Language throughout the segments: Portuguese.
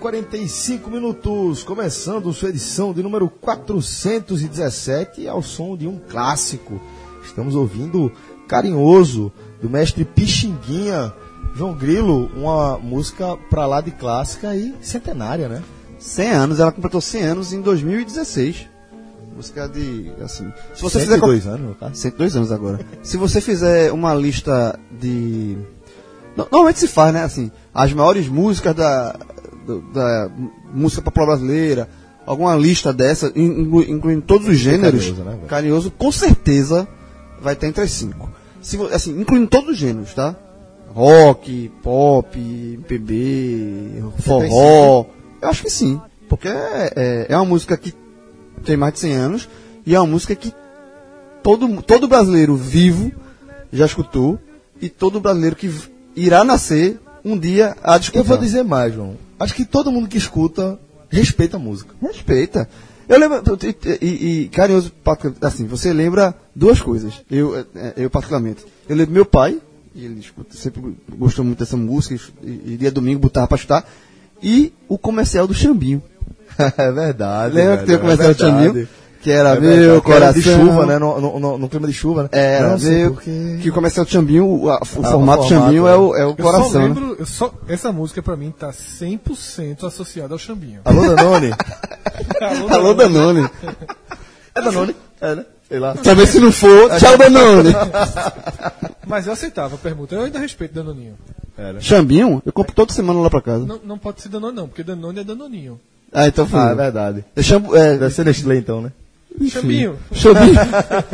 45 minutos, começando sua edição de número 417 ao som de um clássico. Estamos ouvindo Carinhoso, do mestre Pixinguinha, João Grilo, uma música pra lá de clássica e centenária, né? 100 anos, ela completou 100 anos em 2016. Música de, assim... Se você fizer 102 anos, no caso. 102 anos agora. Se você fizer uma lista de... No- Normalmente se faz, né? Assim, as maiores músicas da, da música popular brasileira, alguma lista dessa, in- inclu- incluindo todos os gêneros, Carinhoso, né? Carinhoso, com certeza vai estar entre as cinco. Se, assim, incluindo todos os gêneros, tá? Rock, pop, MPB, forró. Eu acho que sim. Porque é, é, é uma música que tem mais de 100 anos e é uma música que todo, todo brasileiro vivo já escutou e todo brasileiro que irá nascer um dia de escutar. Eu vou dizer mais, João. Acho que todo mundo que escuta respeita a música. Respeita. Eu lembro, e, e- carinhoso, assim, você lembra duas coisas, eu, eh, eu particularmente. Eu lembro meu pai, e ele escuta, sempre gostou muito dessa música, e, e dia domingo botava pra escutar, e o comercial do Chambinho. é verdade. Lembra que tem o velho, comercial é do Chambinho? Que era É meu que era coração. de chuva, né? No, no- no- no clima de chuva, né? Era Não sei meu. porquê. Que o comercial do Chambinho, o, a- o formato do formato, Chambinho né? é o, é o Eu só coração. né? lembro, eu só, essa música pra mim tá 100% associada ao Chambinho. Alô, Danone? Alô, Danone. é Danone? É, né? Sei lá. Também se não for, tchau, Danone. Mas eu aceitava a pergunta. Eu ainda respeito Danoninho. Chambinho, eu compro toda semana lá pra casa. Não, não pode ser Danone não, porque Danone é Danoninho. Ah, então foi. Ah, é verdade. Eu chamo, é, Deve ser Nestlé então, né? Chambinho. Chambinho.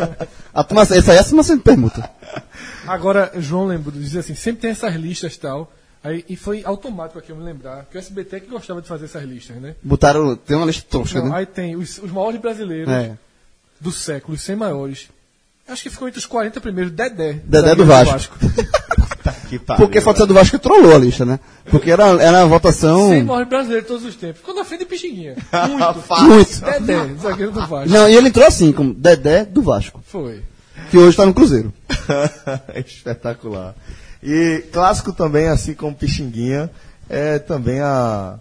turma, essa é a sempre pergunta. Agora, João lembro, dizia assim, sempre tem essas listas e tal. Aí, e foi automático aqui eu me lembrar, que o SBT é que gostava de fazer essas listas, né? Botaram, tem uma lista tosca, Não, né? aí tem os, os maiores brasileiros É. do século, os 100 maiores. Acho que ficou entre os 40 primeiros, Dedé. Dedé do Vasco. Que pariu. Porque a foto do Vasco trollou a lista, né? Porque era, era uma votação. 100 maiores brasileiros de todos os tempos. Ficou na frente de Pixinguinha. Muito. Muito. Dedé, zagueiro do Vasco. Não, e ele entrou assim, como Dedé do Vasco, Foi. que hoje tá no Cruzeiro. Espetacular. E clássico também, assim como Pixinguinha, é também a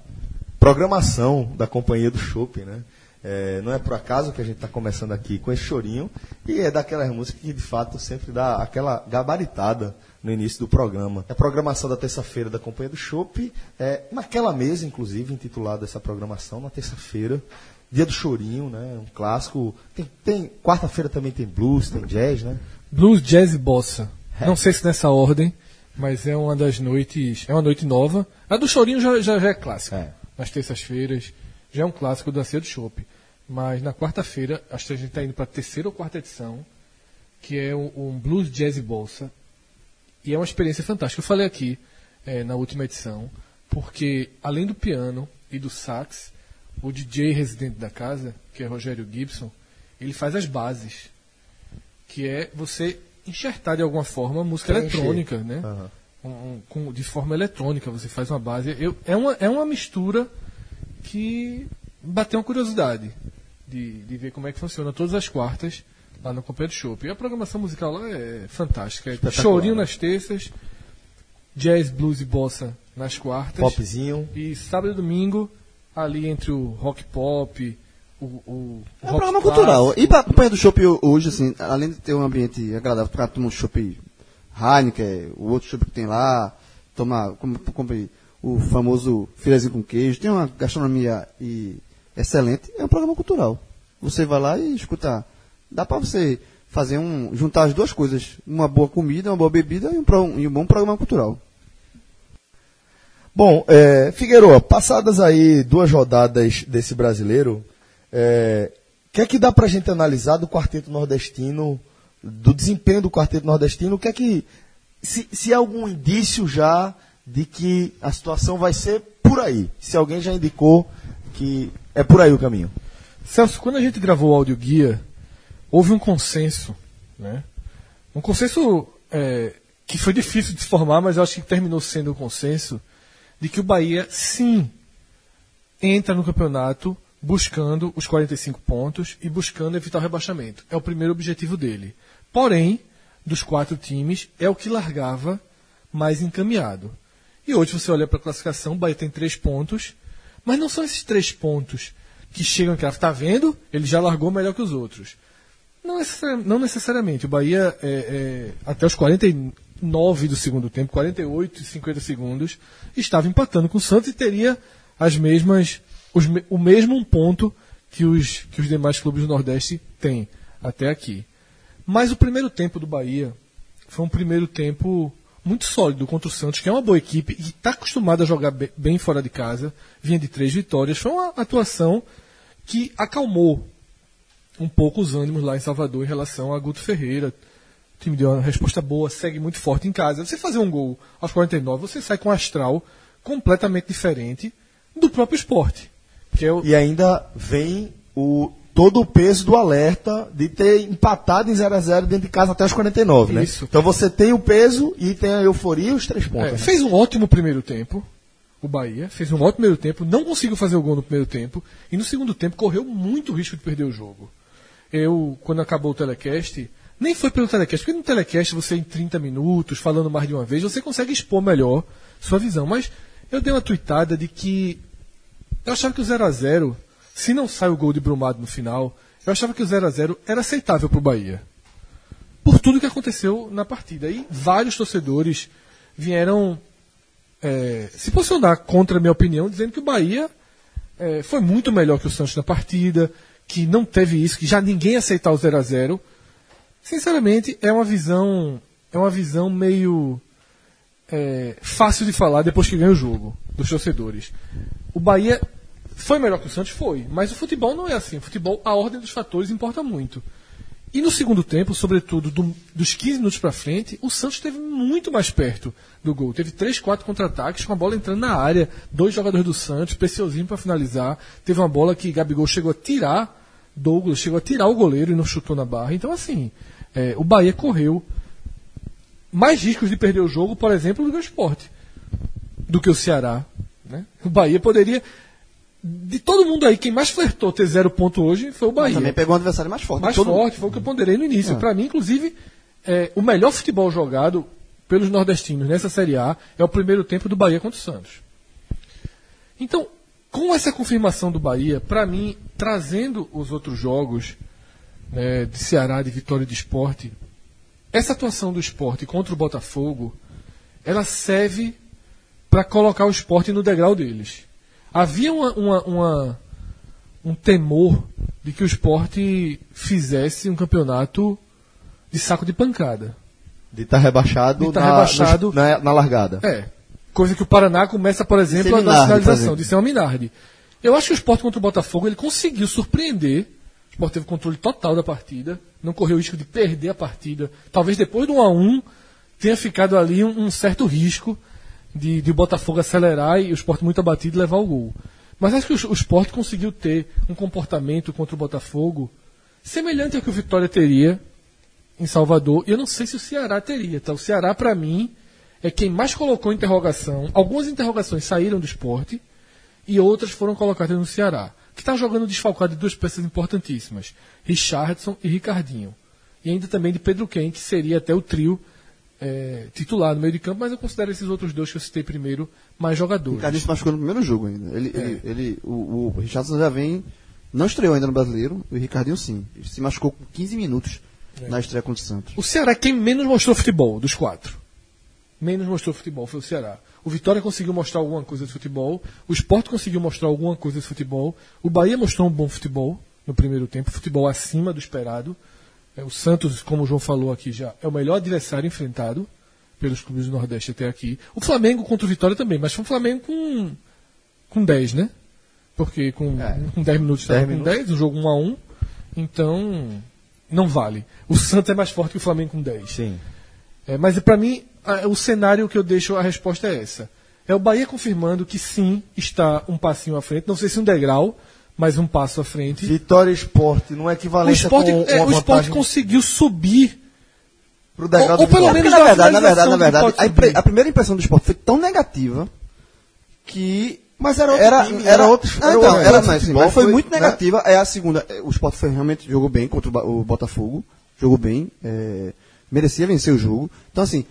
programação da Companhia do Shopping, né? É, não é por acaso que a gente está começando aqui com esse chorinho, e é daquelas músicas que de fato sempre dá aquela gabaritada no início do programa. É a programação da terça-feira da Companhia do Chopp, é, naquela mesa, inclusive, intitulada essa programação, na terça-feira, dia do chorinho, né? Um clássico. Tem, tem- quarta-feira também tem blues, tem jazz, né? Blues, Jazz e Bossa. Não sei se nessa ordem, mas é uma das noites. É uma noite nova. A do Chorinho já, já, já é clássica. É. Nas terças-feiras. Já é um clássico da do Chopp. Mas na quarta-feira, acho que a gente está indo para a terceira ou quarta edição, que é um, um Blues, Jazz e Bossa. E é uma experiência fantástica. Eu falei aqui eh, na última edição, porque além do piano e do sax, o DJ residente da casa, que é Rogério Gibson, ele faz as bases que é você enxertar de alguma forma música Preencher. eletrônica, né? Aham. Um- um- de forma eletrônica, você faz uma base. Eu, é, uma, é uma mistura que bateu uma curiosidade de, de ver como é que funciona todas as quartas lá no Companhia do Show. E a programação musical lá é fantástica. É chorinho nas terças, jazz, blues e bossa nas quartas. Popzinho. E sábado e domingo, ali entre o rock pop, o, o É um programa cultural. E pra companhia do Chopp hoje, assim, além de ter um ambiente agradável para tomar um Chopp Heineken, o outro Chopp que tem lá, tomar, como, como o famoso filezinho com queijo, tem uma gastronomia e excelente, é um programa cultural. Você vai lá e escuta. Dá para você fazer um. juntar as duas coisas, uma boa comida, uma boa bebida e um, e um bom programa cultural. Bom, é, passadas aí duas rodadas desse brasileiro, é, o que é que dá pra gente analisar do quarteto nordestino, do desempenho do quarteto nordestino? O que é que. Se, se há algum indício já de que a situação vai ser por aí? Se alguém já indicou que é por aí o caminho. Celso, quando a gente gravou o áudio guia, houve um consenso, né? Um consenso é, que foi difícil de formar, mas eu acho que terminou sendo um consenso de que o Bahia, sim, entra no campeonato buscando os 45 pontos e buscando evitar o rebaixamento. É o primeiro objetivo dele. Porém, dos quatro times, é o que largava mais encaminhado. E hoje você olha para a classificação, o Bahia tem três pontos, mas não são esses três pontos que chegam e está vendo? Ele já largou melhor que os outros. Não, necessariamente, não necessariamente. O Bahia, é, é, até os 49 do segundo tempo, 48 e 50 segundos, estava empatando com o Santos e teria as mesmas, os, o mesmo ponto que os, que os demais clubes do Nordeste têm até aqui. Mas o primeiro tempo do Bahia foi um primeiro tempo muito sólido contra o Santos, que é uma boa equipe e está acostumado a jogar bem fora de casa, vinha de três vitórias. Foi uma atuação que acalmou um pouco os ânimos lá em Salvador em relação a Guto Ferreira. O time deu uma resposta boa, segue muito forte em casa. Você fazer um gol aos 49, você sai com um astral completamente diferente do próprio esporte. É o... E ainda vem o todo o peso do alerta de ter empatado em 0 a 0 dentro de casa até os 49, né? Isso. Então você tem o peso e tem a euforia e os três pontos. É, né? Fez um ótimo primeiro tempo, o Bahia, fez um ótimo primeiro tempo, não conseguiu fazer o gol no primeiro tempo e no segundo tempo correu muito risco de perder o jogo. Eu, quando acabou o telecast, nem foi pelo telecast, porque no telecast você em 30 minutos, falando mais de uma vez, você consegue expor melhor sua visão. Mas eu dei uma tuitada de que eu achava que o 0 a 0 se não sai o gol de Brumado no final, eu achava que o 0 a 0 era aceitável para o Bahia. Por tudo que aconteceu na partida. E vários torcedores vieram é, se posicionar contra a minha opinião, dizendo que o Bahia é, foi muito melhor que o Santos na partida, que não teve isso, que já ninguém aceitar o 0 a 0 Sinceramente, é uma visão. É uma visão meio é, fácil de falar depois que ganha o jogo dos torcedores. O Bahia foi melhor que o Santos? Foi. Mas o futebol não é assim. O futebol, a ordem dos fatores importa muito. E no segundo tempo, sobretudo do, dos 15 minutos para frente, o Santos esteve muito mais perto do gol. Teve 3, 4 contra-ataques com a bola entrando na área. Dois jogadores do Santos, preciosinho para finalizar. Teve uma bola que Gabigol chegou a tirar, Douglas chegou a tirar o goleiro e não chutou na barra. Então, assim, é, o Bahia correu mais riscos de perder o jogo, por exemplo, do que o esporte, do que o Ceará. Né? O Bahia poderia de todo mundo aí, quem mais flertou ter zero ponto hoje foi o Bahia. Mas também pegou um adversário mais forte. Mais forte, foi o que eu ponderei no início. É. Para mim, inclusive, é, o melhor futebol jogado pelos nordestinos nessa Série A é o primeiro tempo do Bahia contra o Santos. Então, com essa confirmação do Bahia, para mim, trazendo os outros jogos né, de Ceará, de Vitória de Esporte, essa atuação do esporte contra o Botafogo, ela serve para colocar o esporte no degrau deles havia uma, uma, uma, um temor de que o esporte fizesse um campeonato de saco de pancada. De estar tá rebaixado, de tá na, rebaixado na, na, largada. É. Coisa que o Paraná começa, por exemplo, a nacionalização, de ser uma Minardi. Eu acho que o esporte contra o Botafogo ele conseguiu surpreender. O esporte teve controle total da partida, não correu o risco de perder a partida. Talvez depois do 1 a 1 tenha ficado ali um, um certo risco de, de Botafogo acelerar e o esporte muito abatido levar o gol. Mas acho que o, o esporte conseguiu ter um comportamento contra o Botafogo semelhante ao que o Vitória teria em Salvador. E eu não sei se o Ceará teria. Tá? O Ceará, para mim, é quem mais colocou interrogação. Algumas interrogações saíram do esporte e outras foram colocadas no Ceará. Que está jogando desfalcado de duas peças importantíssimas: Richardson e Ricardinho. E ainda também de Pedro Ken, que seria até o trio é, titular no meio de campo, mas eu considero esses outros dois que eu citei primeiro mais jogadores. O Ricardo se machucou no primeiro jogo ainda. Ele, é. ele, ele, o, o Richardson já vem. Não estreou ainda no brasileiro, o Ricardinho sim. Ele se machucou com 15 minutos é. na estreia contra o Santos. O Ceará é quem menos mostrou futebol dos quatro. Menos mostrou futebol foi o Ceará. O Vitória conseguiu mostrar alguma coisa de futebol. O Sport conseguiu mostrar alguma coisa de futebol. O Bahia mostrou um bom futebol no primeiro tempo, futebol acima do esperado. É, o Santos, como o João falou aqui já, é o melhor adversário enfrentado pelos clubes do Nordeste até aqui. O Flamengo contra o Vitória também, mas foi um Flamengo com, com 10, né? Porque com, É. com 10 minutos estava 10 com minutos. 10, um jogo 1 a 1 então não vale. O Santos é mais forte que o Flamengo com 10. Sim. É, mas para mim, a- o cenário que eu deixo, a resposta é essa. É o Bahia confirmando que sim, está um passinho à frente, não sei se um degrau, mas um passo à frente. Vitória e Esporte, não é O equivalência esporte, com é, o esporte conseguiu subir. pro degrau ou- do ou pelo menos Porque, na da verdade, na verdade, na verdade, a, impre- a primeira impressão do esporte foi tão negativa que. Mas era outro era, time, era, era outro- Ah, era então, outro era, futebol, mas, sim, mas foi, foi, muito né? negativa. É a segunda. é, O esporte foi, realmente jogou bem contra o, o Botafogo. Jogou bem. é, merecia vencer o jogo. Então, assim.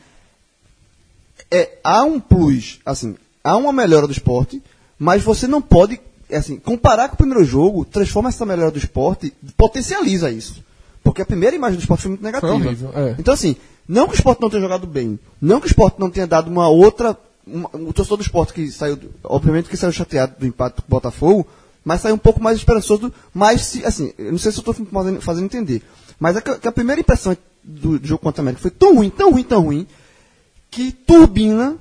É, há um plus, assim, há uma melhora do esporte, mas você não pode, assim, comparar com o primeiro jogo, transforma essa melhora do esporte, potencializa isso. Porque a primeira imagem do esporte foi muito negativa. horrível, é. Então, assim, não que o esporte não tenha jogado bem, não que o esporte não tenha dado uma outra. uma- o torcedor do esporte que saiu, obviamente que saiu chateado do empate com o Botafogo, mas saiu um pouco mais esperançoso, mais se, assim, eu não sei se eu estou fazendo, fazendo entender, mas é que, que a primeira impressão do, do jogo contra o América foi tão ruim, tão ruim, tão ruim, que turbina,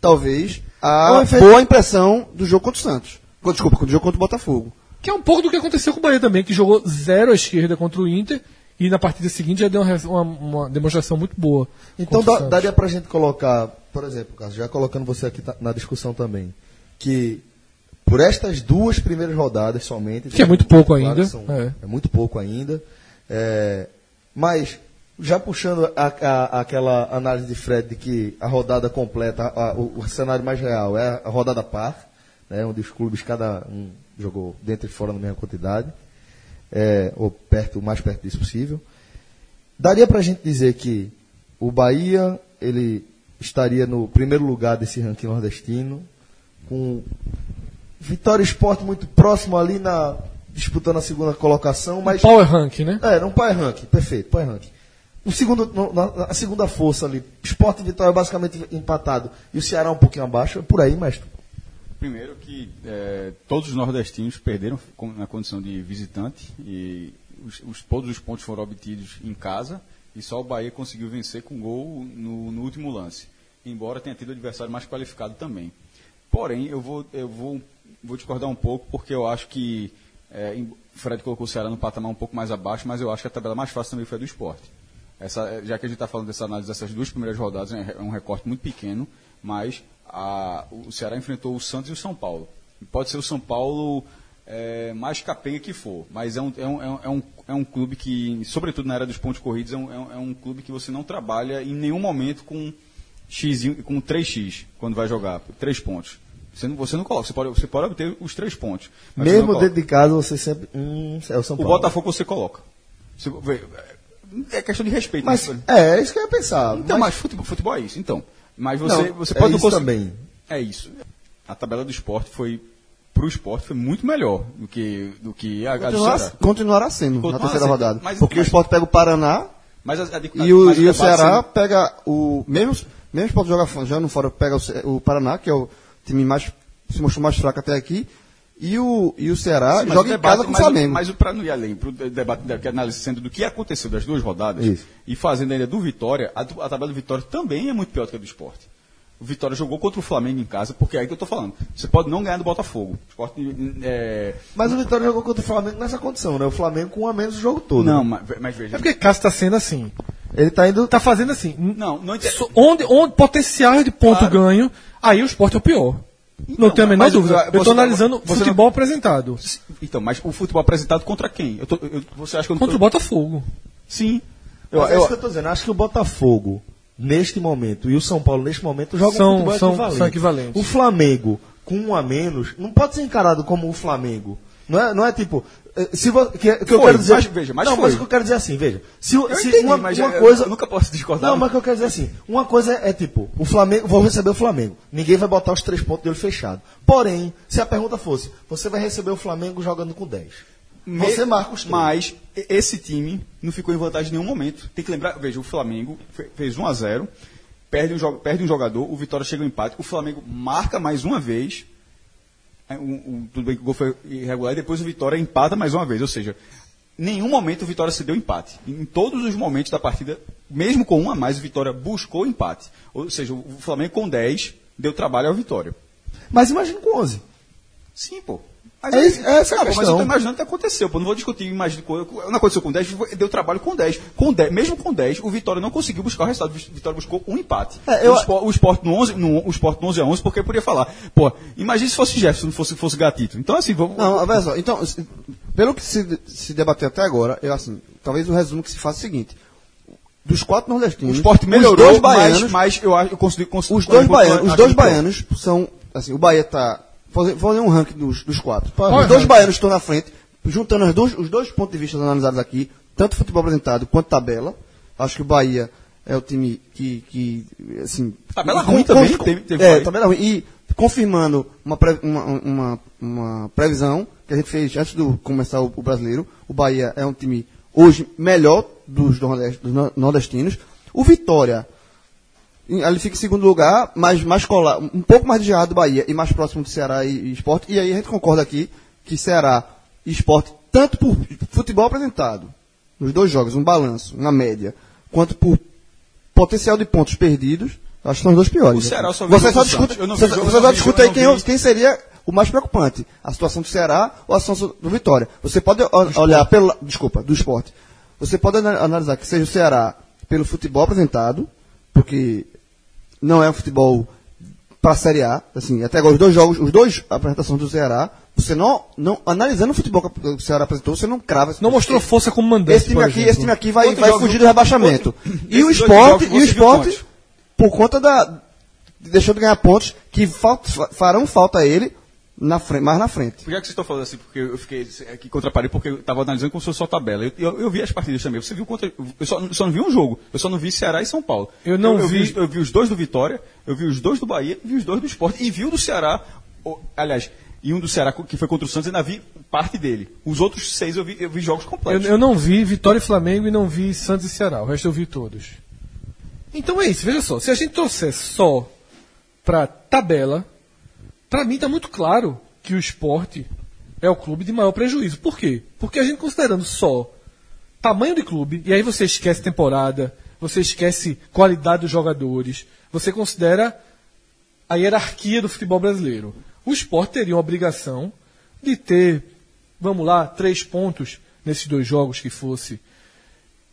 talvez, a boa impressão do jogo contra o Santos. Desculpa, do jogo contra o Botafogo. Que é um pouco do que aconteceu com o Bahia também, que jogou zero à esquerda contra o Inter e na partida seguinte já deu uma, uma- demonstração muito boa. Então dá- daria pra gente colocar, por exemplo, Carlos, já colocando você aqui na discussão também, que por estas duas primeiras rodadas somente. Que é muito pouco claro ainda, são- é. é. muito pouco ainda. é, mas, já puxando a- a- aquela análise de Fred de que a rodada completa, a- o, o cenário mais real é a rodada par, né, onde os clubes cada um jogou dentro e fora na mesma quantidade, é, ou perto, o mais perto disso possível. Daria pra gente dizer que o Bahia ele estaria no primeiro lugar desse ranking nordestino, com Vitória e Esporte muito próximo ali na disputando a segunda colocação, mas Power Rank, né? é, não Power Ranking, perfeito, Power Ranking. O segundo, na, a segunda força ali, Esporte e Vitória basicamente empatado e o Ceará um pouquinho abaixo, por aí, mestre. Primeiro que eh, todos os nordestinos perderam na condição de visitante e os, os- todos os pontos foram obtidos em casa e só o Bahia conseguiu vencer com gol no, no último lance, embora tenha tido adversário mais qualificado também. Porém, eu vou, eu vou, vou discordar um pouco porque eu acho que eh, em- o Fred colocou o Ceará no patamar um pouco mais abaixo, mas eu acho que a tabela mais fácil também foi a do esporte. Essa, já que a gente está falando dessa análise dessas duas primeiras rodadas, é é um recorte muito pequeno, mas a- o Ceará enfrentou o Santos e o São Paulo. Pode ser o São Paulo é, mais capenga que for, mas é um, é, um, é, um, é, um, é clube que, sobretudo na era dos pontos corridos, é um, é um, é um clube que você não trabalha em nenhum momento com X, com 3x quando vai jogar, 3 pontos. Você não, você não coloca, você pode, você pode obter os 3 pontos. Mesmo dentro de casa, você sempre. Hum, é o São O Paulo. Botafogo você coloca. Você é questão de respeito. Mas né? é, é isso que eu ia pensar. Então, mas, mas futebol, futebol é isso. Então, mas você, Não, você é pode isso conseguir- também. É isso. A tabela do esporte foi pro esporte foi muito melhor do que do que a, a Continuará, Ceará. continuará sendo na Continuará terceira sendo, rodada. mas- porque mas- o esporte pega o Paraná Mas a, a, a, e o, e o Ceará sendo- pega o. Mesmo, mesmo o esporte joga já no fora, pega o, o Paraná, que é o time mais. se mostrou mais fraco até aqui. E o, e o Ceará Sim, mas joga o em debate- casa com o mas Flamengo. Mas para não ir além, para o debate que a análise sendo do que aconteceu das duas rodadas Isso. e fazendo ainda do Vitória, a, a tabela do Vitória também é muito pior do que a do esporte. O Vitória jogou contra o Flamengo em casa, porque é aí que eu estou falando. Você pode não ganhar do Botafogo. O esporte, é, mas o Vitória jogou contra o Flamengo nessa condição, né? O Flamengo com um a menos o jogo todo. não, mas, mas veja. É porque Cássio tá sendo assim. Ele tá indo. Tá fazendo assim. Não, não onde, onde potencial de ponto Claro. ganho, aí o esporte é o pior. Não Então, tenho a menor dúvida. eu tô analisando você não- futebol apresentado. Então, mas o futebol apresentado contra quem? Eu tô- eu- você acha que eu não Contra o tô... Botafogo. Sim. Eu, Mas é eu- isso que eu tô dizendo. Acho que o Botafogo, neste momento, e o São Paulo, neste momento, jogam São- um futebol são- equivalente. são equivalentes. O Flamengo, com um a menos, não pode ser encarado como o Flamengo. Não é, não é tipo. Eh, Se vo, que, que eu Foi, quero dizer. mas veja, mas não, foi. mas o que eu quero dizer é assim, veja. Se, Eu se entendi, uma, mas uma eu- coisa. eu nunca posso discordar. Não, mas o que eu quero dizer é assim: uma coisa é tipo, o Flamengo, vou receber o Flamengo. Ninguém vai botar os três pontos de olho fechado. Porém, se a pergunta fosse, você vai receber o Flamengo jogando com 10. Você marca os três. Mas esse time não ficou em vantagem em nenhum momento. Tem que lembrar, veja, o Flamengo fe- fez 1 a 0 perde um, perde um jogador, o Vitória chega ao empate, o Flamengo marca mais uma vez. É, um- um- tudo bem que o gol foi irregular, e depois o Vitória empata mais uma vez. Ou seja, em nenhum momento o Vitória se deu empate. Em todos os momentos da partida, mesmo com um a mais, o Vitória buscou o empate. Ou seja, o Flamengo com 10 deu trabalho ao Vitória. Mas imagina com 11. Sim, pô. Mas É isso- essa é a pô, Mas questão. eu tô imaginando que aconteceu, pô. Não vou discutir, imagina, não aconteceu com 10, foi- deu trabalho com 10. Com 10. Mesmo com 10, o Vitória não conseguiu buscar o resultado. O Vitória buscou um empate. É, eu- o, Sport, o Sport no 11, no, o Sport no 11 a 11, porque podia falar, pô, imagina se fosse Jefferson, não fosse, fosse Gatito. Então, assim, vamos... Não, olha só. Então, pelo que se, se debateu até agora, eu assim, talvez o resumo que se faça é o seguinte. Dos quatro o nordestinos, Sport os melhorou, dois mas, baianos, mas eu acho, eu consigo... cons- os dois baianos, os dois baianos são, assim, o Bahia tá, fazer, fazer um ranking dos, dos quatro. Os dois ranking? baianos estão na frente, juntando os dois, os dois pontos de vista analisados aqui, tanto futebol apresentado quanto tabela. Acho que o Bahia é o time que, que assim... Tabela ruim também, teve- teve é, tabela ruim. E confirmando uma, pre- uma, uma, uma previsão que a gente fez antes de começar o, o brasileiro, o Bahia é um time hoje melhor dos, nordest- dos no- nordestinos. O Vitória, ele fica em segundo lugar, mas mais um pouco mais desviado do Bahia e mais próximo do Ceará e, e Esporte. E aí a gente concorda aqui que Ceará e Esporte, tanto por futebol apresentado, nos dois jogos, um balanço, uma média, quanto por potencial de pontos perdidos, acho que são os dois piores. O Ceará eu só você só discute, você, jogo, você só discute aí quem, quem seria o mais preocupante, a situação do Ceará ou a situação do Vitória. Você pode o- olhar pelo, desculpa, do esporte. Você pode ana- analisar que seja o Ceará pelo futebol apresentado, porque não é um futebol para a Série A, assim, até agora os dois jogos, os dois apresentações do Ceará, você não, não analisando o futebol que o Ceará apresentou, você não crava. Não mostrou força como mandante. Esse time aqui, exemplo. esse time aqui vai, vai fugir do rebaixamento. E o esporte, e o esporte, por conta da. deixou de ganhar pontos que farão falta a ele na frente, mais na frente. Por que, é que vocês estão falando assim? Porque eu fiquei aqui contra a parede, porque eu estava analisando como se fosse só tabela. Eu, eu, eu vi as partidas também. Você viu contra. Eu só, só não vi um jogo. Eu só não vi Ceará e São Paulo. Eu não eu, vi- vi. Eu vi os dois do Vitória, eu vi os dois do Bahia, vi os dois do Esporte e vi o do Ceará. o- aliás, e um do Ceará que foi contra o Santos, ainda vi parte dele. Os outros seis eu vi, eu vi jogos Eu, completos. eu não vi Vitória e Flamengo e não vi Santos e Ceará. O resto eu vi todos. Então é isso, veja só. Se a gente trouxer só pra tabela, pra mim tá muito claro que o esporte é o clube de maior prejuízo. Por quê? Porque a gente considerando só tamanho de clube, e aí você esquece temporada, você esquece qualidade dos jogadores, você considera a hierarquia do futebol brasileiro. O esporte teria uma obrigação de ter, vamos lá, três pontos nesses dois jogos que fosse.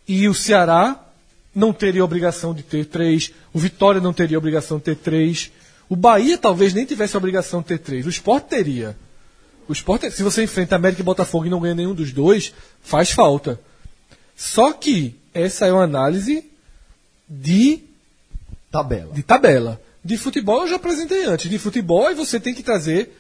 E o Ceará não teria obrigação de ter três, o Vitória não teria obrigação de ter três, o Bahia talvez nem tivesse a obrigação de ter três, o esporte teria. O esporte, se você enfrenta América e Botafogo e não ganha nenhum dos dois, faz falta. Só que essa é uma análise de Tabela. de tabela. De futebol eu já apresentei antes. De futebol você tem que trazer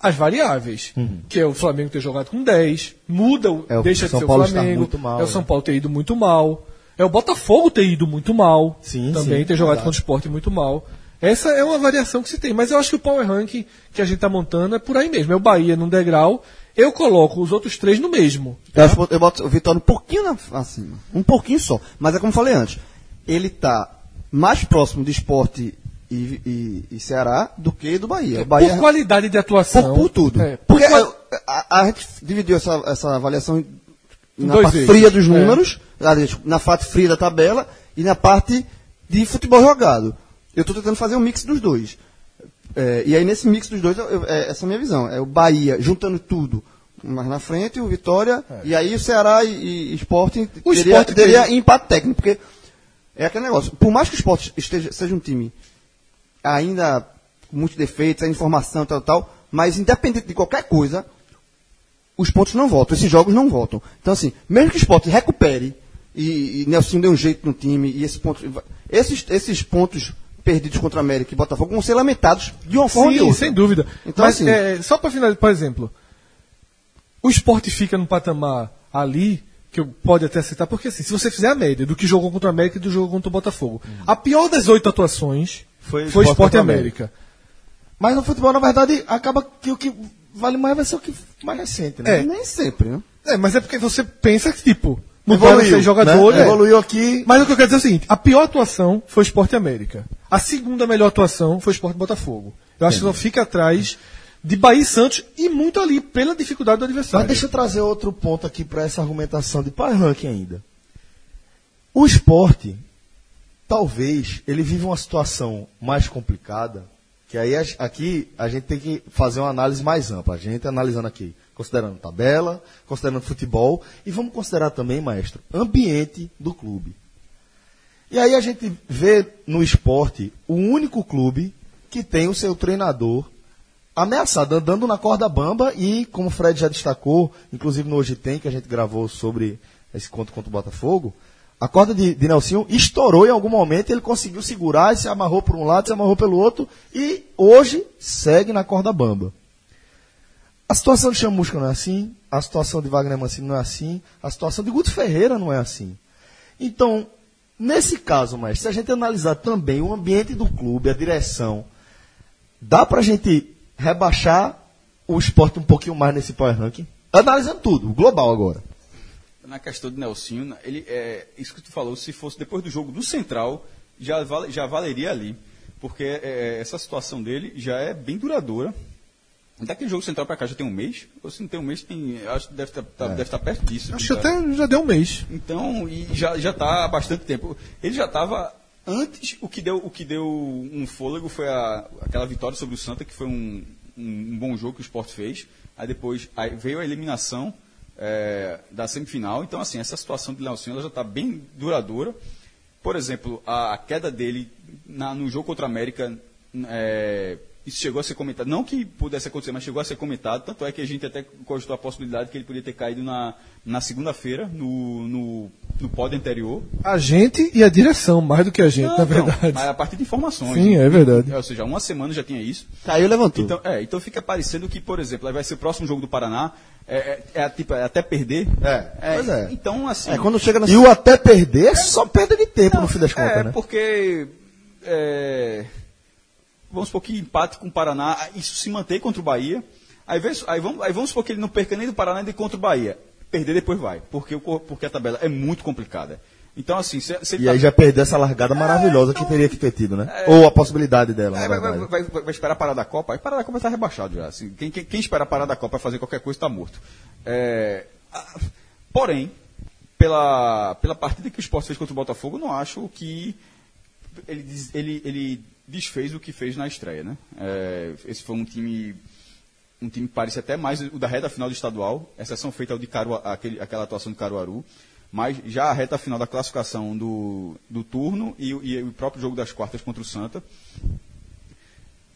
as variáveis. Que é o Flamengo ter jogado com 10, muda, o- É deixa de ser o Flamengo. mal, é o né? São Paulo ter ido muito mal. É o Botafogo ter ido muito mal. Sim, também sim, ter jogado verdade. contra o esporte muito mal. Essa é uma variação que se tem. Mas eu acho que o Power Ranking que a gente está montando é por aí mesmo. É o Bahia num degrau. Eu coloco os outros três no mesmo. Eu, acho eu boto o Vitória um pouquinho na- acima. Um pouquinho só. Mas é como eu falei antes. Ele está mais próximo de esporte e, e- e Ceará do que do Bahia. O Bahia por qualidade de atuação. por, por tudo. É, por Porque qual- a, a gente dividiu essa, essa avaliação na dois parte fria dos É. números, aliás, na parte fria da tabela e na parte de futebol jogado. Eu estou tentando fazer um mix dos dois. É, e aí, nesse mix dos dois, eu- eu- é, essa é a minha visão. É o Bahia juntando tudo mais na frente, o Vitória, e aí o Ceará e, e Sporting O teria, Sport teria empate técnico, porque é aquele negócio. Por mais que o Sport esteja, seja um time ainda com muitos defeitos, a informação tal, tal, mas independente de qualquer coisa, os pontos não voltam, esses jogos não voltam. Então, assim, mesmo que o Sport recupere, e, e Nelson dê um jeito no time, e esse ponto, esses, esses pontos perdidos contra a América e Botafogo vão ser lamentados de uma forma ou de Sim, sem dúvida. Então, Mas assim- é, só para finalizar, por exemplo, o esporte fica no patamar ali, que eu pode até citar, porque assim, se você fizer a média do que jogou contra o América e do jogo contra o Botafogo, a pior das oito atuações Foi foi, Sport Esporte contra América. Mas no futebol, na verdade, acaba que o que vale mais vai ser o que mais recente, né? É. Nem sempre, né? É, mas é porque você pensa que, tipo, mudaram Evoluiu, seis jogadores. né? é. Evoluiu aqui. Mas o que eu quero dizer é o seguinte: a pior atuação foi o Sport e América. A segunda melhor atuação foi o Sport Botafogo. Eu acho que não fica atrás de Bahia e Santos e muito ali pela dificuldade do adversário. Mas deixa eu trazer outro ponto aqui para essa argumentação de Power Ranking ainda. O esporte, talvez, ele vive uma situação mais complicada, que aí aqui a gente tem que fazer uma análise mais ampla. A gente analisando aqui, considerando tabela, considerando futebol, e vamos considerar também, maestro, ambiente do clube. E aí a gente vê no esporte o único clube que tem o seu treinador ameaçado, andando na corda bamba e, como o Fred já destacou, inclusive no Hoje Tem, que a gente gravou sobre esse conto contra o Botafogo, a corda de, de Nelsinho estourou em algum momento, ele conseguiu segurar e se amarrou por um lado, se amarrou pelo outro, e hoje segue na corda bamba. A situação de Chamusca não é assim, a situação de Wagner Mancini não é assim, a situação de Guto Ferreira não é assim. Então, nesse caso, mas se a gente analisar também o ambiente do clube, a direção, dá pra gente rebaixar o esporte um pouquinho mais nesse power ranking? Analisando tudo, global agora. Na questão de Nelsinho, ele, é, isso que tu falou, se fosse depois do jogo do Central, já, vale- já valeria ali. Porque é, essa situação dele já é bem duradoura. Daquele jogo central pra cá já tem um mês? Ou se não tem um mês, tem, acho que deve estar deve estar perto disso. Acho que Tá? até já deu um mês. Então, e já já está há bastante tempo. Ele já estava antes. O que deu o que deu um fôlego foi a, aquela vitória sobre o Santa, que foi um, um, um bom jogo que o Sport fez. Aí depois aí veio a eliminação é, da semifinal. Então, assim, essa situação de Leocinho ela já está bem duradoura. Por exemplo, a, a queda dele na- no jogo contra a América. é, isso chegou a ser comentado, não que pudesse acontecer, mas chegou a ser comentado, tanto é que a gente até cogitou a possibilidade que ele podia ter caído na, na segunda-feira, no, no, no pódio anterior. A gente e a direção, mais do que a gente, Não, na não, verdade. mas a partir de informações. Sim, né? é verdade. Ou seja, uma semana já tinha isso. Caiu e levantou. Então, é, então fica parecendo que, por exemplo, aí vai ser o próximo jogo do Paraná, é, é, é tipo, é até perder. É, pois é. Então, assim. é, quando chega na E o até perder é só perda de tempo, no fim das contas, é, né? porque. é, vamos supor que empate com o Paraná, isso se mantém contra o Bahia. Aí, aí, vamos, aí vamos supor que ele não perca nem do Paraná nem contra o Bahia. Perder depois vai, porque, o porque a tabela é muito complicada. Então, assim, se, se ele E tá- aí já perdeu essa largada maravilhosa então- que teria que ter tido, né? Ou a possibilidade dela, É, vai, vai, vai- vai- esperar parar da Copa? Aí parar da Copa está rebaixado já. assim. quem, quem, quem esperar parar da Copa para fazer qualquer coisa está morto. É, porém, pela, pela partida que o Sport fez contra o Botafogo, não acho que ele, ele, ele desfez o que fez na estreia. Né? É, esse foi um time um time que parecia até mais o da reta final do estadual, exceção feita ao de Caruaru, aquele, aquela atuação do Caruaru, mas já a reta final da classificação do, do turno e, o- e o próprio jogo das quartas contra o Santa,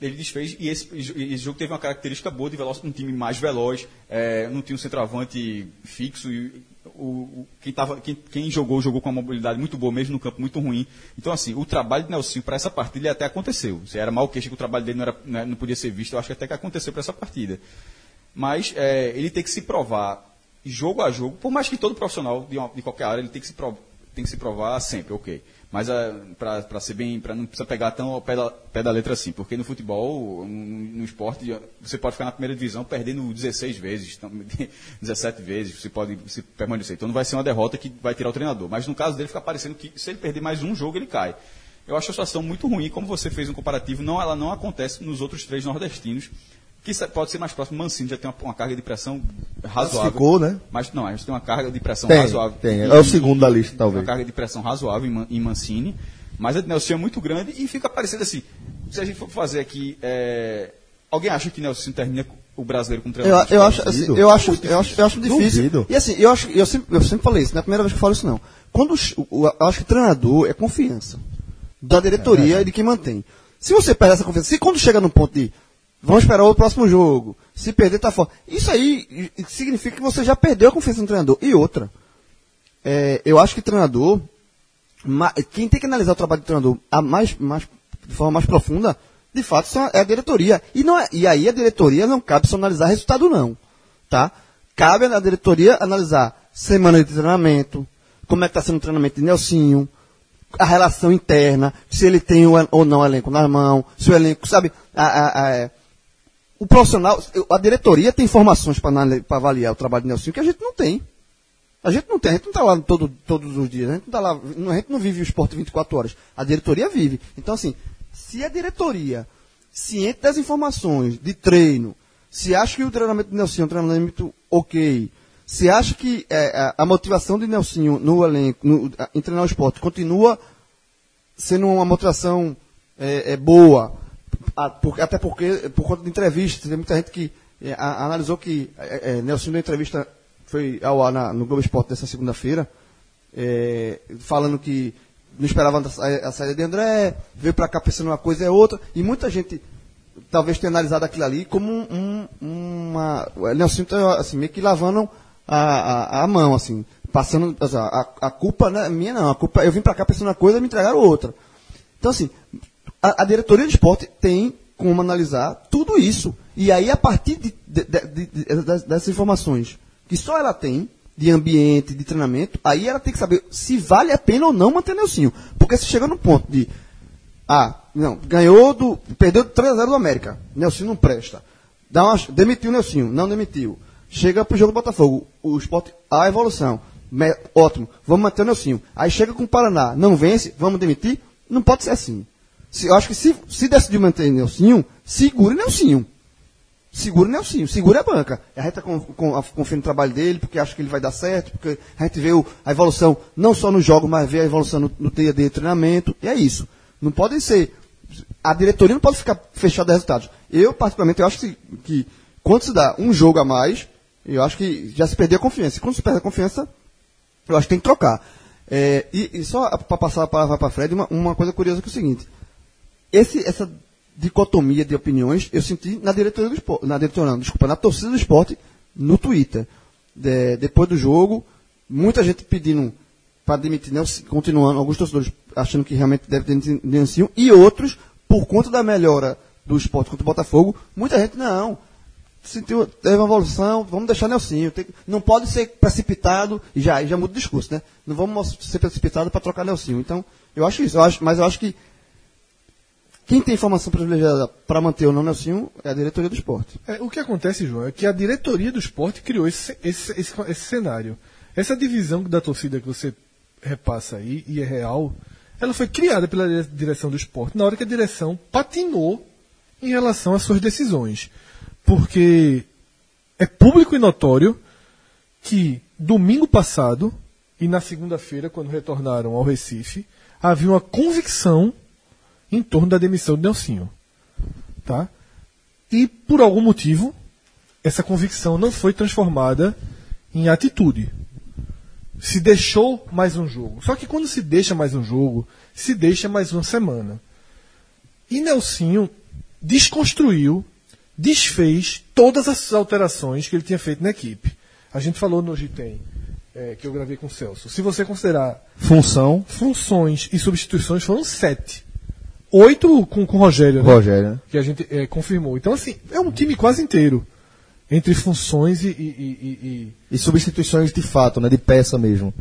ele desfez e esse, e esse jogo teve uma característica boa de veloz, um time mais veloz, é, não tinha um centroavante fixo e o, quem, tava, quem, quem jogou jogou com uma mobilidade muito boa mesmo no campo muito ruim. Então assim, o trabalho de Nelson para essa partida até aconteceu. Se era mal queixa que o trabalho dele não, era, né, não podia ser visto, eu acho que até que aconteceu para essa partida. Mas é, ele tem que se provar jogo a jogo, por mais que todo profissional de, uma- de qualquer área ele tem que se, tem que se provar sempre, ok. Mas para ser bem, para não precisa pegar tão ao pé da, pé da letra assim, porque no futebol, no, esporte, você pode ficar na primeira divisão perdendo 16 vezes, então, 17 vezes, você pode se permanecer. Então não vai ser uma derrota que vai tirar o treinador. Mas no caso dele fica parecendo que se ele perder mais um jogo, ele cai. Eu acho a situação muito ruim, como você fez um comparativo, não, ela não acontece nos outros três nordestinos, que pode ser mais próximo. Mancini já tem uma, uma carga de pressão razoável. Ficou, né? Mas não, a gente tem uma carga de pressão Tem, razoável. tem. É o segundo da lista, talvez. Uma carga de pressão razoável em, em Mancini. Mas a de Nelson é muito grande e fica parecendo assim. Se a gente for fazer aqui. é, Alguém acha que Nelson termina o brasileiro com Eu, treinador? eu, acho, assim, eu, acho, eu, acho, eu acho difícil. Duvido. E assim, eu, acho, eu, sempre, eu sempre falei isso, não é a primeira vez que eu falo isso não. Quando, eu acho que treinador é confiança da diretoria e de quem mantém. Se você perde essa confiança, se quando chega no ponto de vamos esperar o próximo jogo, se perder tá fora, isso aí significa que você já perdeu a confiança no treinador. E outra, é, eu acho que treinador, quem tem que analisar o trabalho do treinador mais, mais, de forma mais profunda, de fato, é a diretoria. E, não é- e aí a diretoria não cabe só analisar resultado, não. Tá? Cabe à diretoria analisar semana de treinamento, como é que está sendo o treinamento de Nelsinho, a relação interna, se ele tem ou não o elenco na mão, se o elenco, sabe, a- a- a- o profissional, a diretoria tem informações para avaliar o trabalho de Nelsinho que a gente não tem. A gente não tem, a gente não está lá todo, todos os dias, a gente não tá lá, a gente não vive o esporte 24 horas. A diretoria vive. Então, assim, se a diretoria, ciente das informações de treino, se acha que o treinamento do Nelson é um treinamento ok, Você acha que é, a, motivação de Nelsinho no elenco, no, em treinar o esporte, continua sendo uma motivação é, é, boa? Até porque, por conta de entrevistas, tem muita gente que é, analisou que é, é, Nelsinho deu entrevista, foi ao ar na- no Globo Esporte dessa segunda-feira, é, falando que não esperava a, sa- a saída de André, veio para cá pensando uma coisa é outra, e muita gente talvez tenha analisado aquilo ali como um, um- uma. Nelson tá, assim, meio que lavando a, a, a mão, assim, passando. assim, A, a culpa não é minha, não. A culpa, eu vim para cá pensando uma coisa e me entregaram outra. Então, assim, a, a diretoria do esporte tem como analisar tudo isso. E aí, a partir de, de- de- de- dessas informações que só ela tem, de ambiente, de treinamento, aí ela tem que saber se vale a pena ou não manter Nelsinho. Porque se chega no ponto de ah, não, ganhou do. Perdeu 3x0 do América. Nelsinho não presta. Dá uma, demitiu o Nelsinho, não demitiu. Chega pro jogo do Botafogo. O esporte, a evolução. Me- ótimo, vamos manter o Nelsinho. Aí chega com o Paraná, não vence, vamos demitir? Não pode ser assim. Se, eu acho que se, se decidir manter Nelsinho, segure Nelsinho. Segura o Nelsinho, segura a banca. A gente está confiando no trabalho dele, porque acha que ele vai dar certo, porque a gente vê o- a evolução, não só no jogo, mas vê a evolução no, no dia de treinamento. E é isso. Não pode ser. A diretoria não pode ficar fechada a resultados. Eu, particularmente, eu acho que, que quando se dá um jogo a mais, eu acho que já se perdeu a confiança. E quando se perde a confiança, eu acho que tem que trocar. É, e, e só para passar a palavra para Fred, uma, uma coisa curiosa que é o seguinte. Esse, essa dicotomia de opiniões eu senti na diretoria do esporte, na diretoria não, desculpa, na torcida do esporte, no Twitter. De- depois do jogo, muita gente pedindo para demitir Nelson, continuando, alguns torcedores achando que realmente deve ter Nelson, e outros, por conta da melhora do esporte contra o Botafogo, muita gente, não, sentiu, teve uma evolução, vamos deixar Nelsinho. tem não pode ser precipitado, e já, já muda o discurso, né? Não vamos ser precipitado para trocar Nelsinho. Então, eu acho isso, eu acho, mas eu acho que quem tem informação privilegiada para manter ou não Nelsinho é a diretoria do esporte. É, o que acontece, João, é que a diretoria do esporte criou esse, esse, esse, esse cenário. Essa divisão da torcida que você repassa aí, e é real, ela foi criada pela dire- direção do esporte na hora que a direção patinou em relação às suas decisões. Porque é público e notório que domingo passado e na segunda-feira, quando retornaram ao Recife, havia uma convicção em torno da demissão de Nelsinho. Tá? E por algum motivo, essa convicção não foi transformada em atitude. Se deixou mais um jogo. Só que quando se deixa mais um jogo, se deixa mais uma semana. E Nelsinho desconstruiu, desfez todas as alterações que ele tinha feito na equipe. A gente falou no Gitem, é, que eu gravei com o Celso. Se você considerar Função, funções e substituições, foram sete. Oito com, com o Rogério, né? Rogério. né? que a gente é, confirmou. Então, assim, é um time quase inteiro. Entre funções e. e- e- e- E substituições de fato, né? De peça mesmo.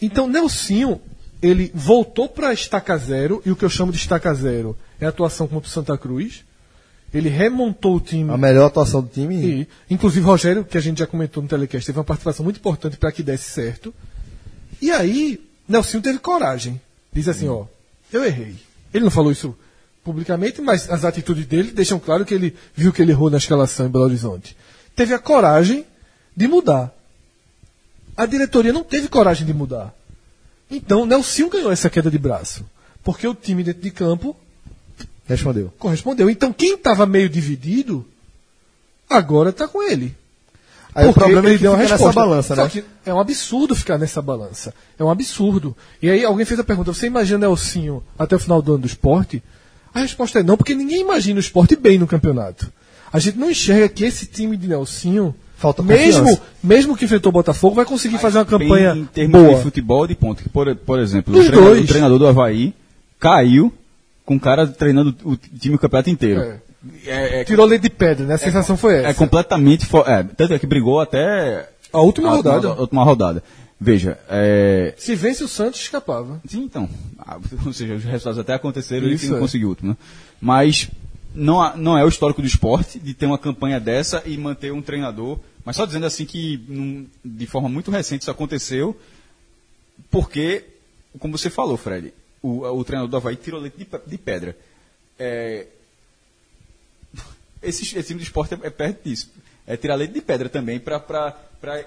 Então, Nelsinho, ele voltou para estaca zero, e o que eu chamo de estaca zero é a atuação contra o Santa Cruz. Ele remontou o time. A melhor atuação do time. E, inclusive, Rogério, que a gente já comentou no telecast, teve uma participação muito importante para que desse certo. E aí, Nelsinho teve coragem. Diz assim: ó, eu errei. Ele não falou isso publicamente, mas as atitudes dele deixam claro que ele viu que ele errou na escalação em Belo Horizonte. Teve a coragem de mudar. A diretoria não teve coragem de mudar. Então, Nelsinho ganhou essa queda de braço. Porque o time dentro de campo Respondeu. correspondeu. Então, quem estava meio dividido, agora está com ele. Aí o Porque problema é ele que deu uma fica nessa resposta. balança, Só né? que é um absurdo ficar nessa balança. É um absurdo. E aí alguém fez a pergunta: você imagina Nelsinho até o final do ano do esporte? A resposta é não, porque ninguém imagina o esporte bem no campeonato. A gente não enxerga que esse time de Nelsinho, Falta mesmo, confiança. mesmo que enfrentou o Botafogo, vai conseguir fazer uma campanha em termos boa. de futebol de ponta. que, Por, por exemplo, o treinador, o treinador do Havaí caiu com o cara treinando o time o campeonato inteiro. É. É, é- Tirou leite de pedra, né? A sensação foi essa. é completamente. É, tanto é que brigou até A última rodada. A, última rodada. Veja, é, Se vence o Santos, escapava. Sim, então. Ah, ou seja, os resultados até aconteceram e ele não é. conseguiu o último, né? Mas não, não é o histórico do esporte de ter uma campanha dessa e manter um treinador. Mas só dizendo assim que de forma muito recente isso aconteceu, porque, como você falou, Fred, o, o treinador do Havaí tirou leite de, de pedra. É, esse, esse time do esporte é, é perto disso. é tirar leite de pedra também para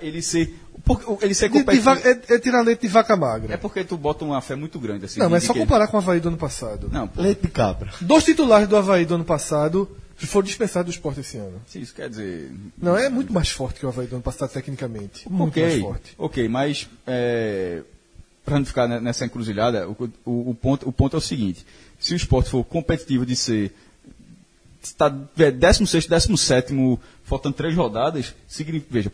ele ser. Porque ele ser De- de competitivo. va- é, é tirar leite de vaca magra. É porque tu bota uma fé muito grande assim. não, mas é só que- comparar com o Havaí do ano passado. Não, pô, Leite de cabra. Dois titulares do Havaí do ano passado foram dispensados do esporte esse ano. se isso quer dizer. Não, é muito mais forte que o Havaí do ano passado, tecnicamente. Muito ok, mais forte. ok, mas é, para não ficar ne- nessa encruzilhada, o, o- o ponto, o ponto é o seguinte: se o esporte for competitivo de ser está 16, 17, faltando três rodadas, significa, veja,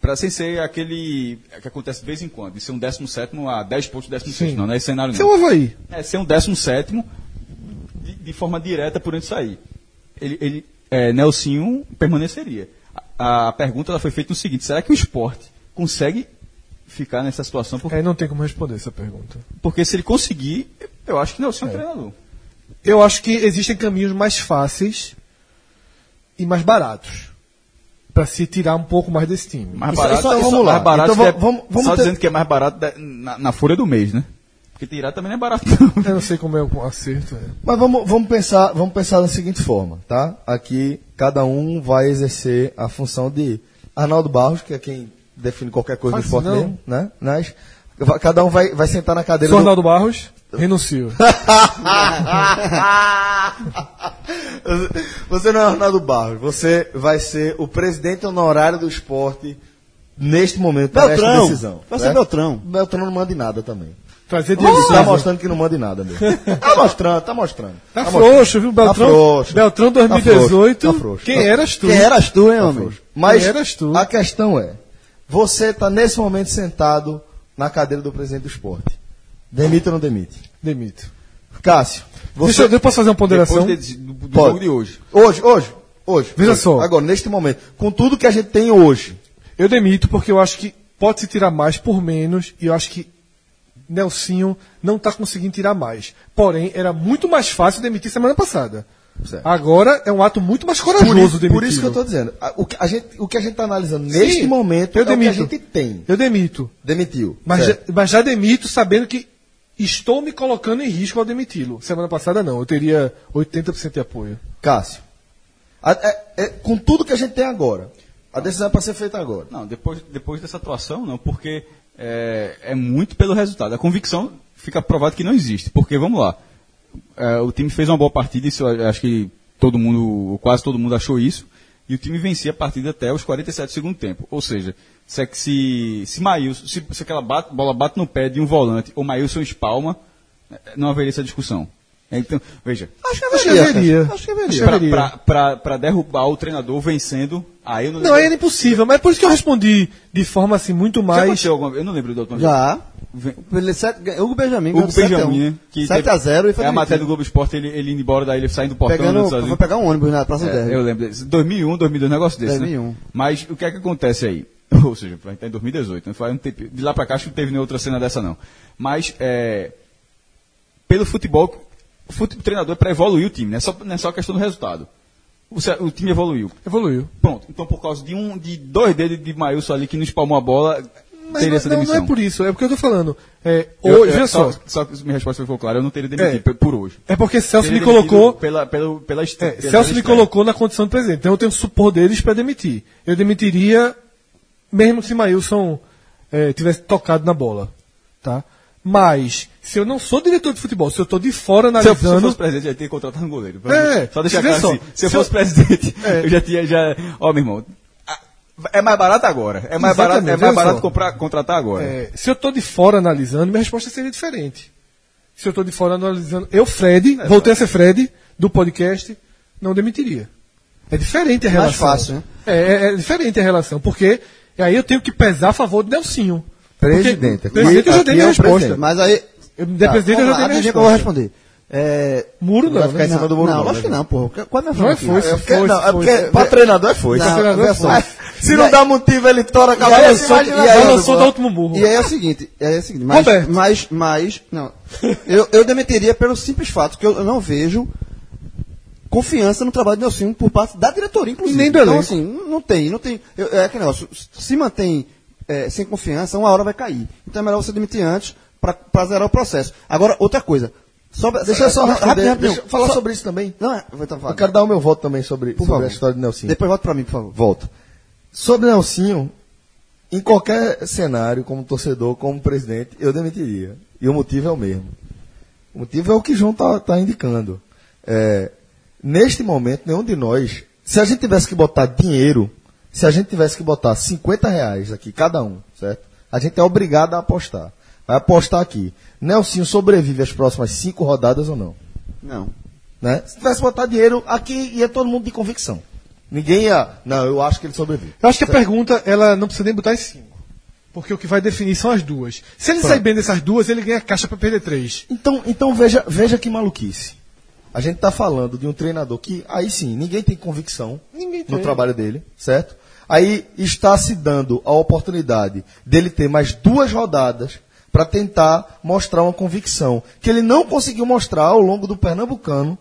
para sem ser aquele que acontece de vez em quando, de ser um 17 a 10 pontos do 16, Sim. não, não é esse cenário é não. o Havaí. É ser um 17 de, de forma direta por onde sair. Ele, ele, é, Nelsinho permaneceria. A, a pergunta ela foi feita no seguinte: será que o esporte consegue ficar nessa situação? Porque, É, não tem como responder essa pergunta. porque se ele conseguir, eu acho que Nelsinho é, um treinador. Eu acho que existem caminhos mais fáceis e mais baratos para se tirar um pouco mais desse time. Mais Isso- barato, isso- isso- vamos lá. mais barato Então que é- vamos- vamos só ter- dizendo que é mais barato na, na folha do mês, né? Porque tirar também não é barato, não. Eu não sei como é o acerto. é. Mas vamos, vamos, pensar, vamos pensar da seguinte forma, tá? Aqui cada um vai exercer a função de Arnaldo Barros, que é quem define qualquer coisa do esporte não. mesmo, né? Mas cada um vai, vai sentar na cadeira Sou do... Arnaldo Barros, renuncio. Você não é Arnaldo Barros, você vai ser o presidente honorário do esporte neste momento, para esta Beltrão. decisão. Vai ser? Beltrão. Beltrão não manda em nada também. Trazer Ele Diego tá mostrando que não manda em nada mesmo. Tá mostrando, tá mostrando. Tá mostrando. frouxo, viu, Beltrão? Tá frouxo. Beltrão Tá 2018. frouxo, tá frouxo. Quem eras tu? Quem eras tu, hein, Tá homem? frouxo. Mas Quem eras tu? a questão é, você está nesse momento sentado na cadeira do presidente do esporte. Demite ou não demite? Demito. Cássio, você... Deixa, eu- eu posso fazer uma ponderação? Depois de- do, do Pode. jogo de hoje. Hoje, hoje, hoje. Veja hoje. só. Agora, neste momento, com tudo que a gente tem hoje, Eu demito porque eu acho que pode se tirar mais por menos e eu acho que Nelsinho não está conseguindo tirar mais. Porém, era muito mais fácil demitir semana passada. Certo. Agora é um ato muito mais por corajoso isso, demitir. por isso que eu estou dizendo, o que a gente está analisando neste Sim, momento eu é o que a demito. gente tem. Eu demito. Demitiu. Mas já, mas já demito sabendo que estou me colocando em risco ao demiti-lo. Semana passada não, eu teria 80% de apoio. Cássio, a- é- é- com tudo que a gente tem agora, a decisão é para ser feita agora. Não, depois, depois dessa atuação, não, porque é, é muito pelo resultado. A convicção fica provado que não existe. Porque, vamos lá, é, o time fez uma boa partida, isso eu acho que todo mundo, quase todo mundo achou isso, e o time vencia a partida até os 47 do segundo tempo. Ou seja, se, é que se, se Maílson, se, se aquela bate- bola bate no pé de um volante, ou Maílson espalma, é, não haveria essa discussão. Então, veja, Acho que haveria. Acho que haveria. Acho que haveria. para derrubar o treinador vencendo, aí eu não Não, aí era impossível, mas por isso que eu respondi de forma assim muito Já mais. aconteceu alguma vez? Eu não lembro última vez. Já. Hugo Benjamin. Hugo Benjamin, né? que 7 teve- a 0 e foi É a matéria do. Globo Esporte, ele, ele indo embora daí, ele saindo do portão, Pegando, foi pegar um ônibus na Praça É, Derby. eu lembro desse. 2001, 2002, um negócio desse, 2001. né? Mas o que é que acontece aí? Ou seja, vai estar em 2018, né? Faz um tempo. De lá pra cá acho que não teve nenhuma outra cena dessa não. Mas, é, pelo futebol, o, fute- o treinador é pra evoluir o time, não é só, não é só a questão do resultado. O, o time evoluiu. Evoluiu. Pronto, então por causa de um, de dois dedos de Maílson ali que não espalmou a bola, Mas teria não, essa não, demissão. não é por isso, é porque eu tô falando. É, Eu- hoje, eu- só, Só que minha resposta foi clara, eu não teria demitido É. por hoje. é porque Celso me colocou. Pela, pela, pela É, pela Celso me colocou na condição de presidente. Então eu tenho o supor deles para demitir. Eu demitiria, mesmo se Maílson eh, tivesse tocado na bola. Tá? Mas, se eu não sou diretor de futebol, se eu estou de fora Se eu, se eu fosse presidente, já teria contratado um goleiro. É, Só deixar claro só, assim. Se eu se fosse eu- presidente, É. eu já tinha. Já... Ó, meu irmão. É mais barato agora. É mais barato, é Exatamente, mais barato comprar, contratar agora. É, se eu estou de fora analisando, minha resposta seria diferente. Se eu estou de fora analisando, eu, Fred, voltei a ser Fred, do podcast, não demitiria. É diferente a Mais relação. fácil, né? É, é- é diferente a relação, porque aí eu tenho que pesar a favor do Nelsinho. Presidente. Porque, presidente, eu já dei é minha o resposta. Mas aí. Eu, de presidente, eu já dei minha que eu vou resposta. responder. É, Muro não, Vai ficar né? em cima do muro, não, não, lógico que né? não, porra. Qual é Não é foice. É porque, Foi, não, é foi. porque pra treinador é foi. Não, treinador é. Se não dá motivo, ele tora a E aí, cabeça. e aí, lançou do último murro. E aí é o seguinte, é o seguinte, mas, Roberto. mas, mas, não, eu, eu demitiria pelo simples fato que eu, eu não vejo confiança no trabalho de Nelson por parte da diretoria, inclusive. Nem do então, assim, não não tem, não tem, eu- é aquele negócio, se mantém é, sem confiança, uma hora vai cair. Então é melhor você demitir antes para zerar o processo. Agora, outra coisa, Sobre, Deixa eu só não, responder, deixa eu falar só- sobre isso também. Não, é, vou. Eu quero dar o meu voto também sobre, Por sobre favor. a história de Nelsinho. Depois volta pra mim, por favor. Volto. Sobre Nelsinho, em qualquer cenário, como torcedor, como presidente, eu demitiria. E o motivo é o mesmo. O motivo é o que João está indicando. É, neste momento, nenhum de nós, se a gente tivesse que botar dinheiro, se a gente tivesse que botar 50 reais aqui, cada um, certo? A gente é obrigado a apostar. Vai apostar aqui. Nelsinho sobrevive às próximas cinco rodadas ou não? Não. Né? Se tivesse botar dinheiro, aqui ia todo mundo de convicção. Ninguém ia. Não, eu acho que ele sobrevive. Eu acho que a pergunta, ela não precisa nem botar as cinco. Porque o que vai definir são as duas. Se ele Pronto. sair bem dessas duas, ele ganha caixa pra perder três. Então, então veja, veja que maluquice. A gente está falando de um treinador que, aí sim, ninguém tem convicção Ninguém no tem. trabalho dele, certo? Aí está se dando a oportunidade dele ter mais duas rodadas para tentar mostrar uma convicção que ele não conseguiu mostrar ao longo do Pernambucano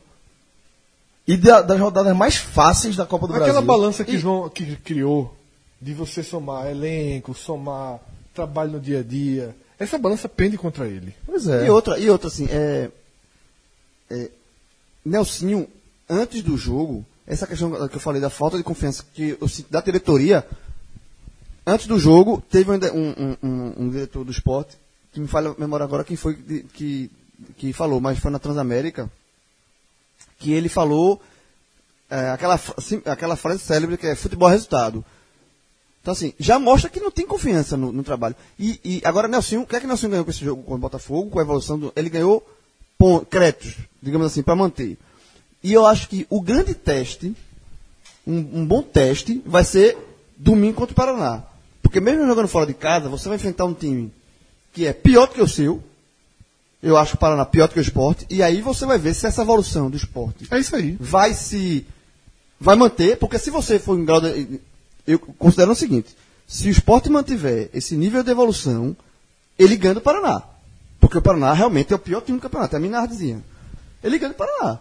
e da- das rodadas mais fáceis da Copa do Aquela Brasil. balança que E- João que criou, de você somar elenco, somar trabalho no dia a dia, essa balança pende contra ele. Pois é. E outra, e outra assim, é, é, Nelsinho, antes do jogo, essa questão que eu falei da falta de confiança que eu sinto da diretoria, antes do jogo, teve um, um- um- um diretor do esporte, me falha a memória agora quem foi que, que, falou, mas foi na Transamérica, que ele falou é, aquela, fra- sim, aquela frase célebre que é futebol é resultado. Então, assim, já mostra que não tem confiança no, no trabalho. E, e agora, Nelson, o que é que Nelson ganhou com esse jogo com o Botafogo, com a evolução do. Ele ganhou créditos, digamos assim, para manter. E eu acho que o grande teste, um, um bom teste, vai ser domingo contra o Paraná. Porque mesmo jogando fora de casa, você vai enfrentar um time que é pior do que o seu. Eu acho o Paraná pior do que o esporte. E aí você vai ver se essa evolução do esporte É isso aí. vai se vai manter, porque se você for em grau de, eu considero o seguinte, se o esporte mantiver esse nível de evolução, ele ganha do Paraná. Porque o Paraná realmente é o pior time do campeonato, é a Minardezinha. Ele ganha do Paraná.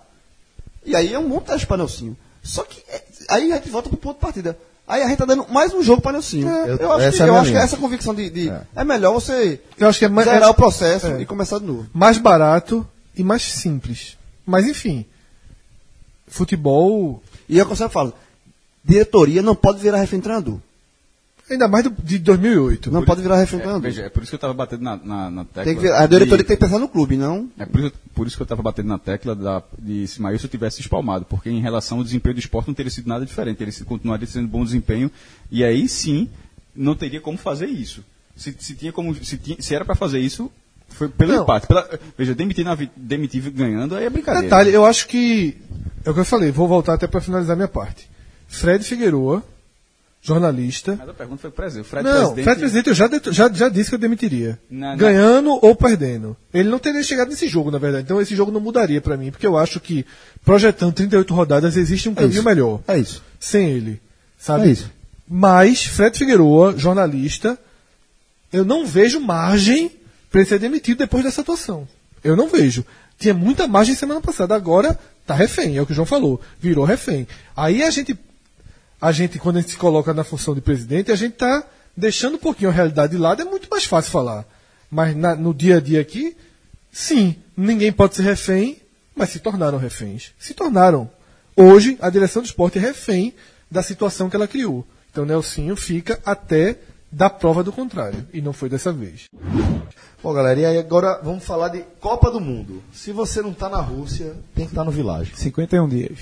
E aí é um bom teste para Nelsinho. Só que é, aí a gente volta pro ponto de partida. Aí a gente tá dando mais um jogo para Nelsinho. É, eu, eu- acho, que, é eu acho que linha. essa convicção de, de- É. é. melhor você Eu acho que é mais, zerar o processo é. e começar de novo. mais barato e mais simples. Mas enfim, futebol, E é o que eu sempre falo, diretoria não pode virar refém treinador. Ainda mais do, de 2008. Não pode virar refém de É, veja, é por isso que eu estava batendo na, na, na tecla. Tem que a diretoria de- tem que pensar no clube, não. É por isso, por isso que eu estava batendo na tecla da, de se Maílson tivesse espalmado, porque em relação ao desempenho do esporte não teria sido nada diferente, ele continuaria sendo bom desempenho, e aí sim não teria como fazer isso. Se, se tinha como, se, tinha- se era para fazer isso, foi pelo Não. empate. Pela- veja, demitir, na, demitir ganhando aí é brincadeira. Detalhe, eu acho que. É o que eu falei, vou voltar até para finalizar minha parte. Fred Figueroa, jornalista. Mas a pergunta foi presidente. O Fred não, presidente, Fred Presidente eu já, já, já disse que eu demitiria. Na- na- Ganhando ou perdendo. Ele não teria chegado nesse jogo, na verdade. Então esse jogo não mudaria para mim, porque eu acho que projetando 38 rodadas existe um caminho isso. melhor. É isso. Sem ele. Sabe? É isso. Mas Fred Figueroa, jornalista, eu não vejo margem para ele ser demitido depois dessa atuação. Eu não vejo. Tinha muita margem semana passada, agora tá refém, é o que o João falou. Virou refém. Aí a gente, a gente quando a gente se coloca na função de presidente, a gente tá deixando um pouquinho a realidade de lado, é muito mais fácil falar. Mas na- no dia a dia aqui, sim, ninguém pode ser refém, mas se tornaram reféns. Se tornaram. Hoje, a direção do esporte é refém da situação que ela criou. Então, Nelsinho fica até da prova do contrário. E não foi dessa vez. Bom, galera, e aí agora vamos falar de Copa do Mundo. Se você não tá na Rússia, tem que estar no Világio. 51 dias.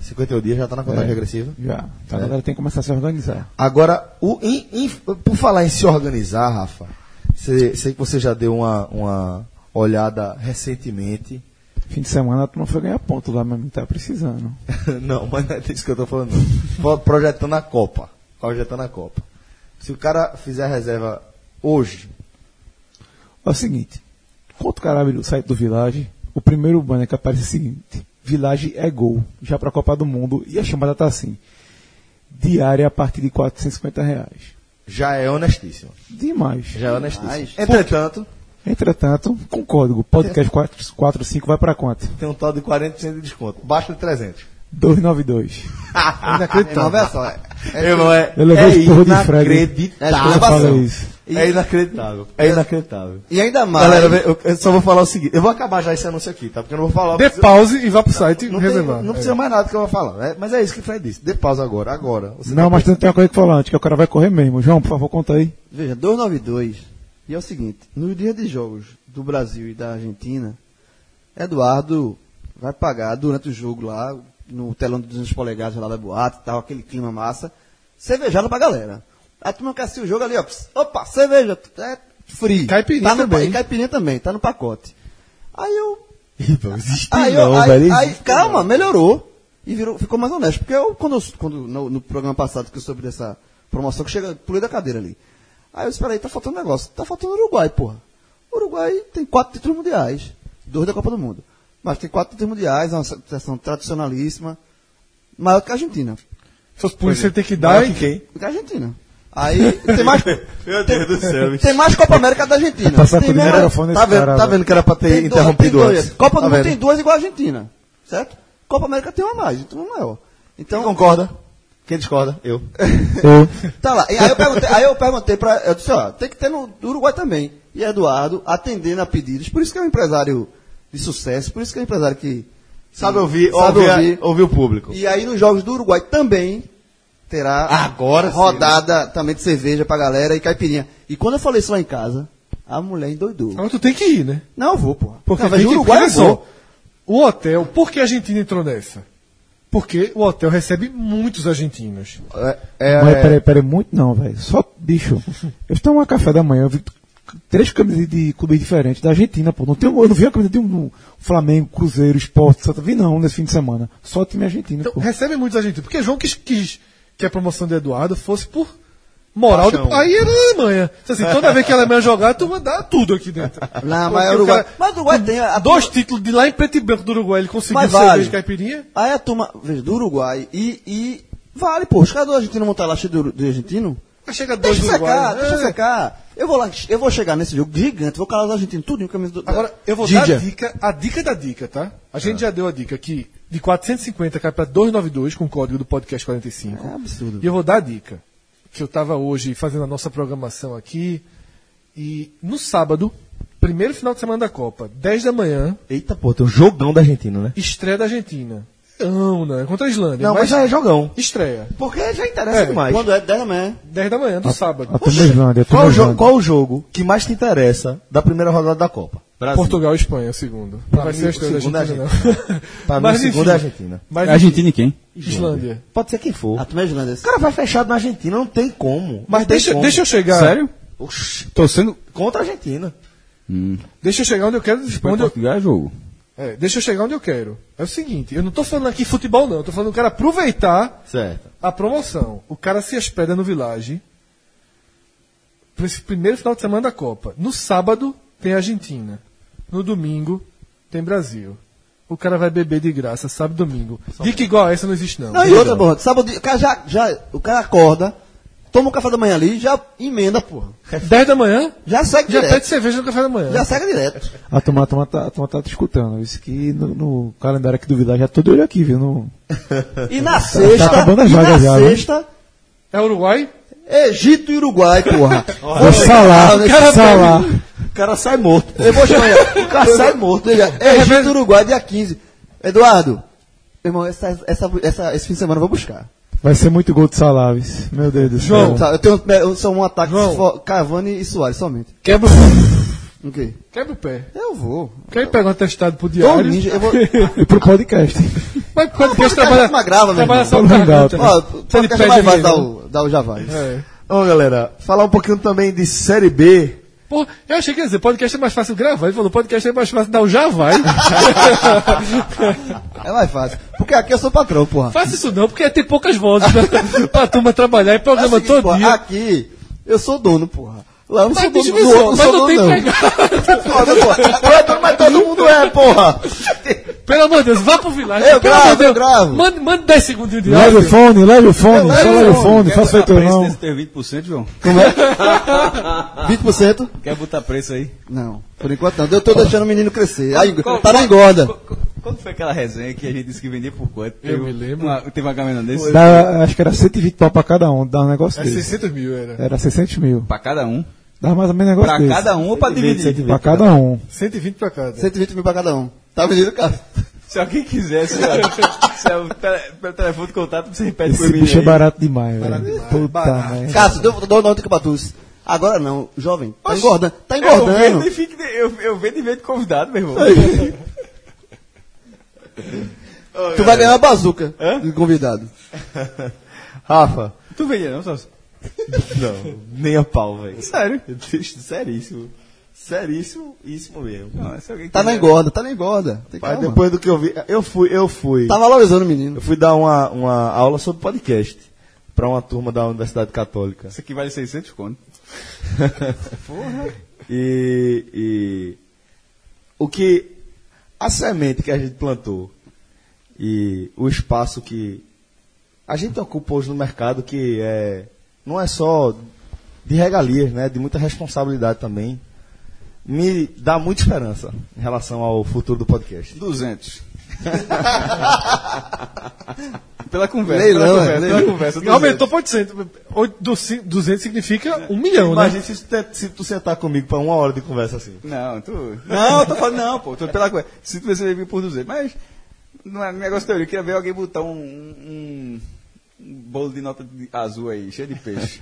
51 dias já tá na contagem É. regressiva. Já. Então a galera tem que começar a se organizar. Agora, o, em- em- por falar em se organizar, Rafa, sei, sei que você já deu uma, uma olhada recentemente. Fim de semana a turma foi ganhar ponto lá, mas não tá precisando. não, mas não é disso que eu tô falando. Não. Pro- Projetando a Copa. Projetando a Copa. Se o cara fizer a reserva hoje, É o seguinte, contra o Carabio do site do Village, o primeiro banner que aparece é o seguinte, Village é gol, já para a Copa do Mundo, e a chamada tá assim, diária a partir de 450 reais. já é honestíssimo. Demais. Já é honestíssimo. Entretanto, Entretanto, com código podcast 445 vai para quanto? tem um tal de 40% de desconto. Baixo de 300. 292. Irmão, olha só. É, é, Eu levei é esse porro de frega. é inacreditável. Fala esculhambação. isso. E, É inacreditável. É inacreditável. e ainda mais. Galera, eu, só vou falar o seguinte. Eu vou acabar já esse anúncio aqui, tá? Porque eu não vou falar. Dê pause e vá pro site não, tem- reservar. não precisa mais nada que eu vou falar. É, mas é isso que o Fred disse. Dê pausa agora, agora. Você Não, mas tem tem uma coisa que falar antes, que o cara vai correr mesmo. João, por favor, conta aí. Veja, 292. E é o seguinte: no dia de jogos do Brasil e da Argentina, Eduardo vai pagar durante o jogo lá, no telão de 200 polegadas lá da boate e tal, aquele clima massa, cervejada pra galera. A turma quer assistir o jogo ali, ó. opa, cerveja, é free. Caipirinha tá no, também. E caipirinha também, tá no pacote. Aí eu Não existe Aí, eu, não, aí, velho. aí, existe calma, melhorou. E virou, ficou mais honesto. Porque eu, quando, eu, quando no, no programa passado que eu soube dessa promoção, que chega, pulei da cadeira ali. Aí eu disse, peraí, tá faltando um negócio. Tá faltando Uruguai, porra. O Uruguai tem quatro títulos mundiais. Dois da Copa do Mundo. Mas tem quatro títulos mundiais, é uma seleção tradicionalíssima. Maior que a Argentina. Se fosse por isso, ele tem que dar. E- que quem? Que a Argentina. Aí tem mais. Meu Deus do céu. Tem mais Copa América da Argentina. Tá sacudindo Tem mesmo- microfone Tá vendo, cara, tá vendo que era pra ter dois- interrompido antes? Copa do Tá Mundo vendo? tem duas igual a Argentina. Certo? Copa América tem uma mais, então não é maior. Então, Quem concorda? Quem discorda? Eu. Eu, Tá lá. E aí eu perguntei, aí eu perguntei pra. Eu disse, ó, tem que ter no do Uruguai também. E Eduardo atendendo a pedidos. Por isso que é um empresário de sucesso, por isso que é um empresário que. Sabe ouvir, Sabe ouvir, ouvir. ouvir o público. E aí nos jogos do Uruguai também terá Agora sim, rodada também de cerveja pra galera e caipirinha. E quando eu falei isso lá em casa, a mulher endoidou. Agora tu tem que ir, né? Não, eu vou, porra. Porque não, tem mas o que- Uruguai vou. O hotel, por que a Argentina entrou nessa? Porque o hotel recebe muitos argentinos. É, é, mas peraí, peraí, muito não, velho. Só, bicho, eu estou uma café da manhã, eu vi três camisas de clubes diferentes da Argentina, pô. Não tem, eu não vi a camisa de um Flamengo, Cruzeiro, Esporte, Santa Vi não, nesse fim de semana. Só time argentino, Então, pô. recebe muitos argentinos. Porque João quis, quis que a promoção de Eduardo fosse por moral. Do, aí era a Alemanha. Então, Assim, toda vez que a Alemanha jogar, tu vai dar tudo aqui dentro. Não, mas o Uruguai. cara- Mas o Uruguai tem a, Dois títulos de lá em preto e branco do Uruguai, ele conseguiu Mas cerveja vale. de caipirinha. Aí a turma, veja, do Uruguai e, e vale, pô. Os caras do argentino vão estar lá cheio de, de argentino. Chega dois Deixa do Uruguai. secar, deixa É. secar. Eu vou lá, eu vou chegar nesse jogo gigante, vou calar os argentinos, tudo em camisa do. Agora, eu vou dar a dica, a dica da dica, tá? A gente já deu a dica que de 450 cai para 292 com o código do podcast 45. É absurdo. E eu vou dar a dica. Que eu estava hoje fazendo a nossa programação aqui. E no sábado, primeiro final de semana da Copa, 10 da manhã, Eita, pô, tem um jogão da Argentina, né? estreia da Argentina. Não, não, é contra a Islândia. Não, mas já é jogão. Estreia. Porque já interessa É, demais. Quando é 10 da manhã. 10 da manhã do sábado. A Islândia, a turma Qual o, jogo, Islândia. qual o jogo que mais te interessa da primeira rodada da Copa? Brasil. Portugal e Espanha, o segundo. Não Pra vai mim, ser a o da segundo é Argentina, Argentina. não. Pra mim, Mas, o segundo é Argentina. Mas, É Argentina e quem? Islândia. Pode ser quem for. A turma é Islândia. O cara vai fechado na Argentina, não tem como. Mas tem deixa, como. deixa eu chegar. Sério? Oxi, Tô sendo. contra a Argentina. Hum. Deixa eu chegar onde eu quero. Espanha e Onde eu, é jogo. é, deixa eu chegar onde eu quero. É o seguinte, eu não tô falando aqui futebol, não. Eu tô falando do cara aproveitar Certo. a promoção. O cara se hospeda no Village para esse primeiro final de semana da Copa. No sábado tem Argentina. No domingo tem Brasil. O cara vai beber de graça, sábado e domingo. Dica igual a essa não existe, não. Não, e outra, porra, sábado, o cara já, já, o cara acorda, toma um café da manhã ali, já emenda, porra. 10 da manhã, Já segue já direto. pede cerveja no café da manhã. Já segue direto. A turma, a turma, tá, a turma tá te escutando. Isso que no, no calendário aqui do já tô de olho aqui, viu? No, E na sexta, acabando as e na já, né? sexta, É Uruguai? Egito e Uruguai, porra. Vou falar, falar. O cara sai morto. pô. Eu vou chamar. O cara sai morto. Veja, Egito e Uruguai, dia 15. Eduardo, irmão, essa, essa, essa- esse fim de semana eu vou buscar. Vai ser muito gol de Salaves. Meu Deus do céu. João. Tá, eu tenho eu sou um ataque João. Cavani e Soares somente. Quebra, O quê? quebra o pé. Eu vou. Quer pegar um atestado pro Tô diário? ninja, eu vou. E pro podcast. Mas quando Podcast trabalha, uma grava, meu trabalha só o garganta. Ó, que pede mais vai ali, dar o, dar o Javaz. É. Ô, galera, falar um pouquinho também de Série B. Pô, eu achei que ia dizer, podcast é mais fácil gravar. Ele falou, podcast é mais fácil dar o já vai. É mais fácil. Porque aqui eu sou patrão, porra. Faça isso não, porque tem poucas vozes pra, pra turma trabalhar É o programa seguinte, todo porra, dia. Aqui, eu sou dono, porra. Lá eu não Mas, sou dono, bicho, do vê só, outro, não mas não tem não. empregado. Foda, porra. Tu é mas todo mundo é, porra. Pelo amor de Deus, vá pro vilagem. Eu gravo, Deus. eu gravo. Mande, mande 10 segundinhos de Leve o áudio. fone, leve o fone. Só leve o fone. Quer faça feito eu preço não. nesse teu 20%, João? Como é? 20%? Quer botar preço aí? Não, por enquanto não. Eu tô deixando o menino crescer. Aí, tá na engorda. Quando foi aquela resenha que a gente disse que vendia por quanto? Eu Teve me lembro. Uma, teve uma caminhonete desse? Dá, acho que era 120 pau pra cada um, dá um negócio É desse. 600 mil, era. Era 600 mil. Pra cada um. Dá mais ou menos negócio Pra desse. cada um ou pra dividir? Pra cada um. 120 pra cada. 120 mil pra cada um. Tá vendido, cara? Se alguém quisesse, ó, se é o tele, pelo telefone de contato, você repete Esse mim. bicho é aí. barato demais, velho. Puta merda. Cássio, deu uma dica pra tu. Agora não, jovem. Tá Oxi, engordando. Tá Eu vendo engordando. e fico eu, eu vendo e vendo convidado, meu irmão. Tu vai ganhar uma bazuca de convidado. Rafa, Tu vendia não, Celso? não, nem a pau, velho. Sério? Seríssimo. Seríssimo, isso mesmo. Não, se alguém Tá na quiser- engorda, tá na engorda. Tem Mas calma. depois do que eu vi, eu fui, eu fui. Tá valorizando o menino. Eu fui dar uma, uma aula sobre podcast para uma turma da Universidade Católica. Isso aqui vale 600 conto. E, e o que a semente que a gente plantou e o espaço que a gente ocupa hoje no mercado que é não é só de regalias, né, de muita responsabilidade também, me dá muita esperança em relação ao futuro do podcast. 200. pela conversa. Leilão, pela é, conversa, pela conversa. Não, aumentou para 800. Oito- do cin- 200 significa um milhão, né? Imagina se, tu- se tu sentar comigo para uma hora de conversa assim. Não, tu. Não, eu tô falando, não, pô. Tô pela coisa. Se tu você vir por 200. Mas. Não é negócio teoria. Eu queria ver alguém botar um. um, um bolo de nota de- azul aí, cheio de peixe.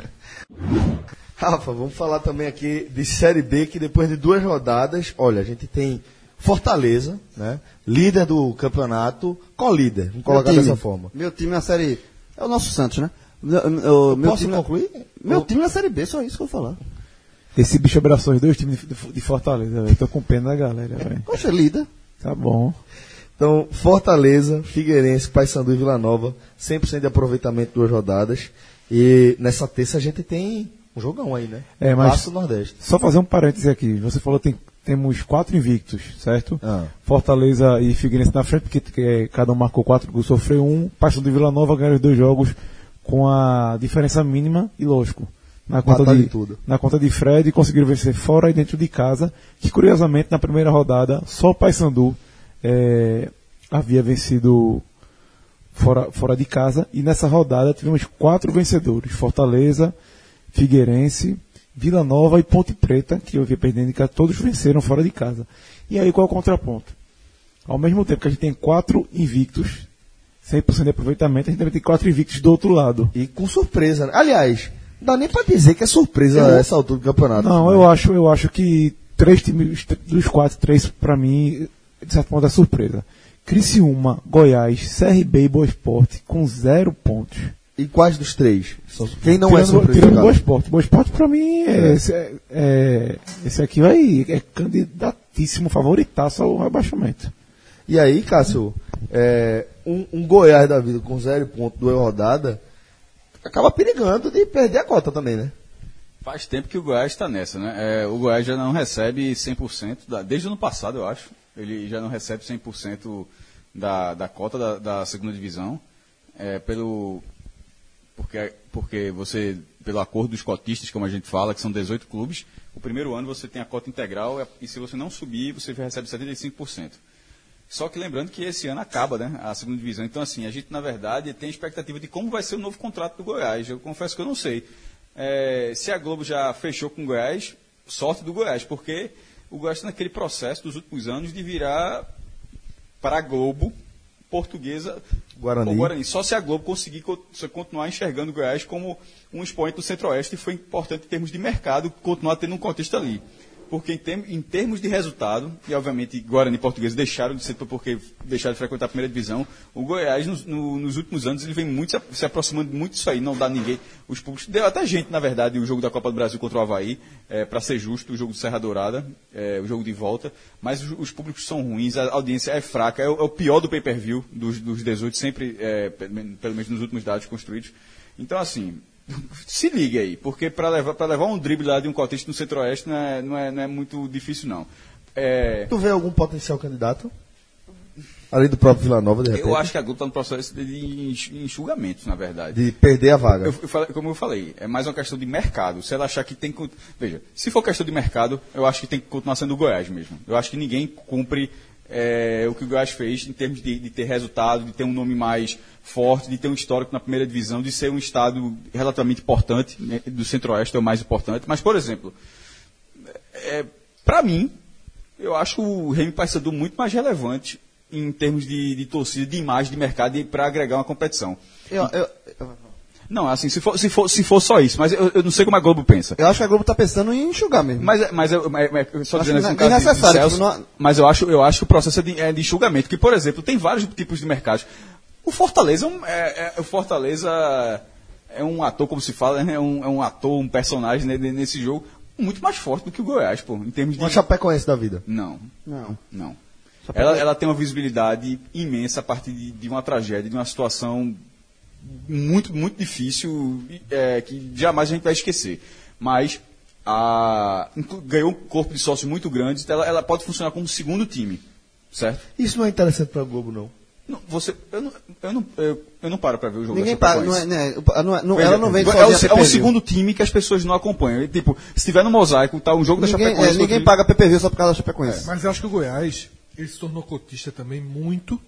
Rafa, vamos falar também aqui de Série B, que depois de duas rodadas, olha, a gente tem Fortaleza, né? Líder do campeonato, co-líder, vamos colocar time. dessa forma. Meu time na série. É o nosso Santos, né? Meu, Posso time na- concluir? Meu time na série B, só isso que eu vou falar. Esse bicho abraçou os dois times de, de Fortaleza, velho. Tô com pena da galera, velho. Poxa, líder. Tá bom. Então, Fortaleza, Figueirense, Paysandu e Vila Nova, 100% de aproveitamento duas rodadas. E nessa terça a gente tem um jogão aí, né? É, mas- Clássico Nordeste. Só fazer um parêntese aqui. Você falou que tem, temos quatro invictos, certo? Ah. Fortaleza e Figueirense na frente, porque eh, cada um marcou quatro gols, sofreu um. Paysandu e Vila Nova ganharam os dois jogos com a diferença mínima e lógico. Na conta, de tudo. na conta de Fred, conseguiram vencer fora e dentro de casa, que curiosamente na primeira rodada só o Paysandu eh, havia vencido fora, fora de casa e nessa rodada tivemos quatro vencedores: Fortaleza, Figueirense, Vila Nova e Ponte Preta, que eu havia perdendo de casa, todos venceram fora de casa. E aí qual é o contraponto? Ao mesmo tempo que a gente tem quatro invictos, 100% de aproveitamento, a gente também tem quatro invictos do outro lado. E com surpresa, né? Aliás, não dá nem pra dizer que é surpresa Eu- essa altura do campeonato. Não, eu acho, eu acho que três times, dos quatro, três pra mim, de certo modo é surpresa. Criciúma, Goiás, CRB e Boa Esporte com zero pontos. E quais dos três? Quem não é tirando, surpresa? tirando? Boa Esporte. Boa Esporte pra mim, é, Esse, é, é- esse aqui vai, é candidatíssimo, favoritaço ao rebaixamento. E aí, Cássio, é, um, um Goiás da vida com zero ponto, duas rodadas, acaba perigando de perder a cota também, né? Faz tempo que o Goiás está nessa, né? É, o Goiás já não recebe 100%, da, desde o ano passado, eu acho. Ele já não recebe 100% da, da cota da, da segunda divisão. É, pelo, porque, porque você, pelo acordo dos cotistas, como a gente fala, que são 18 clubes, o primeiro ano você tem a cota integral e se você não subir, você recebe 75%. Só que lembrando que esse ano acaba, né? A segunda divisão. Então, assim, a gente, na verdade, tem expectativa de como vai ser o novo contrato do Goiás. Eu confesso que eu não sei. É, se a Globo já fechou com o Goiás, sorte do Goiás, porque o Goiás está naquele processo dos últimos anos de virar para a Globo portuguesa Guarani. ou Guarani. Só se a Globo conseguir co- se continuar enxergando o Goiás como um expoente do Centro-Oeste, foi importante em termos de mercado continuar tendo um contexto ali. Porque em, term- em termos de resultado, e obviamente Guarani e Portuguesa deixaram de ser porque deixaram de frequentar a primeira divisão, o Goiás nos, no- nos últimos anos ele vem muito se, aproximando muito disso aí, não dá ninguém. Os públicos, deu até gente, na verdade, o jogo da Copa do Brasil contra o Havaí, para ser justo, o jogo do Serra Dourada, é, o jogo de volta, mas os, os públicos são ruins, a audiência é fraca, é o, é o pior do pay-per-view dos, dos 18, sempre, é, pelo menos nos últimos dados construídos. Então, assim, se ligue aí, porque para levar, pra levar um drible lá de um cotista no Centro-Oeste não é, não, é, não é muito difícil, não. É, Tu vê algum potencial candidato? Além do próprio Vila Nova, de repente? eu acho que a Globo está no processo de enx- enxugamento, na verdade. De perder a vaga. Eu- eu como eu falei, é mais uma questão de mercado. Se ela achar que tem que. Veja, se for questão de mercado, eu acho que tem que continuar sendo o Goiás mesmo. Eu acho que ninguém cumpre é, o que o Goiás fez em termos de, de ter resultado, de ter um nome mais forte, de ter um histórico na primeira divisão, de ser um estado relativamente importante, né, do Centro-Oeste é o mais importante. Mas, por exemplo, Pra mim, eu acho o Remy Paysandu muito mais relevante em termos de, de torcida, de imagem, de mercado para agregar uma competição. Eu, eu, eu, Não, assim, se for, se for, se for só isso, mas eu, eu não sei como a Globo pensa. eu acho que a Globo tá pensando em enxugar mesmo. Mas, mas, eu, mas, mas eu só Acho dizendo assim, é caso de- de necessário, Celso, tipo, não- mas eu acho, eu acho que o processo é de, é de enxugamento, que, por exemplo, tem vários tipos de mercados. O Fortaleza é, um- é- é- o Fortaleza é um ator, como se fala, né? é, um, é um ator, um personagem né, nesse jogo muito mais forte do que o Goiás, pô, em termos de... Uma Chapecoense da vida. Não, Não. não. Ela, ela tem uma visibilidade imensa a partir de, de uma tragédia, de uma situação muito, muito difícil, é, que jamais a gente vai esquecer. Mas a, ganhou um corpo de sócios muito grande, então ela, ela pode funcionar como segundo time, certo? Isso não é interessante pra Globo, não. Não, você, eu, não, eu, não, eu, eu não paro para ver o jogo Ninguém da paga, não é, né, o- não é- não- ela não vem é, o, é o pay-per-view. segundo time que as pessoas não acompanham. E, tipo, se tiver no mosaico, tá um jogo da Ninguém, Chapecoense. é, ninguém outro- paga PPV só por causa da Chapecoense. Mas eu acho que o Goiás ele se tornou cotista também muito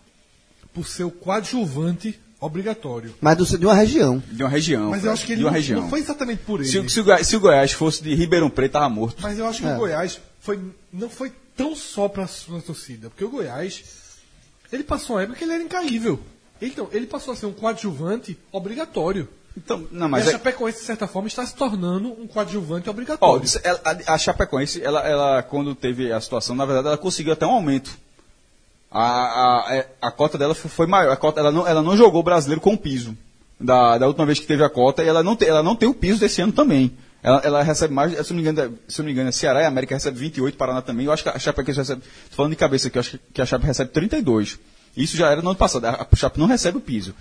por ser o coadjuvante obrigatório. Mas do, de uma região. de uma região. Mas eu acho que ele de uma não, região. não foi exatamente por ele. Se, o- se o Goiás, se o Goiás fosse de Ribeirão Preto, tava morto. Mas eu acho que É. o Goiás foi, não foi tão só para a torcida. Porque o Goiás, ele passou uma época que ele era incaível. Então, ele passou a ser um coadjuvante obrigatório. Então, não, e mas a é, Chapecoense, de certa forma, está se tornando um coadjuvante obrigatório. a, a Chapecoense, ela, ela, quando teve a situação, na verdade, ela conseguiu até um aumento. A, a, é- a cota dela foi, maior. A cota, ela, não, ela não jogou o brasileiro com o piso da, da última vez que teve a cota e ela não, te- ela não tem o piso desse ano também. Ela, ela recebe mais, se não me engano, se não me engano, é Ceará e América recebe 28, Paraná também. Eu acho que a Chapecoense recebe, tô falando de cabeça aqui, eu acho que a Chape recebe 32. Isso já era no ano passado. A a Chape não recebe o piso.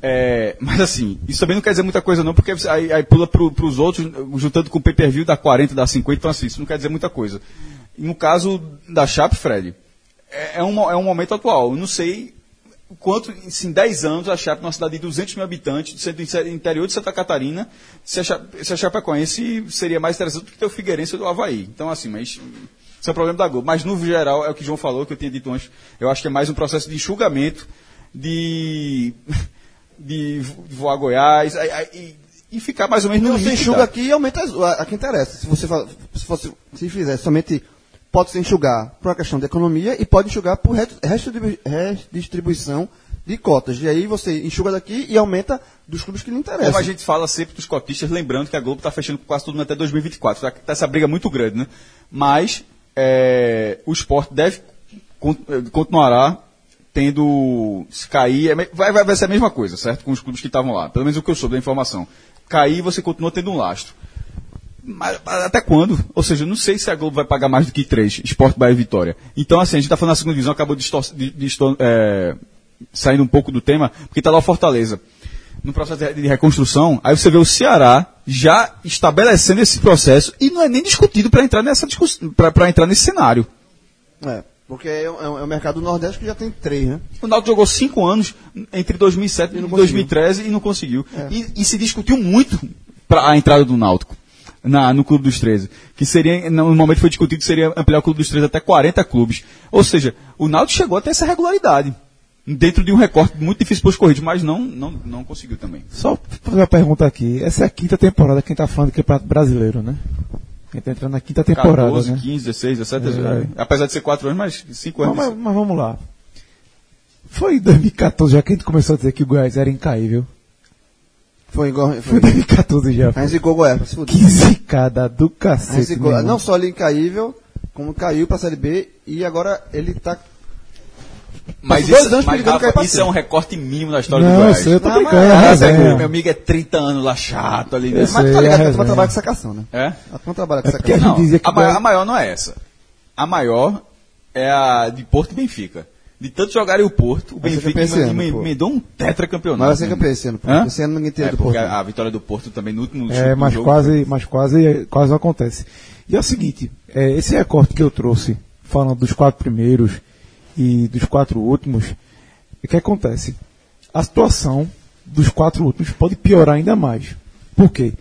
É, mas assim, isso também não quer dizer muita coisa não, porque aí, aí pula para os outros, juntando com o pay-per-view, dá 40, dá 50, então assim, isso não quer dizer muita coisa. No caso da Chape, Fred, é, é um, é um momento atual. Eu não sei quanto, em 10 anos, a Chape, numa cidade de 200 mil habitantes, in- interior de Santa Catarina, se a, Chape, se a Chapecoense seria mais interessante do que ter o Figueirense ou do Havaí. Então assim, mas... Isso é o problema da Globo. Mas, no geral, é o que o João falou, que eu tinha dito antes. Eu acho que é mais um processo de enxugamento, de, de voar Goiás, e, e ficar mais ou menos no você enxuga aqui e aumenta as- a, a que interessa. Se você se, fosse, se fizer somente, pode se enxugar por uma questão de economia e pode enxugar por re- redistribu- redistribuição de cotas. E aí você enxuga daqui e aumenta dos clubes que lhe interessam. Como a gente fala sempre dos cotistas, lembrando que a Globo está fechando quase tudo até 2024. Tá, tá essa briga muito grande, né? Mas é, o esporte deve eh, continuará tendo. Se cair, é vai, vai, vai ser a mesma coisa, certo? Com os clubes que estavam lá. Pelo menos o que eu soube da informação. Cair, você continua tendo um lastro. Mas, até quando? Ou seja, eu não sei se a Globo vai pagar mais do que três, Esporte Bahia e Vitória. Então, assim, a gente está falando da segunda divisão, acabou de, é, saindo um pouco do tema, porque está lá o Fortaleza. No processo de, reconstrução, aí você vê o Ceará já estabelecendo esse processo e não é nem discutido para entrar nessa para entrar nesse cenário. É, porque é, um- é um- é um mercado do Nordeste que já tem três, né? O Náutico jogou cinco anos entre 2007 e, não 2013 e não conseguiu. E, e se discutiu muito para a entrada do Náutico na, no Clube dos 13. Que seria, no momento foi discutido que seria ampliar o Clube dos 13 até 40 clubes. Ou seja, o Náutico chegou até essa regularidade. Dentro de um recorte muito difícil para os corridos, mas não, não, não conseguiu também. Só fazer uma pergunta aqui. Essa é a quinta temporada que a gente tá falando de Campeonato Brasileiro, né? A gente tá entrando na quinta temporada, 14, né? 15, 16, 17, É. 18. Apesar de ser 4 anos, mas 5 anos. Mas, mas- mas vamos lá. Foi em 2014 já que a gente começou a dizer que o Goiás era incaível. Foi igual. Foi Foi. em 2014 já. A gente zicou Goiás, pra se fuder. Que zicada do cacete. zicou- não só ele incaível, como caiu pra Série B e agora ele tá. Mas isso, anos mas, Rafa, cair pra isso é um recorte mínimo da história do Não, eu Goiás. sei, eu tô Não, brincando. mas- é Ah. Zé, meu amigo é 30 anos lá chato ali. Né? sei. Mas tu tá é ligado que a turma trabalha com sacação, né? É? A turma trabalha com É sacação. que a, maior, a maior não é essa. A maior é a de Porto e Benfica. De tanto jogarem o Porto, o Benfica deu um tetracampeonato. Mas vai ser campeão esse ano. Hã? Esse ano ninguém tira é, do porque Porto. a, a vitória do Porto também no último É, mas jogo. quase, mas quase, quase não acontece. E é o seguinte, é, esse recorte que eu trouxe, falando dos quatro primeiros e dos quatro últimos, o que acontece? A situação dos quatro últimos pode piorar ainda mais. Por quê?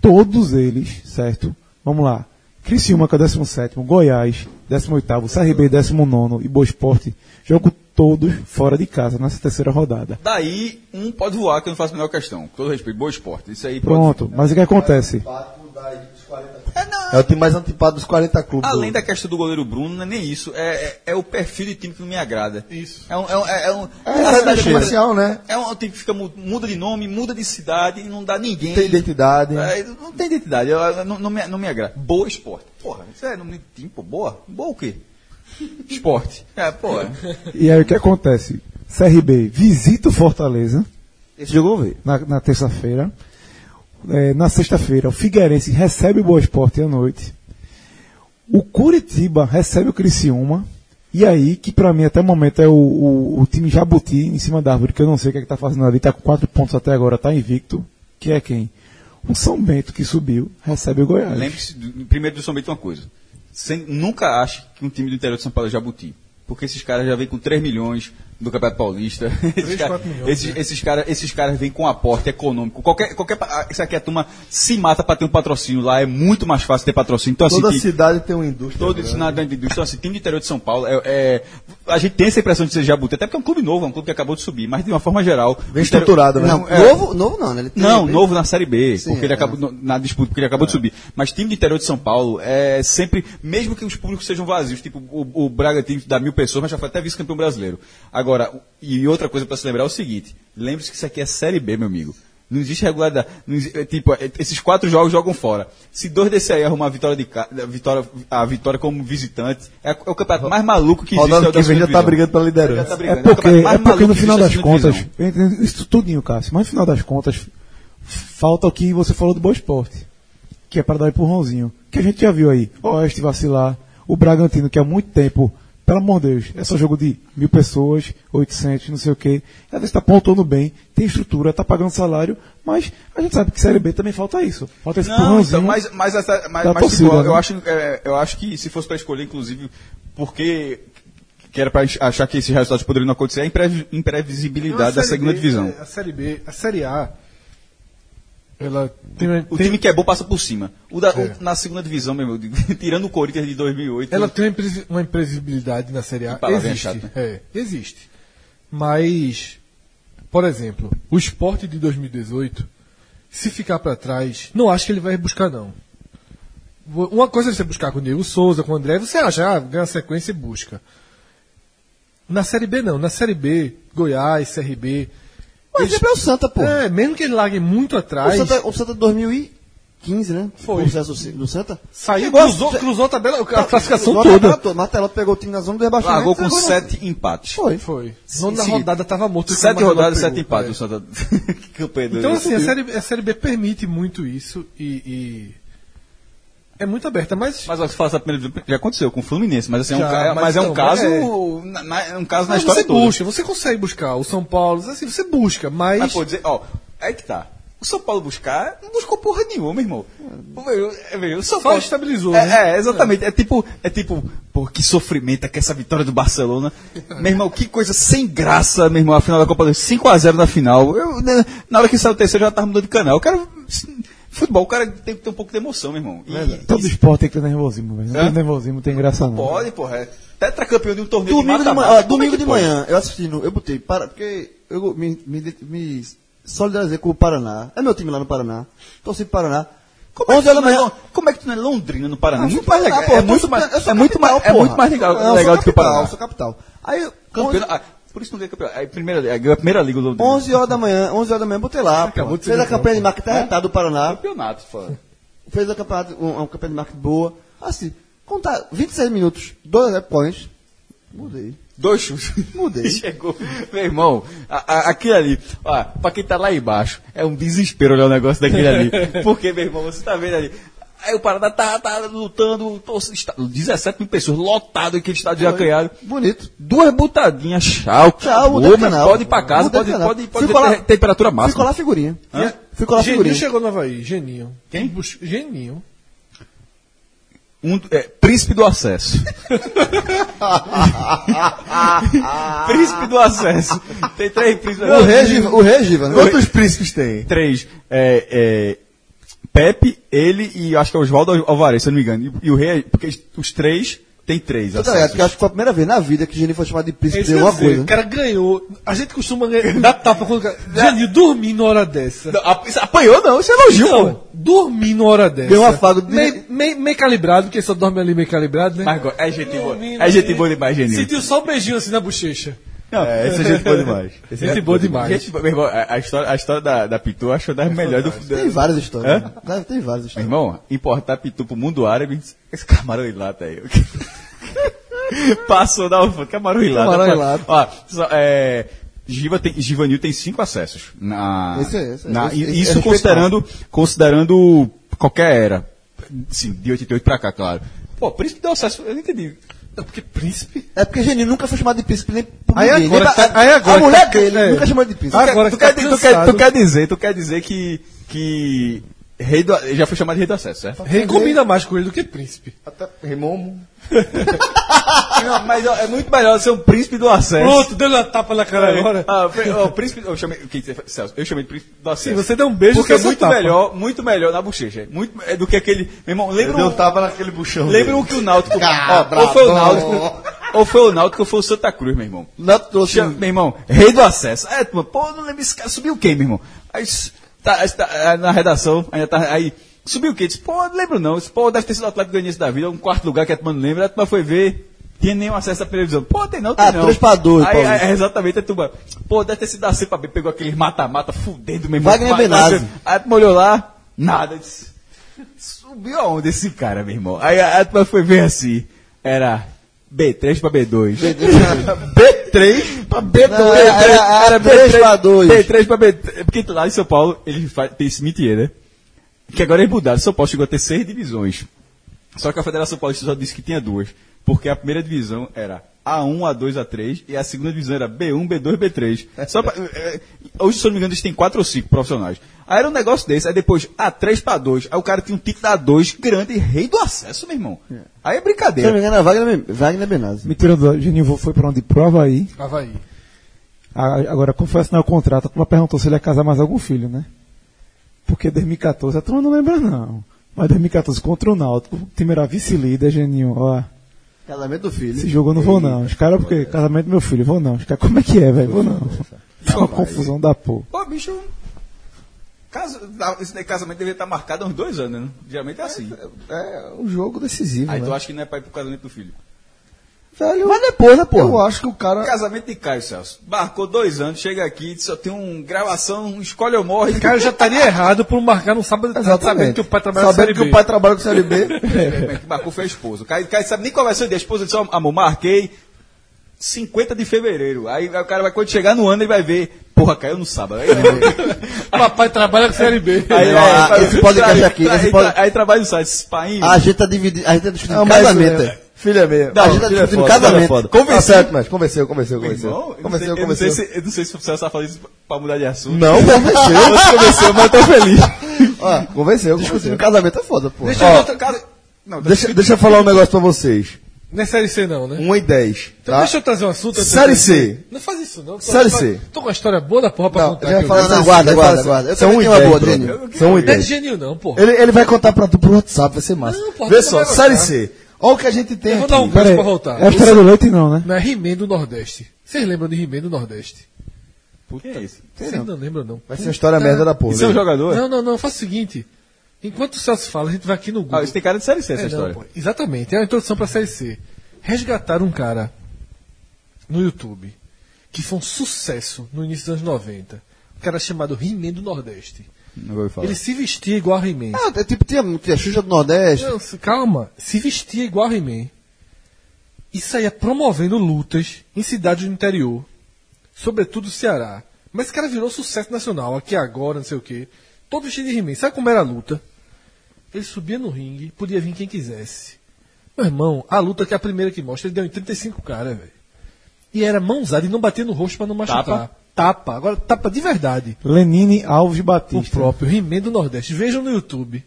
Todos eles, certo? Vamos lá. Criciúma, que é o 17, Goiás, 18, CRB, 19 e Boa Esporte, jogo todos fora de casa nessa terceira rodada. Daí, um pode voar, que eu não faço a menor questão. Com todo respeito, boa esporte. Isso aí Pronto, mas o que acontece? É, É o time mais antipado dos 40 clubes. Além do- da questão do goleiro Bruno, não é nem isso. É, é, é o perfil de time que não me agrada. Isso. É um. É um, é um, É, a é cidade comercial, né? É um time que fica, mu- muda de nome, muda de cidade e não dá ninguém. Tem identidade. É, não tem identidade, eu- eu- não, não me, não me agrada. Boa esporte. Porra, isso é nome de time, pô. Boa? Boa o quê? Esporte. É, porra. E aí o que acontece? CRB visita o Fortaleza Esse jogo eu vou ver. na, na terça-feira. É, na sexta-feira, o Figueirense recebe o Boa Esporte à noite. O Curitiba recebe o Criciúma. E aí, que pra mim até o momento é o, o, o time Jabuti em cima da árvore, que eu não sei o que é que tá fazendo ali, tá com quatro pontos até agora, tá invicto. Que é quem? O São Bento que subiu, recebe o Goiás. Lembre-se, primeiro do São Bento, uma coisa. Sem- nunca ache que um time do interior de São Paulo é Jabuti. Porque esses caras já vêm com 3 milhões do Campeonato Paulista. esses, cara- 4 milhões, esses, né? esses caras esses caras vêm com aporte econômico. Qualquer, qualquer, pa- isso aqui a turma se mata para ter um patrocínio lá. É muito mais fácil ter patrocínio. Então, assim, Toda tem- cidade tem uma indústria. Todo grande. isso na grande indústria. Então, assim, time do interior de São Paulo, é, é- a gente tem essa impressão de ser Jabuti, até porque é um clube novo, é um clube que acabou de subir, mas de uma forma geral. Bem estruturado, né? Não, é. novo, novo não, né? Ele tem- Não, novo na Série B, Sim, porque ele é. acabou na disputa, porque ele acabou de subir. Mas time do interior de São Paulo é sempre, mesmo que os públicos sejam vazios, tipo o, o Bragantino dá mil pessoas, mas já foi até vice-campeão brasileiro. Agora, o- e outra coisa para se lembrar é o seguinte: lembre-se que isso aqui é Série B, meu amigo. Não existe regularidade. não exi- é, tipo, é, esses quatro jogos jogam fora. Se dois desse aí arrumar a vitória, de, a vitória, a vitória como visitante, é, é o campeonato mais maluco que existe. Rodando é que vem já tá divisão. brigando pela liderança. tá É brigando. porque, o campeonato é mais porque no final existe das contas, divisão. eu entendo isso tudinho, Cássio, mas no final das contas, falta o que você falou do Boa Esporte, que é para dar empurrãozinho. Que a gente já viu aí, o Oeste vacilar, o Bragantino, que há muito tempo, pelo amor de Deus, é só jogo de mil pessoas, 800, não sei o quê. Às vezes está pontuando bem, tem estrutura, está pagando salário, mas a gente sabe que Série B também falta isso. Falta esse Não, então, mas, mas, essa, mas, da mas, torcida, tipo, eu, né? acho, é, eu acho que se fosse para escolher, inclusive, porque que era para achar que esses resultados poderiam não acontecer, é a imprevi- imprevisibilidade da A Série segunda B, divisão. A Série B, a Série A, ela tem, O tem- time que é bom passa por cima. O da- o- É. na segunda divisão, meu irmão, tirando o Corinthians de 2008. ela tem uma impre- uma imprevisibilidade na Série A. Existe. chata, né? É, existe. Mas, por exemplo, o esporte de 2018, se ficar para trás, não acho que ele vai buscar, não. Uma coisa é você buscar com o Diego Souza, com o André, você acha, ah, ganha sequência e busca. Na Série B, não. Na Série B, Goiás, CRB. O exemplo é o Santa, pô. É, mesmo que ele largue muito O atrás, Santa, o Santa 2015, né? Foi. O sucesso do Santa. saiu, Chegou cruzou, cruzou a tabela, a classificação Cruzou toda. toda. Martelo pegou o time na zona do rebaixamento. largou com na- sete empates. Foi. Foi. Sim, Não na sim. rodada tava morto. Sete o rodadas, sete empates. É. O Santa... que campanha Então, assim, a série, a série B permite muito isso e. e é muito aberta, mas. Mas se falar essa primeira já aconteceu com o Fluminense, mas assim, é um, Já, ca- mas mas é um não, caso. é. Na, na- é um caso na mas história você toda. busca, você consegue buscar. O São Paulo, assim, você busca, mas. Mas, pô, dizer, ó, aí que tá. O São Paulo buscar, não buscou porra nenhuma, irmão. É, o São Só Paulo estabilizou, é, né? É, exatamente. É tipo, é tipo, pô, que sofrimento é que essa vitória do Barcelona. meu irmão, que coisa sem graça, meu irmão, a final da Copa do 5x0 na final. Eu, né, na hora que saiu o terceiro, eu já tava mudando de canal. Eu quero. Futebol, o cara tem que ter um pouco de emoção, meu irmão. E, Todo esporte tem que ter nervosismo, velho. Não Hã? tem nervosismo, não tem graça não. pode, porra. É tetracampeão de um torneio Domingo de de, manhã, mata-mata. ó, domingo é de pode? manhã, eu assistindo, eu botei, para, porque eu me, me, me solidarizei com o Paraná. É meu time lá no Paraná. Torci pro Paraná. Como é, 11 que horas tu da não é, manhã. Lon- como é que tu não é Londrina no Paraná? Ah, muito mais legal. É muito mais, é muito mais, é muito mais legal, Não, eu sou legal do que o capital, Paraná. Eu sou capital. Aí, Campeão, 11, ah, por isso não ganha campeão. Aí, primeira, aí ganhou a primeira liga do Londrina. 11 horas da manhã, 11 horas da manhã, botei lá. Acabou Fez a campanha de marketing arretado do Paraná. Campeonato, pô. Fez a campeonato, um, uma campanha de marketing boa. Assim, contar 26 minutos, dois rap points. Mudei. Dois chutes. Mudei. Chegou. Meu irmão, a, a, aquele ali, ó, pra quem tá lá embaixo, é um desespero olhar o negócio daquele ali. Porque, meu irmão, você tá vendo ali. Aí o Paraná tá, tá lutando, tô- está- 17 mil pessoas, lotado aquele estádio já criado. Bonito. Duas butadinhas, tchau, Tchau, de meu, canal. pode ir pra casa, de pode, pode, pode Ficou ter lá- temperatura máxima. Ficou lá a figurinha. Hã? Ficou lá a Geninho figurinha. chegou no Havaí, Geninho. Quem? Geninho. Um, é, príncipe do acesso. príncipe do acesso. Tem três príncipes. O rei, o rei Giva, né? Quantos príncipes tem? Três. É, é, Pepe, ele e acho que é Oswaldo Alvarez, se eu não me engano. E, e o rei, porque os três tem três Tá ligado? Porque acessos. acho que foi a primeira vez na vida que Geninho foi chamado de É príncipe isso de alguma coisa. O cara ganhou. A gente costuma dar tapa quando o cara. Janil, dormir numa hora dessa. Não, Apanhou não, isso é elogio, pô. Não, dormir numa hora dessa. Deu um afago de- meio, meio, meio calibrado, porque só dorme ali meio calibrado, né? Mas é gente boa. É gente boa demais, Genil. Sentiu só um beijinho assim na bochecha. É, esse é gente boa demais. Esse é Gente boa demais. Gente, meu irmão, a, a história, a história da, da Pitu acho das melhores do Tem do- várias histórias. Deve- Tem várias Meu histórias. irmão, importar Pitu pro mundo árabe, esse camarão em lata aí. Passou da alfândega, camarão em lata. Camarão lata. Ó, só, é, Giva tem, Givanil tem cinco acessos. Na, Esse é- esse é- na- esse- e- esse é isso respeitável. considerando, considerando qualquer era. Sim, de 88 pra cá, claro. Pô, príncipe deu acesso, eu não entendi. É porque príncipe. É porque Geninho nunca foi chamado de príncipe nem por Aí ninguém. agora nem pra- tá- aí agora a mulher tá- dele é. nunca chamou de príncipe. Agora tu, que tá quer, tu, quer, tu quer dizer, tu quer dizer que, que rei do, já foi chamado de rei do acesso, certo? Rei combina mais com ele do que príncipe. Até Rimomo. Não, mas ó, é muito melhor ser um príncipe do acesso. Pronto, deu uma tapa na cara agora. Ah, o prí- ó, o príncipe, eu chamei, que Celso, eu chamei de príncipe do acesso. Sim, você deu um beijo Porque é muito tapa. melhor, muito melhor na bochecha. Muito é do que aquele, meu irmão, lembra Eu um, tava naquele buchão. lembra dele. o que o Náutico, ó, Cabra ou foi o. Náutico, ou foi o Náutico ou foi o Santa Cruz, meu irmão. Trouxe. Chama- meu irmão, rei do acesso. É, pô, não lembro esse cara, subiu o quê, meu irmão? Aí, tá, tá, é, na redação, ainda tá, aí, subiu o quê? Disse, pô, não lembro não. Disse, pô, deve ter sido o Atlético Goianiense da vida, um quarto lugar que a turma não lembra. A turma foi ver, tinha nenhum acesso à televisão. Pô, tem não, tem Ah, não. três pra dois, Aí, aí, é, exatamente, a turma, pô, deve ter sido da C pra B, pegou aquele mata-mata, fudendo, meu irmão. Wagner Benazzi. Aí a turma olhou lá, nada. Disse, subiu aonde esse cara, meu irmão? Aí a, a turma foi ver assim, era B3 pra B2. B3 pra B2. Não, era, era, era 3 pra 2. B3 pra B3. Porque lá em São Paulo, ele faz, tem esse métier, né? Que agora eles mudaram. São Paulo chegou a ter seis divisões. Só que a Federação Paulista só disse que tinha duas. Porque a primeira divisão era A1, A2, A3 e a segunda divisão era B1, B2, B3. Só pra, é, hoje, se eu não me engano, eles têm quatro ou cinco profissionais. Aí era um negócio desse, aí depois A3 para 2. Aí o cara tinha um título da A2 grande, rei do acesso, meu irmão. Aí é Se eu não brincadeira. me engano, é Wagner, Wagner Benazzi. Me tirando, o Geninho foi pra onde? Pro Havaí. Havaí. A- Agora, como foi assinar o contrato, a turma perguntou se ele ia casar mais algum filho, né? Porque 2014, a turma não lembra não. Mas 2014 contra o Náutico, o time era vice-líder, Geninho, ó. Casamento do filho. Esse jogo eu não vou não. Os caras, porque casamento do meu filho, vou não. Os caras, como é que é, velho? Vou não. Fica uma confusão da porra. Pô, bicho. Caso, esse daí casamento deveria estar marcado há uns dois anos, né? Geralmente é assim. É um jogo decisivo, Aí né? tu acha que não é pra ir pro casamento do filho. Velho, Mas depois, né, eu pô? acho que o cara... Casamento de Caio, Celso. Marcou dois anos, chega aqui, só tem um gravação, escolhe ou morre. O cara já estaria errado por marcar no sábado, sabendo que o pai trabalha Sabendo B. o pai trabalha com Série B. É, que marcou foi a esposa. O Caio, Caio sabe nem qual vai ser o dia. A esposa disse, amor, marquei 50 de fevereiro. Aí o cara vai, quando chegar no ano, ele vai ver, porra, caiu no sábado. Aí, Papai trabalha com Série B. aí, Não, aí, esse podcast aqui, Aí, esse aí, trabalha no site, pai. A gente tá dividindo, a gente tá discutindo Não, mas, casamento. é, Filha minha. Não, a gente tá é discutindo é casamento. foda. Convenci- Tá certo, mas convenceu, convenceu, convenceu. irmão, eu não Convenceu, sei- eu não sei convenceu. se- Eu não sei se o Celso tá falando isso pra mudar de assunto. Não, convenceu. Você convenceu, mas eu tô feliz. Ó, convenceu, Discutindo convenceu. casamento é foda, pô. Deixa Ó, eu outra casa. Não, Deixa, deixa eu falar um negócio pra vocês. não é Série C não, né? 1 e 10. Então Tá? deixa eu trazer um assunto. Série C. Não faz isso não. Tô- Série C. Tô com uma história boa da porra pra Não, contar Não, não, Série guarda, guarda, guarda. Eu São também 1 e tenho uma 10, boa. Daniel. São 1 e Não é 10. genio não, porra. Ele, ele vai contar pra tu por WhatsApp, vai ser massa. Não, porra, Vê só, Série. C. Olha o que a gente tem Eu vou aqui. dar um gancho pra voltar. é a história do leite não, né? Não é He-Man do Nordeste. Vocês lembram de He-Man do Nordeste? Quem é esse? Vocês não. lembram não. Vai ser uma história merda da porra. Isso é um né? jogador? Não, não, não. Faz o seguinte. Enquanto o Celso fala, a gente vai aqui no Google. Ah, isso tem cara de série C, essa É, não, história. pô, exatamente, é uma introdução pra Série C. Resgataram um cara no YouTube que foi um sucesso no início dos anos 90. Um cara chamado He-Man do Nordeste. Ele se vestia igual a He-Man. Ah, é tipo, tinha, tinha Xuxa do Nordeste. Não, se- calma, se vestia igual a He-Man. E saía promovendo lutas em cidades do interior, sobretudo o Ceará. Mas esse cara virou sucesso nacional, aqui agora, não sei o quê. Todo vestido de He-Man. Sabe como era a luta? Ele subia no ringue, podia vir quem quisesse. Meu irmão, a luta que é a primeira que mostra, ele deu em 35 caras, velho. E era mãozada e não batia no rosto pra não machucar. Tapa? Tapa. Agora, tapa de verdade. Lenine Alves O Batista. próprio He-Man do Nordeste. Vejam no YouTube.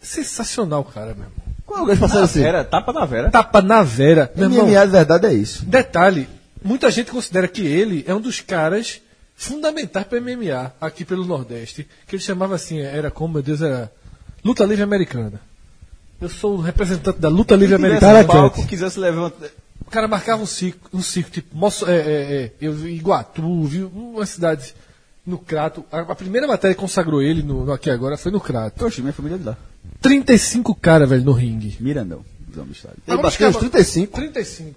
Sensacional, cara, meu irmão. Qual é o gancho pra Série C? Era tapa da Vera. Tapa na vera. Meu irmão, MMA de verdade é isso. detalhe, muita gente considera que ele é um dos caras fundamentais para MMA aqui pelo Nordeste. Que ele chamava assim, era como, meu Deus, era luta livre americana. Eu sou o representante da luta livre americana. palco, Cat. quisesse levantar. O cara marcava um circo, um circo tipo, Moço, é, é, é, eu vi Iguatu, vi uma cidade no Crato. A, a primeira matéria que consagrou ele no, no Aqui Agora foi no Crato. Poxa, minha família é de lá. 35 caras, velho, no ringue. Mirandão, do estádio. Ele bateu uns 35. 35.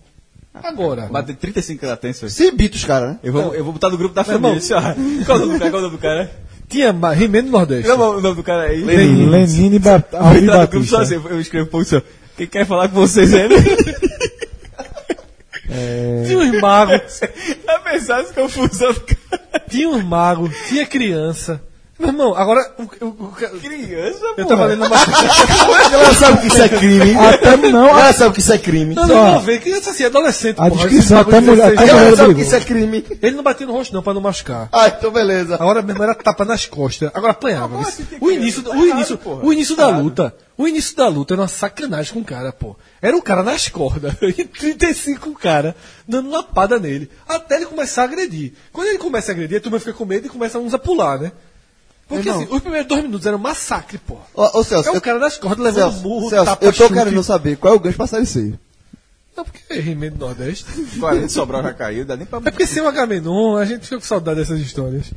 Agora. Bater 35 latências. Se bita os caras, né? Eu vou, eu vou botar no grupo da família. Qual é o nome do cara? Qual é o nome do cara? Tinha ma- He-Man do Nordeste. Qual é o nome do cara aí? Lenine Bat Alvin Entrar no grupo só Batista. assim, eu escrevo pouco assim, ó. Quem quer falar com vocês aí? Tinha uns magos, confusão do cara. tinha uns magos, tinha criança. Meu irmão, agora. O, o, o, Criança, eu tava lendo uma. Ela sabe que isso é crime. Até não, Ela sabe que isso é crime. Não, não, não, vê, criança assim, adolescente. A porra, descrição, até mulher- 16 até Ela sabe que isso é crime. Ele não batia no rosto, não, pra não machucar. Ah, então beleza. Agora mesmo era tapa nas costas. Agora apanhava. O início, Tá o errado, início, porra. o início Tá da luta. O início da luta era uma sacanagem com o cara, pô. Era o cara nas cordas. E 35 cara dando lapada nele. Até ele começar a agredir. Quando ele começa a agredir, a turma fica com medo e começa uns a pular, né? Porque assim, os primeiros dois minutos eram um massacre, pô. Ô, ô Celso, É o eu, cara nas cordas levando Celso, burro, Celso, tapa, eu tô chute. querendo saber qual é o gancho pra série C. Não, porque é He-Man do Nordeste. 40 Sobral já caiu, dá nem pra... É porque sem o Agamenon, a gente fica com saudade dessas histórias.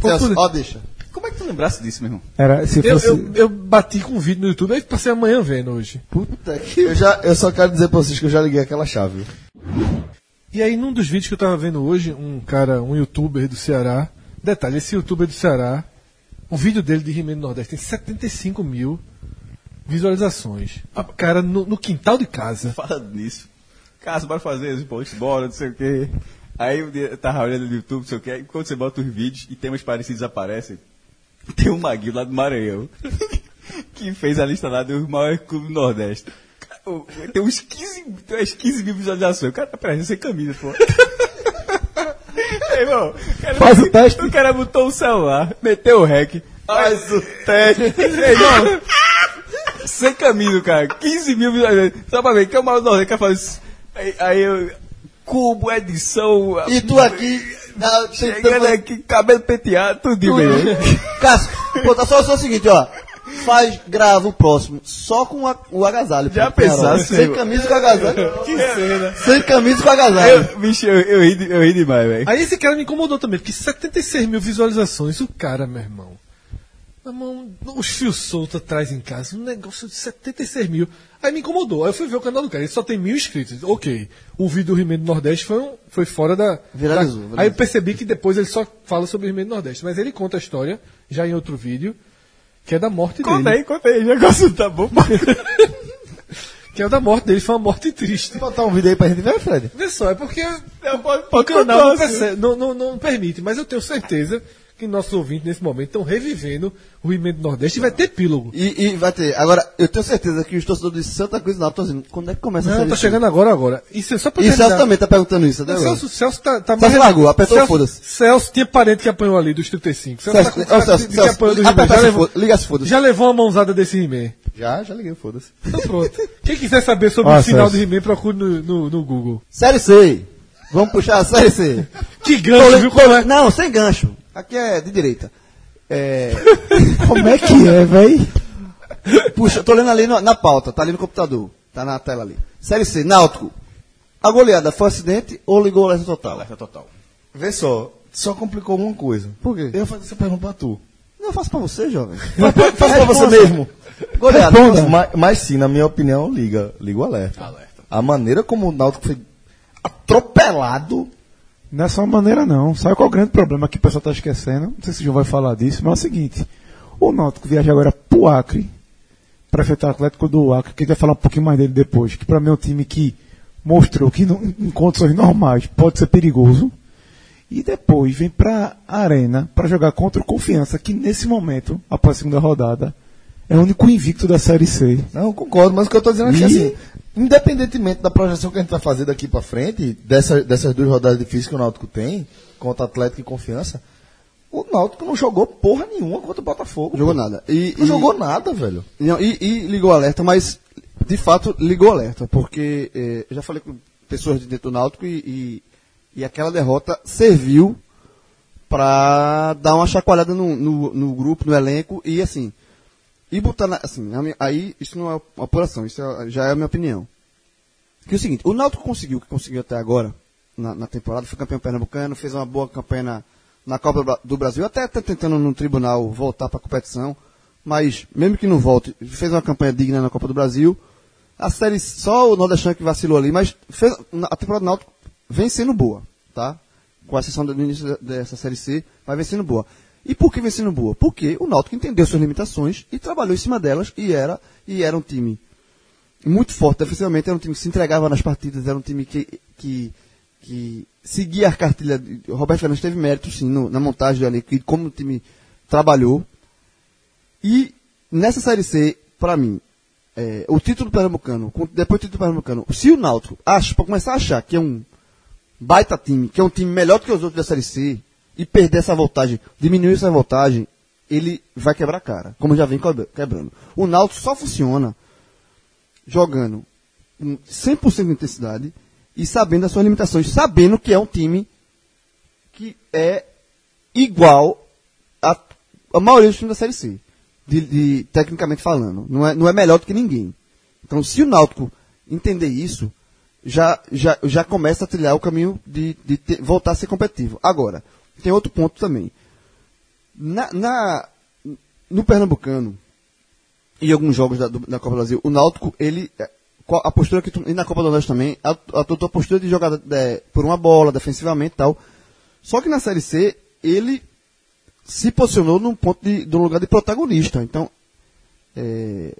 Pô, Celso, tudo- ó, deixa. Como é que tu lembrasse disso, meu irmão? Era, se eu, fosse. eu, eu bati com um vídeo no YouTube, aí passei amanhã vendo hoje. Puta que. Eu, já, eu só quero dizer pra vocês que eu já liguei aquela chave. E aí, num dos vídeos que eu tava vendo hoje, um cara, um youtuber do Ceará. Detalhe, esse youtuber do Ceará, o vídeo dele de He-Man Nordeste tem 75 mil visualizações. O cara no, no quintal de casa. Fala nisso. Cássio, bora fazer posts, bora, não sei o quê. Aí eu tava olhando no YouTube, não sei o quê, quando você bota os vídeos e temas parecidos aparecem, tem um Maguilo lá do Maranhão, que fez a lista lá dos maiores clubes do Nordeste. Tem uns 15, tem umas 15 mil visualizações. O cara tá parecendo sem camisa, pô. Ei, irmão, o cara- Faz o teste. O cara botou o celular, meteu o rec. Faz o teste. Ei, irmão, sem camisa, cara. 15 mil visualizações. Só pra ver, que é o maior do Nordeste, que faz isso. Aí, aí eu. Cubo, edição. E tu aqui. Chegando aqui, cabelo penteado, tudo Tudo. velho. Cássio, pô, tá só, só o seguinte, ó. Faz, grava o próximo, só com a- o agasalho. Já pensasse, Sem camisa com agasalho. Que cena. Sem camisa com agasalho. Eu, bicho, eu, eu, ri, eu ri demais, velho. Aí esse cara me incomodou também, porque 76 mil visualizações, o cara, meu irmão. Meu irmão, os fios soltos atrás em casa, um negócio de 76 mil. Aí me incomodou. Aí eu fui ver o canal do cara, ele só tem mil inscritos. Ok. O vídeo do He-Man do Nordeste foi, um- foi fora da. Viralizou, da- viralizou. Aí eu percebi que depois ele só fala sobre o He-Man do Nordeste. Mas ele conta a história, já em outro vídeo, que é da morte Conta dele. aí, conta aí, o negócio tá bom. Que é da morte dele, foi uma morte triste. Botar um vídeo aí pra gente ver, Fred. Vê só, é porque Não, pode, o pode canal contar, não, assim. percebe- não, não- não permite, mas eu tenho certeza que nossos ouvintes nesse momento estão revivendo o He-Man do Nordeste e vai ter epílogo. E, e vai ter. Agora, eu tenho certeza que os torcedores de Santa Cruz do Norte estão dizendo, quando é que começa a Não, tá chegando agora, agora. Isso é só pra E Celso também tá perguntando isso, né? Não? Celso, Celso tá, tá Celso largou, apertou Celso, foda-se. Celso tinha parente que apanhou ali dos 35. Celso, Celso, tá cara Celso, Celso, que aperta He-Man. já, levou, liga as foda-se. já levou uma mãozada desse He-Man. Já, já liguei, foda-se. Então pronto. Quem quiser saber sobre Ó, o final Celso. do He-Man, procure no, no, no Google. Série C. Vamos puxar a série C. Que gancho, viu como é? Não, sem gancho. Aqui é de direita. É, Como é que é, véi? puxa, tô lendo ali no- na pauta, tá ali no computador. Tá na tela ali. Série C, Náutico. A goleada foi acidente ou ligou o alerta total? Alerta total. Vê só, só complicou uma coisa. Por quê? Eu fazer essa pergunta pra tu. Não, eu faço pra você, jovem. Faz pra você mesmo. Goleada. Mas, mas sim, na minha opinião, liga, liga o alerta. A maneira como o Náutico foi atropelado. Não é só uma maneira, não. Sabe qual é o grande problema que o pessoal está esquecendo? Não sei se o João vai falar disso, mas é o seguinte: o Náutico viaja agora pro Acre, para enfrentar o Atlético do Acre, que a gente vai falar um pouquinho mais dele depois, que para mim é um time que mostrou que não- em condições normais pode ser perigoso. E depois vem para a Arena para jogar contra o Confiança, que nesse momento, após a segunda rodada, é o único invicto da Série C. Não, concordo, mas o que eu tô dizendo é que E- assim, independentemente da projeção que a gente vai fazer daqui pra frente, dessa, dessas duas rodadas difíceis que o Náutico tem, contra Atlético e Confiança, o Náutico não jogou porra nenhuma contra o Botafogo. Jogou nada. E, Não e- jogou nada, velho. Não, e, e ligou alerta, mas de fato ligou alerta, porque eh, eu já falei com pessoas de dentro do Náutico e, e, e aquela derrota serviu para dar uma chacoalhada no, no, no grupo, no elenco, e assim, e botar na, assim, aí isso não é apuração, isso é- já é a minha opinião. Que é o seguinte, o Náutico conseguiu o que conseguiu até agora na, na temporada, foi campeão pernambucano, fez uma boa campanha na, na Copa do Bra- do Brasil, até está tentando no tribunal voltar para a competição, mas mesmo que não volte, fez uma campanha digna na Copa do Brasil. A série só o Nordestão que vacilou ali, mas fez, a temporada do Náutico vem sendo boa, tá? Com a exceção do início dessa série C, mas vem sendo boa. E por que vem sendo boa? Porque o Náutico entendeu suas limitações e trabalhou em cima delas e era e era um time muito forte defensivamente, era um time que se entregava nas partidas, era um time que, que, que seguia a cartilha. Roberto Fernandes teve mérito, sim, no- na montagem ali, que como o time trabalhou. E nessa Série C, para mim, é, o título pernambucano, com- depois do título pernambucano, se o Náutico acha, para começar a achar que é um baita time, que é um time melhor do que os outros da Série C, e perder essa voltagem, diminuir essa voltagem, ele vai quebrar a cara, como já vem quebra- quebrando. O Náutico só funciona jogando com 100% de intensidade e sabendo as suas limitações, sabendo que é um time que é igual a, a maioria dos times da Série C, de, de- tecnicamente falando. Não é, não é melhor do que ninguém. Então, se o Náutico entender isso, já, já, já começa a trilhar o caminho de, de ter- voltar a ser competitivo. Agora, tem outro ponto também. Na, na- no Pernambucano, e alguns jogos da, do- da Copa do Brasil, o Náutico, ele. é, A postura que tu, e na Copa do Nordeste também, a, a, tua postura de jogar é, por uma bola, defensivamente e tal. Só que na Série C, ele se posicionou num ponto de, de um lugar de protagonista. Então, é,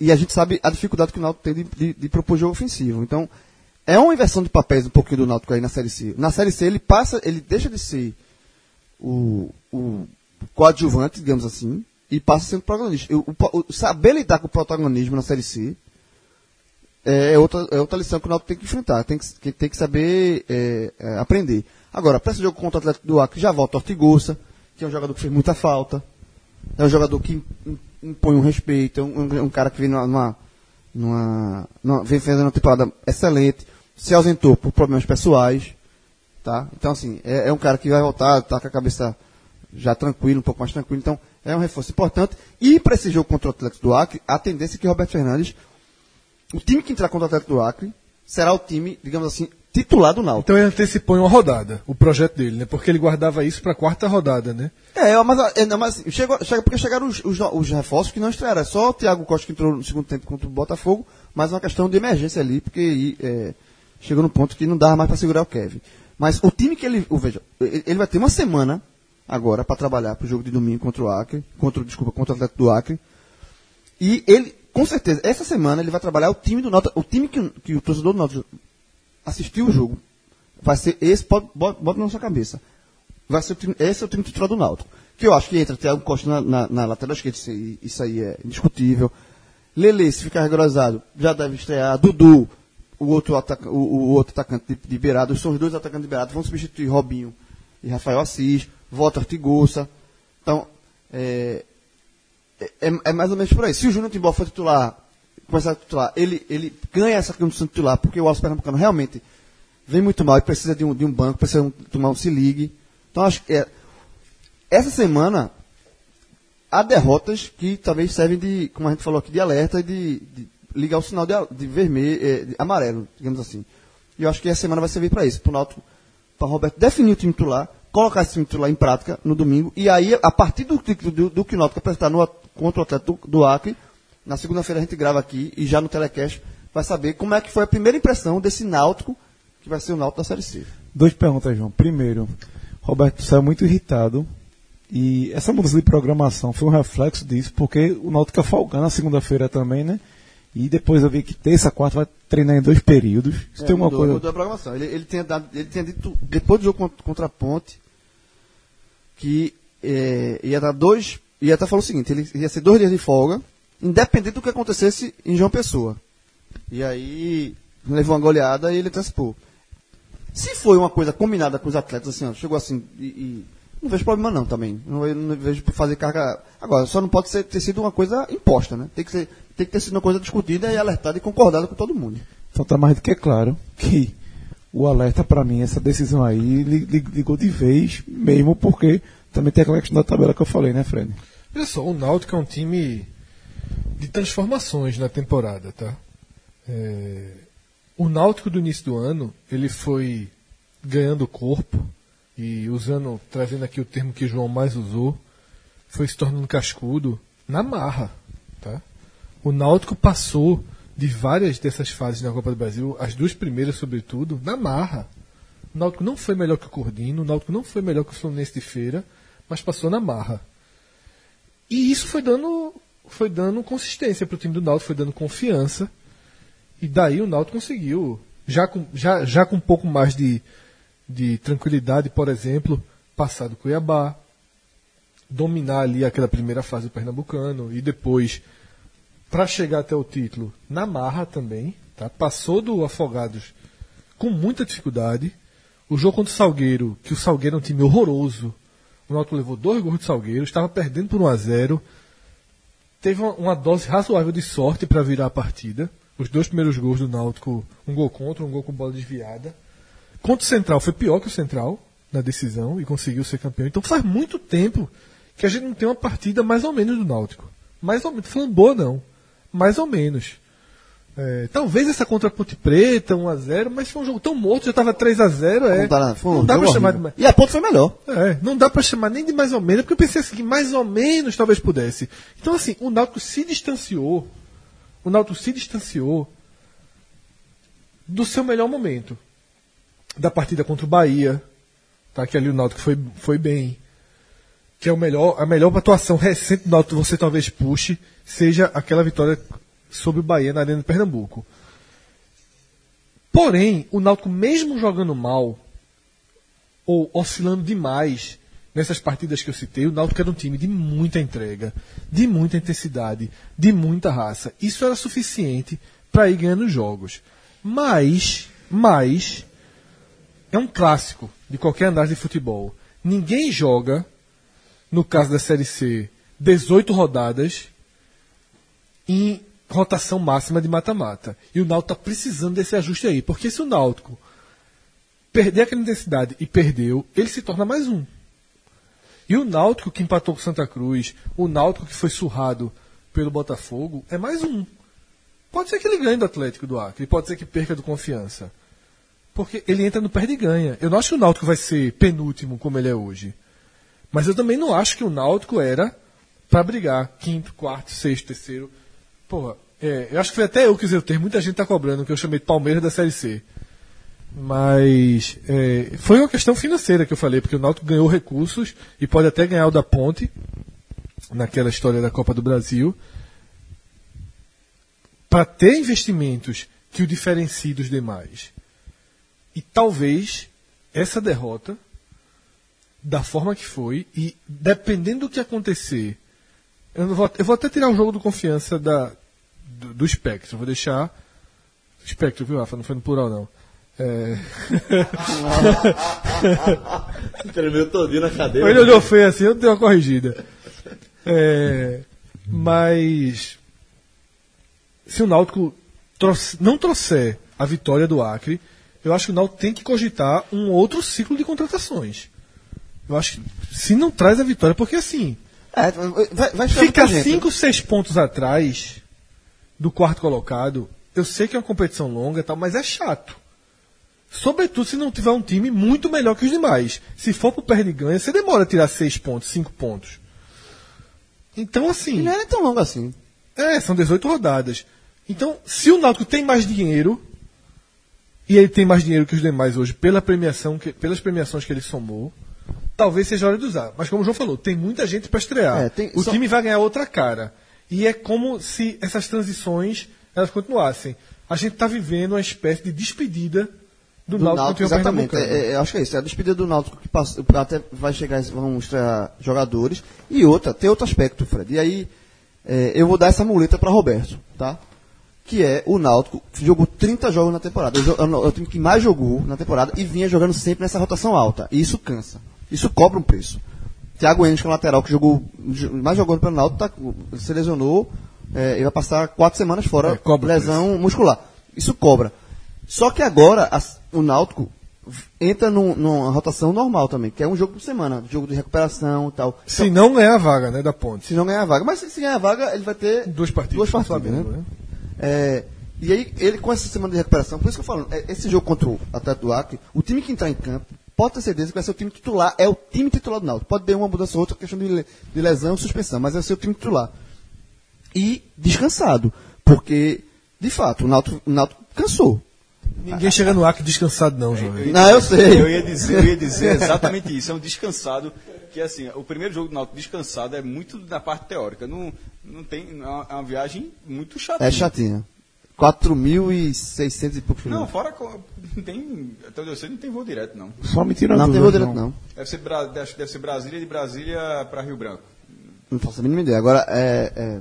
e a gente sabe a dificuldade que o Náutico tem de, de, de propor jogo ofensivo. Então, é uma inversão de papéis um pouquinho do Náutico aí na Série C. Na Série C, ele passa, ele deixa de ser o, o coadjuvante, digamos assim, e passa sendo protagonista. O, o- o- saber lidar com o protagonismo na Série C é outra, é outra lição que o Náutico tem que enfrentar, tem que, tem que saber é, é, aprender. Agora, para esse jogo contra o Atlético do Acre, já volta Ortigosa, que é um jogador que fez muita falta, é um jogador que im- im- impõe um respeito, é um- um cara que vem numa, numa, numa- numa- vem fazendo uma temporada excelente, se ausentou por problemas pessoais, tá? Então, assim, é, é um cara que vai voltar, tá com a cabeça já tranquilo, um pouco mais tranquilo, então é um reforço importante. E para esse jogo contra o Atlético do Acre, a tendência é que o Roberto Fernandes, o time que entrar contra o Atlético do Acre, será o time, digamos assim, titular do Náutico. Então ele antecipou uma rodada, o projeto dele, né? Porque ele guardava isso pra quarta rodada, né? É, mas, é, mas chegou, chega, porque chegaram os, os, os reforços que não estrearam. Só o Thiago Costa que entrou no segundo tempo contra o Botafogo, mas uma questão de emergência ali, porque é, chegou no ponto que não dava mais para segurar o Kevin. Mas o time que ele. o- veja, ele vai ter uma semana agora para trabalhar para o jogo de domingo contra o Acre, contra, desculpa, contra o Atlético do Acre. E ele, com certeza, essa semana ele vai trabalhar o time do Náutico, o time que, que o torcedor do Náutico assistiu o jogo. Vai ser esse, pode, bota, na sua cabeça. Vai ser time, esse é o time titular do Náutico. Que eu acho que entra Thiago Costa na, na, na lateral esquerda, isso aí, isso aí é indiscutível. Lele, se ficar regularizado, já deve estrear. Dudu, o outro, ataca, o, o outro atacante de, de beirado, são os dois atacantes de beirado, vão substituir Robinho e Rafael Assis, volta Artigoça. Então, é, é, é mais ou menos por aí. Se o Júnior Timbó for titular, começar a titular, ele, ele ganha essa condição de titular, porque o Alves Pernambucano realmente vem muito mal e precisa de um, de um banco, precisa um, tomar um se ligue. Então, acho que é, essa semana há derrotas que talvez servem de, como a gente falou aqui, de alerta e de, de ligar o sinal de, de vermelho, eh, de amarelo, digamos assim. E eu acho que essa semana vai servir para isso, para o Náutico, para Roberto definir o time titular, colocar esse time titular em prática no domingo, e aí, a partir do, do, do que o Náutico apresentar no, contra o Atlético do, do Acre, na segunda-feira a gente grava aqui, e já no telecast, vai saber como é que foi a primeira impressão desse Náutico, que vai ser o Náutico da Série C. Duas perguntas, João. Primeiro, Roberto saiu muito irritado. E essa mudança de programação foi um reflexo disso, porque o Náutico ia folgar na segunda-feira também, né? E depois eu vi que terça, quarta vai treinar em dois períodos. Isso tem É, uma mudou, coisa. mudou a programação. Ele, ele, tinha dado, ele tinha dito, depois do jogo contra, contra a Ponte, que é, ia dar dois. Ia até falar o seguinte: ele ia ser dois dias de folga, independente do que acontecesse em João Pessoa. E aí levou uma goleada e ele antecipou. Se foi uma coisa combinada com os atletas, assim, ó, chegou assim e, e não vejo problema não também. Não, não vejo fazer carga. Agora, só não pode ser, ter sido uma coisa imposta, né? Tem que, ser, tem que ter sido uma coisa discutida e alertada e concordada com todo mundo. Então tá mais do que claro que o alerta pra mim, essa decisão aí, li- li- ligou de vez mesmo, porque também tem aquela questão da tabela que eu falei, né, Fred? Olha só, o Náutico é um time de transformações na temporada, tá? É, o Náutico do início do ano, ele foi ganhando corpo e usando, trazendo aqui o termo que João mais usou, foi se tornando cascudo na marra, tá? O Náutico passou de várias dessas fases na Copa do Brasil, as duas primeiras sobretudo, na marra. O Náutico não foi melhor que o Cordino, o Náutico não foi melhor que o Fluminense de Feira, mas passou na marra. E isso foi dando, foi dando consistência para o time do Náutico, foi dando confiança. E daí o Náutico conseguiu, já com, já, já com um pouco mais de, de tranquilidade, por exemplo, passar do Cuiabá, dominar ali aquela primeira fase do Pernambucano e depois, para chegar até o título, na marra também, tá? passou do Afogados com muita dificuldade. O jogo contra o Salgueiro, que o Salgueiro é um time horroroso, o Náutico levou dois gols de Salgueiro, estava perdendo por 1 a 0 Teve uma, dose razoável de sorte para virar a partida. Os dois primeiros gols do Náutico, um gol contra, um gol com bola desviada. Contra o Central foi pior que o Central na decisão e conseguiu ser campeão. Então faz muito tempo que a gente não tem uma partida mais ou menos do Náutico. Mais ou menos, falando boa não. Mais ou menos. É, talvez essa contra a Ponte Preta, 1x0, mas foi um jogo tão morto, já estava 3x0. É, Não tá lá, foi um não dá pra chamar de. E a ponta foi melhor. É, não dá pra chamar nem de mais ou menos, porque eu pensei assim, que mais ou menos talvez pudesse. Então, assim, o Náutico se distanciou, o Náutico se distanciou do seu melhor momento. Da partida contra o Bahia, tá? que ali o Náutico foi, foi bem. Que é o melhor, a melhor atuação recente do Náutico, você talvez puxe, seja aquela vitória sobre o Bahia na Arena de Pernambuco. Porém, o Náutico, mesmo jogando mal, ou oscilando demais nessas partidas que eu citei, o Náutico era um time de muita entrega, de muita intensidade, de muita raça. Isso era suficiente para ir ganhando jogos. Mas, mas, é um clássico de qualquer análise de futebol. Ninguém joga, no caso da Série C, 18 rodadas em rotação máxima de mata-mata. E o Náutico está precisando desse ajuste aí. Porque se o Náutico perder aquela intensidade e perdeu, ele se torna mais um. E o Náutico que empatou com Santa Cruz, o Náutico que foi surrado pelo Botafogo, é mais um. Pode ser que ele ganhe do Atlético do Acre, pode ser que perca do Confiança. Porque ele entra no perde e ganha. Eu não acho que o Náutico vai ser penúltimo como ele é hoje. Mas eu também não acho que o Náutico era para brigar quinto, quarto, sexto, terceiro. Porra, é, eu acho que foi até eu que usei o termo, muita gente tá cobrando, que eu chamei de Palmeiras da Série C. Mas é, foi uma questão financeira que eu falei, porque o Náutico ganhou recursos e pode até ganhar o da Ponte, naquela história da Copa do Brasil, para ter investimentos que o diferenciem dos demais. E talvez essa derrota, da forma que foi, e dependendo do que acontecer, eu, vou, eu vou até tirar o jogo do confiança da, do, do espectro, vou deixar. Espectro, viu, Rafa? Não foi no plural, não. É... Tremeu todinho na cadeira. Ele olhou feio assim, eu dei uma corrigida. É, mas se o Náutico não trouxer a vitória do Acre, eu acho que o Náutico tem que cogitar um outro ciclo de contratações. Eu acho que se não traz a vitória, porque assim, É, vai, vai fica muita gente. 5, 6 pontos atrás do quarto colocado, eu sei que é uma competição longa tal, mas é chato. Sobretudo se não tiver um time muito melhor que os demais. Se for pro perde ganha, você demora a tirar 6 pontos, 5 pontos. Então, E assim. não é tão longo assim. É, são 18 rodadas. Então, se o Náutico tem mais dinheiro, e ele tem mais dinheiro que os demais hoje pela premiação que- pelas premiações que ele somou, talvez seja a hora de usar. Mas como o João falou, tem muita gente para estrear. É, tem- o só- time vai ganhar outra cara. E é como se essas transições elas continuassem. A gente está vivendo uma espécie de despedida do, Do Náutico, Náutico, exatamente. É, é, acho que é isso. É a despedida do Náutico que passa, até vai chegar, vão estrear jogadores. E outra, tem outro aspecto, Fred. E aí, é, eu vou dar essa muleta para Roberto, tá? Que é o Náutico, que jogou 30 jogos na temporada. É o time que mais jogou na temporada e vinha jogando sempre nessa rotação alta. E isso cansa. Isso cobra um preço. Thiago Enes, que é o lateral, que jogou jo- mais jogou pelo Náutico, tá, se lesionou. É, ele vai passar quatro semanas fora, É, lesão muscular. Isso cobra. Só que agora as- o Náutico entra num- numa rotação normal também, que é um jogo por semana, jogo de recuperação e tal. Se não ganhar a vaga, né, da ponte. Se não ganhar a vaga. Mas se, se ganhar a vaga, ele vai ter Duas partidas. duas partidas, Flamengo, né? É, e aí, ele com essa semana de recuperação, por isso que eu falo, é, esse jogo contra o Atlético do Acre, o time que entrar em campo, pode ter certeza que vai ser o time titular, é o time titular do Náutico. Pode ter uma mudança ou outra, questão de, de lesão ou suspensão, mas ser o time titular. E descansado, porque, de fato, o Náutico, o Náutico cansou. Ninguém chega no Acre descansado, não, jovem. Não, eu sei. Eu ia dizer, eu ia dizer exatamente isso. É um descansado que assim, o primeiro jogo do Náutico descansado é muito da parte teórica. Não, não tem, é uma, é uma viagem muito chata. É chatinha. 4.600 e poucos Não, quilômetros. fora não tem, até onde eu sei, não tem voo direto não. Só me tira a Não tem dúvida, voo direto, não. Deve ser, deve ser Brasília de Brasília para Rio Branco. Não faço a mínima ideia. Agora, é... é,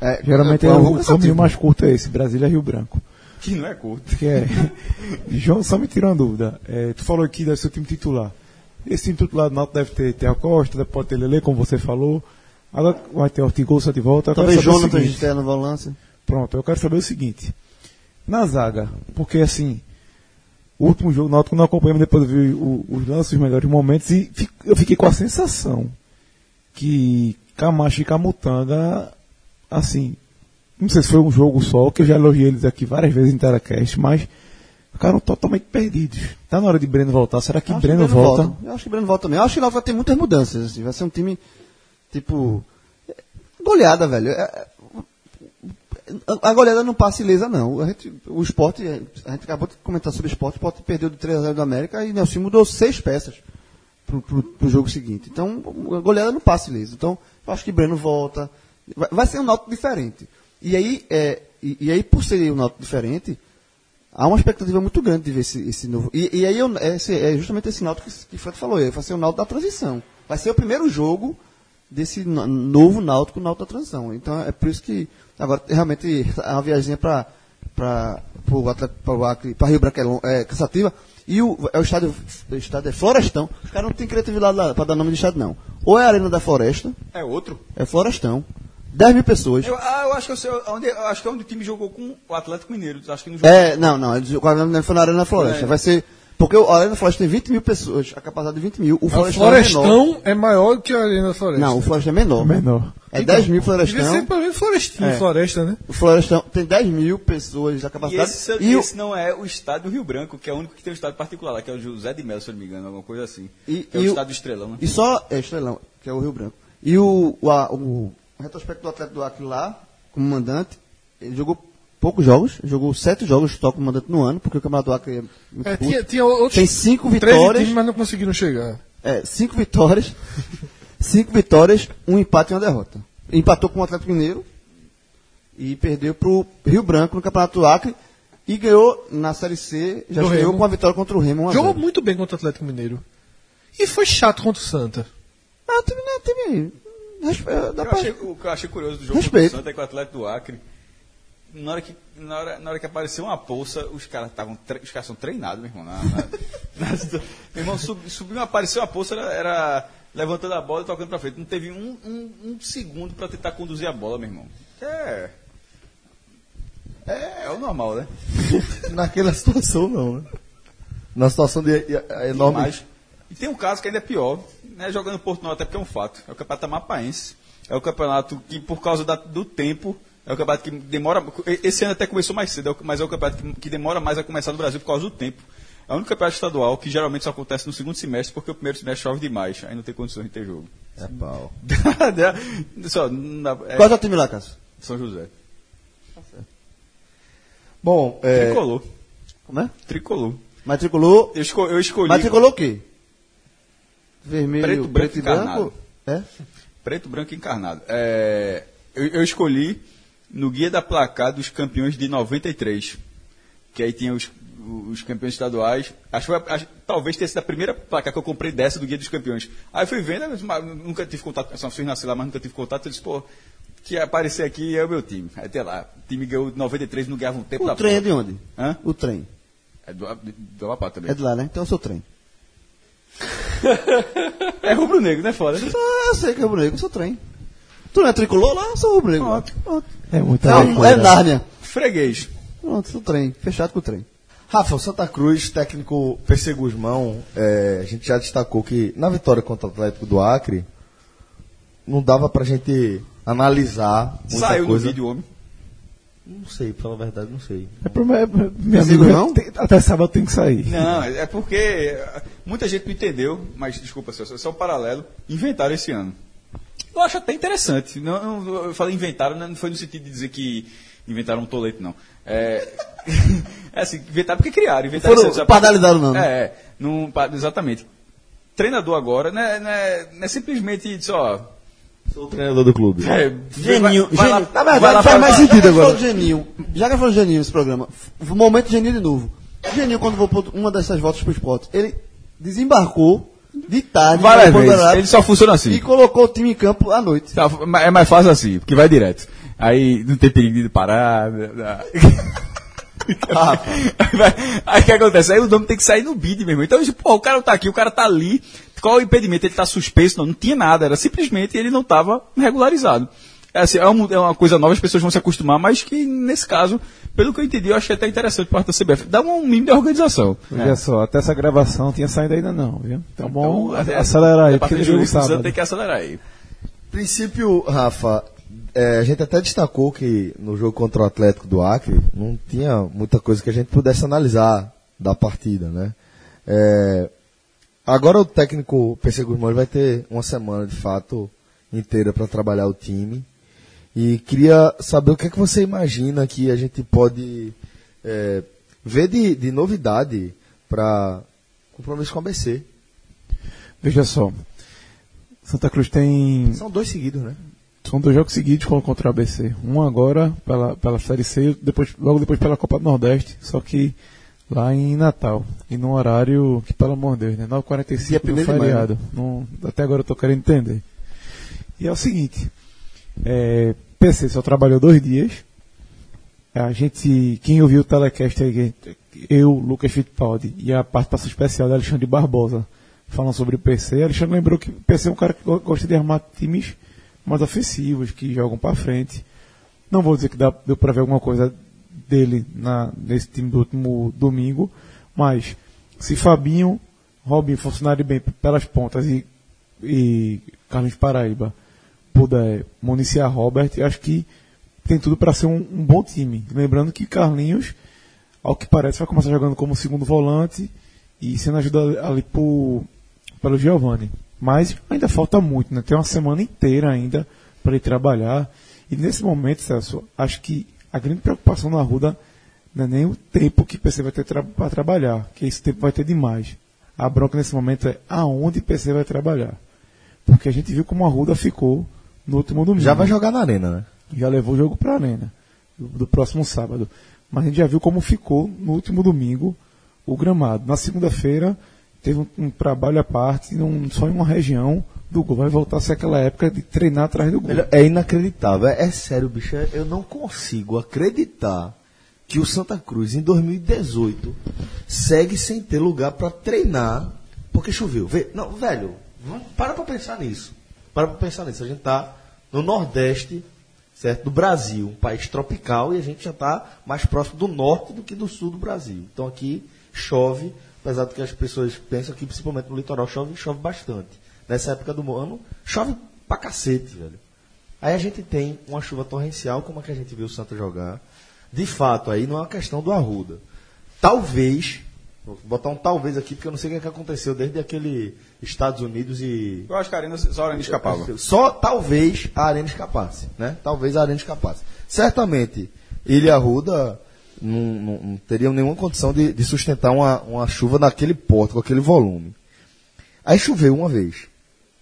é Geralmente é, um o caminho mais curto é esse, Brasília Rio Branco. Que não é curto. Que é. João, só me tira uma dúvida. É, tu falou que deve ser o time titular. Esse time titular do Náutico deve ter Theo Costa, deve- pode ter Lele, como você falou. Agora vai ter Ortigosa de volta. Talvez Jonathan esteja no volância. Pronto, eu quero saber o seguinte. Na zaga, porque assim, o último jogo do Náutico não acompanhamos, depois eu vi o- os lances, os melhores momentos, e eu fiquei com a sensação que Camacho e Camutanga, assim, não sei se foi um jogo só, que eu já elogiei eles aqui várias vezes em Telecast, mas ficaram totalmente perdidos. Tá na hora de Breno voltar, será que Eu acho Breno volta? Eu acho que Breno volta também. Eu acho que Náutico vai ter muitas mudanças. assim. Vai ser um time, tipo, goleada, velho. É- A goleada não passa ilesa, não. Gente, o esporte, a gente acabou de comentar sobre o esporte, o esporte perdeu de 3 a 0 do América e Nelson mudou seis peças pro, pro jogo seguinte. Então, a goleada não passa ilesa. Então, eu acho que Breno volta. Vai, vai ser um Náutico diferente. E aí, é, e, e aí, por ser um Náutico diferente, há uma expectativa muito grande de ver esse, esse novo. E, e aí eu, esse, é justamente esse Náutico que, o Fred falou, vai ser o Náutico da transição. Vai ser o primeiro jogo desse no- novo Náutico, o Náutico da transição. Então é por isso que agora realmente é uma viagem para para o Atlético, para o Acre, para Rio Branco é, é cansativa. E o, é o estádio, o estádio é Florestão. Os caras não têm criatividade lá para dar nome de estádio, não. Ou é a Arena da Floresta, É outro? é Florestão. 10 mil pessoas. Eu, ah, eu acho que eu sei onde, eu acho que é onde o time jogou com o Atlético Mineiro. Acho que no jogo. É, não, não. eles- O Arena foi na Arena da Floresta. É. Vai ser. Porque o- a Arena da Floresta tem 20 mil pessoas, a capacidade de 20 mil. O O Florestão, é menor. Florestão é maior que a Arena da Floresta. Não, o Floresta é menor. Menor. É 10 mil Devia ser Florestão. pelo menos Florestinho, É. Floresta, né? O Florestão tem 10 mil pessoas, a E capacidade. esse, E o- esse não é o estádio do Rio Branco, que é o único que tem um estádio particular lá, que é o José de Melo, se eu não me engano, alguma coisa assim. E- que é o e o- estádio do Estrelão, né? E só. É Estrelão, que é o Rio Branco. E o, o, a- o retrospecto do Atlético do Acre lá, como mandante, ele jogou poucos jogos, jogou sete jogos só como mandante no ano, porque o Campeonato do Acre é muito É, tinha, tinha outros Tem cinco 13 vitórias. times, mas não conseguiram chegar. É, cinco vitórias. cinco vitórias, um empate e uma derrota. Empatou com o Atlético Mineiro e perdeu pro Rio Branco no Campeonato do Acre e ganhou na Série C, já Do ganhou Remo. com uma vitória contra o Remo. 1 a Jogou 0. muito bem contra o Atlético Mineiro. E foi chato contra o Santa. Ah, o time, né, time, respe- dá Eu pra- achei, o que eu achei curioso do jogo Respeito. do Santa é que o Atlético do Acre, na hora que, na hora, na hora que apareceu uma poça, os caras estavam os caras são treinados, meu irmão. Na, na- na meu irmão, sub, subiu, apareceu uma poça, era, era levantando a bola e tocando pra frente. Não teve um, um, um segundo pra tentar conduzir a bola, meu irmão. É. É, é o normal, né? Naquela situação, não, né? Na situação de de- enorme. E tem um caso que ainda é pior, né, jogando Porto Norte, até porque é um fato. É o campeonato amapaense. É o campeonato que, por causa da- do tempo, é o campeonato que demora. Esse ano até começou mais cedo, é mas é o campeonato que, que demora mais a começar no Brasil por causa do tempo. É o único campeonato estadual que geralmente só acontece no segundo semestre, porque o primeiro semestre chove demais. Aí não tem condições de ter jogo. É pau. só, na- é, Qual é o time lá, Cássio? São José. Bom, é, Tricolor. Como é? Tricolor. Matriculou. Eu, esco- eu escolhi. Matriculou o quê? Vermelho, Preto, branco e e branco? encarnado. É? Preto, branco e encarnado. É, eu, eu escolhi no guia da placar dos campeões de 93. Que aí tinha os, os campeões estaduais. Acho, que foi acho- talvez tenha sido a primeira placar que eu comprei dessa do guia dos campeões. Aí fui vendo, nunca tive contato. Só fiz nascer lá, mas nunca tive contato. Eu disse, pô, que aparecer aqui é o meu time. Aí tem lá, o time ganhou de 93, não ganhava um tempo O trem é porra. de onde? Hã? O trem. É do, do Amapá também. É de lá, né? Então eu sou trem. É rubro-negro, né, foda? Ah, eu sei que é rubro-negro, eu sou trem. Tu não é tricolor lá? Eu sou rubro-negro. lá. Pronto. É muita É, um- loucura. é Nárnia. Freguês. Pronto, sou trem. Fechado com o trem. Rafa, o Santa Cruz, técnico PC Guzmão, é, a gente já destacou que na vitória contra o Atlético do Acre, não dava pra gente analisar muita Saiu coisa. no vídeo, homem. Não sei, pela verdade, não sei. É pro meu, meu Sigo amigo, não? tem- até sábado tem que sair. Não, é porque eh, muita gente não entendeu, mas desculpa, Celso, é só um paralelo. Inventaram esse ano. Eu acho até interessante. Não, não- eu falei inventaram, não foi no sentido de dizer que inventaram um tolete, não. É, é assim, inventaram porque criaram. Inventaram Foram esse ano. padalizaram, não, né? É, não, pa- exatamente. Treinador agora, não é, não é, simplesmente dizer, ó. Sou o treinador do clube. É, Geninho, vai- vai lá-. Na vai verdade, lá faz mais sentido agora. Geninho, já que falou Geninho nesse programa, momento Geninho de novo. Geninho, quando voltou uma dessas voltas pro esporte, ele desembarcou de tarde Várias vezes. Ele só funciona assim. e colocou o time em campo à noite. Tá, é mais fácil assim, porque vai direto. Aí não tem perigo de parar. né, Vai- Aí o que acontece? Aí o nome tem que sair no bid, meu irmão. Então, pô, o cara tá aqui, o cara tá ali. Qual é o impedimento? Ele tá suspenso? Não, não tinha nada. Era simplesmente ele não estava regularizado. É, assim, é, um- é uma coisa nova, as pessoas vão se acostumar, mas que nesse caso, pelo que eu entendi, eu achei até interessante parte da CBF. Dá um mínimo de organização. Olha só, até essa gravação não tinha saído ainda não, viu? Então, bom, até- acelerar aí, é porque jogo sábado. tem que acelerar aí. princípio, Rafa, é, a gente até destacou que no jogo contra o Atlético do Acre não tinha muita coisa que a gente pudesse analisar da partida, né? É, agora o técnico PC Guzmão vai ter uma semana de fato inteira para trabalhar o time e queria saber o que é que você imagina que a gente pode é, ver de, de novidade para compromisso com o ABC. Veja só, Santa Cruz tem São dois seguidos, né? São dois jogos seguidos contra o ABC. Um agora pela, pela Série C, depois, logo depois pela Copa do Nordeste, só que lá em Natal. E num horário que, pelo amor de Deus, né? 9h45 Dia no maio, feriado. Não- até agora eu tô querendo entender. E é o seguinte, é, PC só trabalhou dois dias. A gente, quem ouviu o telecast aí, eu, Lucas Fittipaldi e a participação especial de Alexandre Barbosa falando sobre o PC, Alexandre lembrou que o PC é um cara que go- gosta de armar times mais ofensivos, que jogam para frente. Não vou dizer que dá, deu para ver alguma coisa dele na, nesse time do último domingo, mas se Fabinho, Robinho funcionarem bem pelas pontas e, e Carlos Paraíba puder municiar Robert, acho que tem tudo para ser um, um bom time. Lembrando que Carlinhos, ao que parece, vai começar jogando como segundo volante e sendo ajudado ali por, pelo Giovanni. Mas ainda falta muito, né? Tem uma semana inteira ainda para ele trabalhar. E nesse momento, Celso, acho que a grande preocupação na Arruda não é nem o tempo que o PC vai ter tra para trabalhar, que esse tempo vai ter demais. A bronca nesse momento é aonde o PC vai trabalhar. Porque a gente viu como a Arruda ficou no último domingo Já vai jogar na arena, né? já levou o jogo para a arena do, próximo sábado. Mas a gente já viu como ficou no último domingo o gramado. Na segunda-feira teve um, um trabalho à parte, num- só em uma região do gol. Vai voltar a ser aquela época de treinar atrás do gol. É inacreditável. É, é sério, bicho. é- Eu não consigo acreditar que o Santa Cruz, em 2018, segue sem ter lugar para treinar porque choveu. Vê, não, velho, vamos, para pra pensar nisso. Para pensar nisso. A gente tá no Nordeste, certo? Do Brasil, um país tropical, e a gente já tá mais próximo do norte do que do sul do Brasil. Então aqui chove, apesar do que as pessoas pensam que principalmente no litoral chove, chove bastante. Nessa época do ano, chove pra cacete, velho. Aí a gente tem uma chuva torrencial, como a que a gente viu o Santa jogar. De fato, aí não é uma questão do Arruda. Talvez, vou botar um talvez aqui, porque eu não sei o que, é que aconteceu desde aquele Estados Unidos e. Eu acho que a Arena só a Arena escapava. Só talvez a Arena escapasse, né? Talvez a Arena escapasse. Certamente, ele e Arruda não, não, não teriam nenhuma condição de, de sustentar uma, uma chuva naquele porto, com aquele volume. Aí choveu uma vez.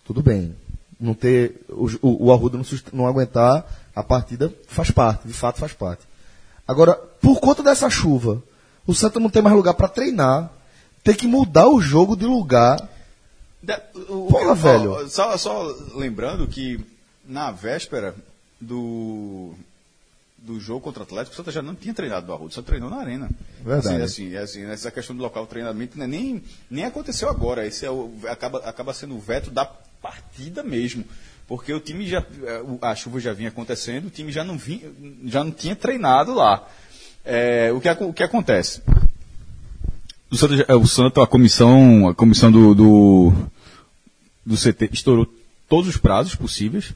Tudo bem. Não ter, o, o, Arruda não, sust- não aguentar a partida faz parte, de fato faz parte. Agora, por conta dessa chuva, o Santa não tem mais lugar para treinar, tem que mudar o jogo de lugar. Da- o- Porra, velho. Só, só lembrando que na véspera do, do jogo contra o Atlético, o Santa já não tinha treinado do Arruda, só treinou na arena. Verdade. Assim, assim, assim, essa questão do local de treinamento né, nem, nem aconteceu agora. Esse é o, acaba, acaba sendo o veto da partida mesmo. Porque o time já. o- A chuva já vinha acontecendo, o time já não, vinha, já não tinha treinado lá. É, o, que, o que acontece? o Santa, já- o a comissão, a comissão do, do, do CT estourou todos os prazos possíveis.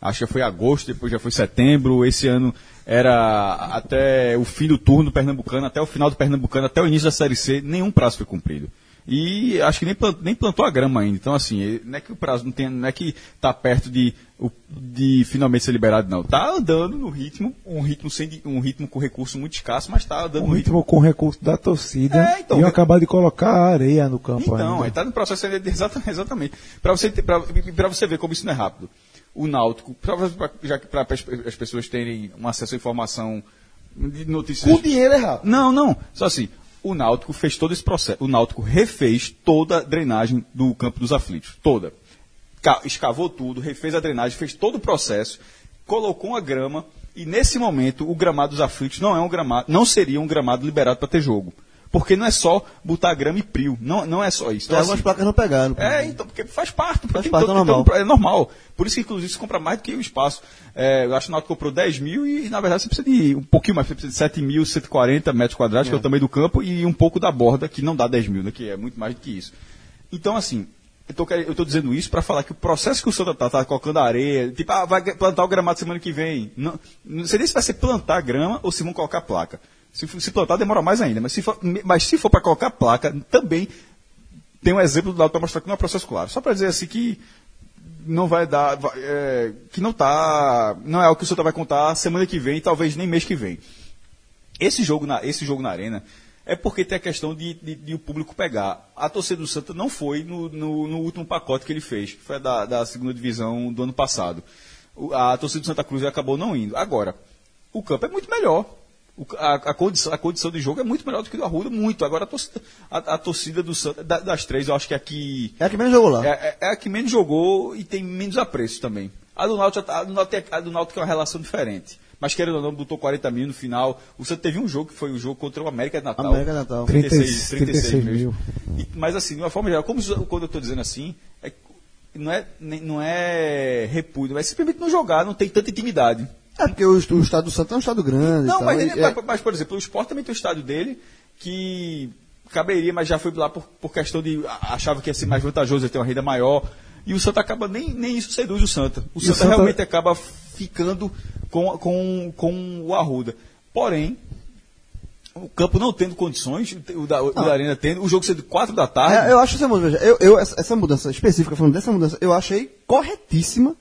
Acho que foi agosto, depois já foi setembro. Esse ano era até o fim do turno do Pernambucano, até o final do Pernambucano, até o início da Série C, nenhum prazo foi cumprido. E acho que nem, plan- nem plantou a grama ainda. Então, assim, não é que o prazo não tem, não é que está perto de, o- de finalmente ser liberado, não. Está andando no ritmo, um ritmo, sem, um ritmo com recurso muito escasso, mas está andando Um no ritmo ritmo com recurso da torcida. É, então, e eu é- acabar de colocar areia no campo Então, ainda. aí tá no processo de- exatamente. Para você, ter- pra- pra você ver como isso não é rápido. O Náutico, pra, já que para as pessoas terem um acesso à informação de notícias. Com dinheiro é rápido. Não, não. Só assim, o Náutico fez todo esse processo. O Náutico refez toda a drenagem do campo dos aflitos. Toda. Ca- Escavou tudo, refez a drenagem, fez todo o processo, colocou uma grama e nesse momento o gramado dos aflitos não é um gramado, não seria um gramado liberado para ter jogo. Porque não é só botar grama e prio. Não, não é só isso. Então, algumas assim, placas não pegaram. é, então, porque faz parte. Faz parte, todo- é normal. é normal. Por isso que, inclusive, se compra mais do que o espaço. É, eu acho que o comprou 10 mil e, na verdade, você precisa de um pouquinho mais. Você precisa de 7.140 metros quadrados, que é o tamanho do campo, e um pouco da borda, que não dá 10 mil, né, que é muito mais do que isso. Então, assim, eu estou dizendo isso para falar que o processo que o Santa está tá colocando areia, tipo, ah, vai plantar o gramado semana que vem. Não, não sei nem se vai ser plantar grama ou se vão colocar placa. Se, se plantar, demora mais ainda. Mas se for, mas se for para colocar placa, também tem um exemplo do lado para mostrar que não é processo claro. Só para dizer assim que não vai dar, é, que não tá, não é algo que o Santa vai contar semana que vem, talvez nem mês que vem. Esse jogo na, esse jogo na arena é porque tem a questão de, de- de o público pegar. A torcida do Santa não foi no, no- no último pacote que ele fez, que foi da, da segunda divisão do ano passado. O- a torcida do Santa Cruz acabou não indo. Agora, o campo é muito melhor. O a, a condição, a condição de jogo é muito melhor do que do Arruda, muito. Agora a torcida, a, a torcida do Santa, da- das três, eu acho que aqui É a que menos jogou lá. é, é- é a que menos jogou e tem menos apreço também. A do Náutico, a do Náutico, a do Náutico tem uma relação diferente. Mas querendo ou não, botou 40 mil no final. O Santos teve um jogo que foi o jogo contra o América de Natal. América de Natal. 36, 36 36 mil. E- mas assim, de uma forma geral, como quando eu estou dizendo assim, é- não, é, nem- não é repúdio, é simplesmente não jogar, não tem tanta intimidade. É porque o, o estado do Santos é um estado grande. Não, tal, mas, ele- é- mas, por exemplo, o Sport também tem o estádio dele, que caberia, mas já foi lá por, por questão de. achava que ia ser mais vantajoso, ia ter uma renda maior. E o Santa acaba, nem, nem isso seduz o Santa. O E o Santa, Santa- realmente acaba ficando com, com, com o Arruda. Porém, o campo não tendo condições, o da, o da Arena tendo, o jogo sendo 4 da tarde. É, eu acho essa mudança, eu, eu- essa, essa mudança específica, falando dessa mudança, eu achei corretíssima.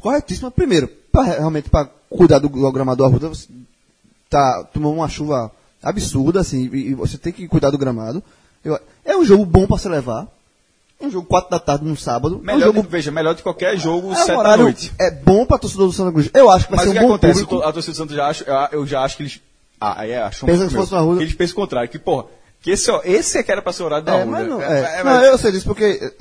Corretíssima, primeiro, pra, realmente para cuidar do, do gramado do Arruda, você tá, tomou uma chuva absurda, assim, e, e você tem que cuidar do gramado. Eu- é um jogo bom para se levar. É um jogo 4 da tarde no sábado. é um melhor jogo de, veja, melhor de qualquer jogo, é 7 um da noite. é bom para torcedor do Santa Cruz. Eu acho que vai Mas o ser que um bom acontece? público. A torcida do Santos já acha, eu- já acho que eles. Ah, aí é, acham Pensa que fosse na Arruda. Que eles pensam o contrário, que, porra, que esse, ó, esse é que era pra ser o horário da É, Arruda. mas não, É, é. é, Não, mas- eu sei disso porque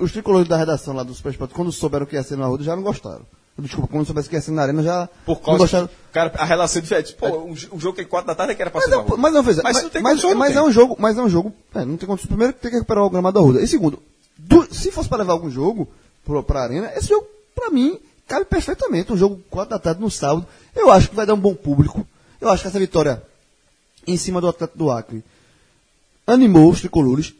os tricolores da redação lá do Super Sport, quando souberam que ia ser na Arruda, já não gostaram. Desculpa, quando soubesse que ia ser na Arena, já Por causa. gostaram. Cara, a relação é diferente. Pô, o, jo- o jogo que é 4 da tarde é que era pra Mas, ser mas não fez. Mas, Mas, não tem mas, mas tem. é um jogo, mas é um jogo. é, não tem condição. Primeiro tem que recuperar o gramado da Arruda. E segundo, do- se fosse para levar algum jogo pro, pra arena, esse jogo, pra mim, cabe perfeitamente. Um jogo 4 da tarde no sábado. Eu acho que vai dar um bom público. Eu acho que essa vitória em cima do Atlético do Acre animou os tricolores.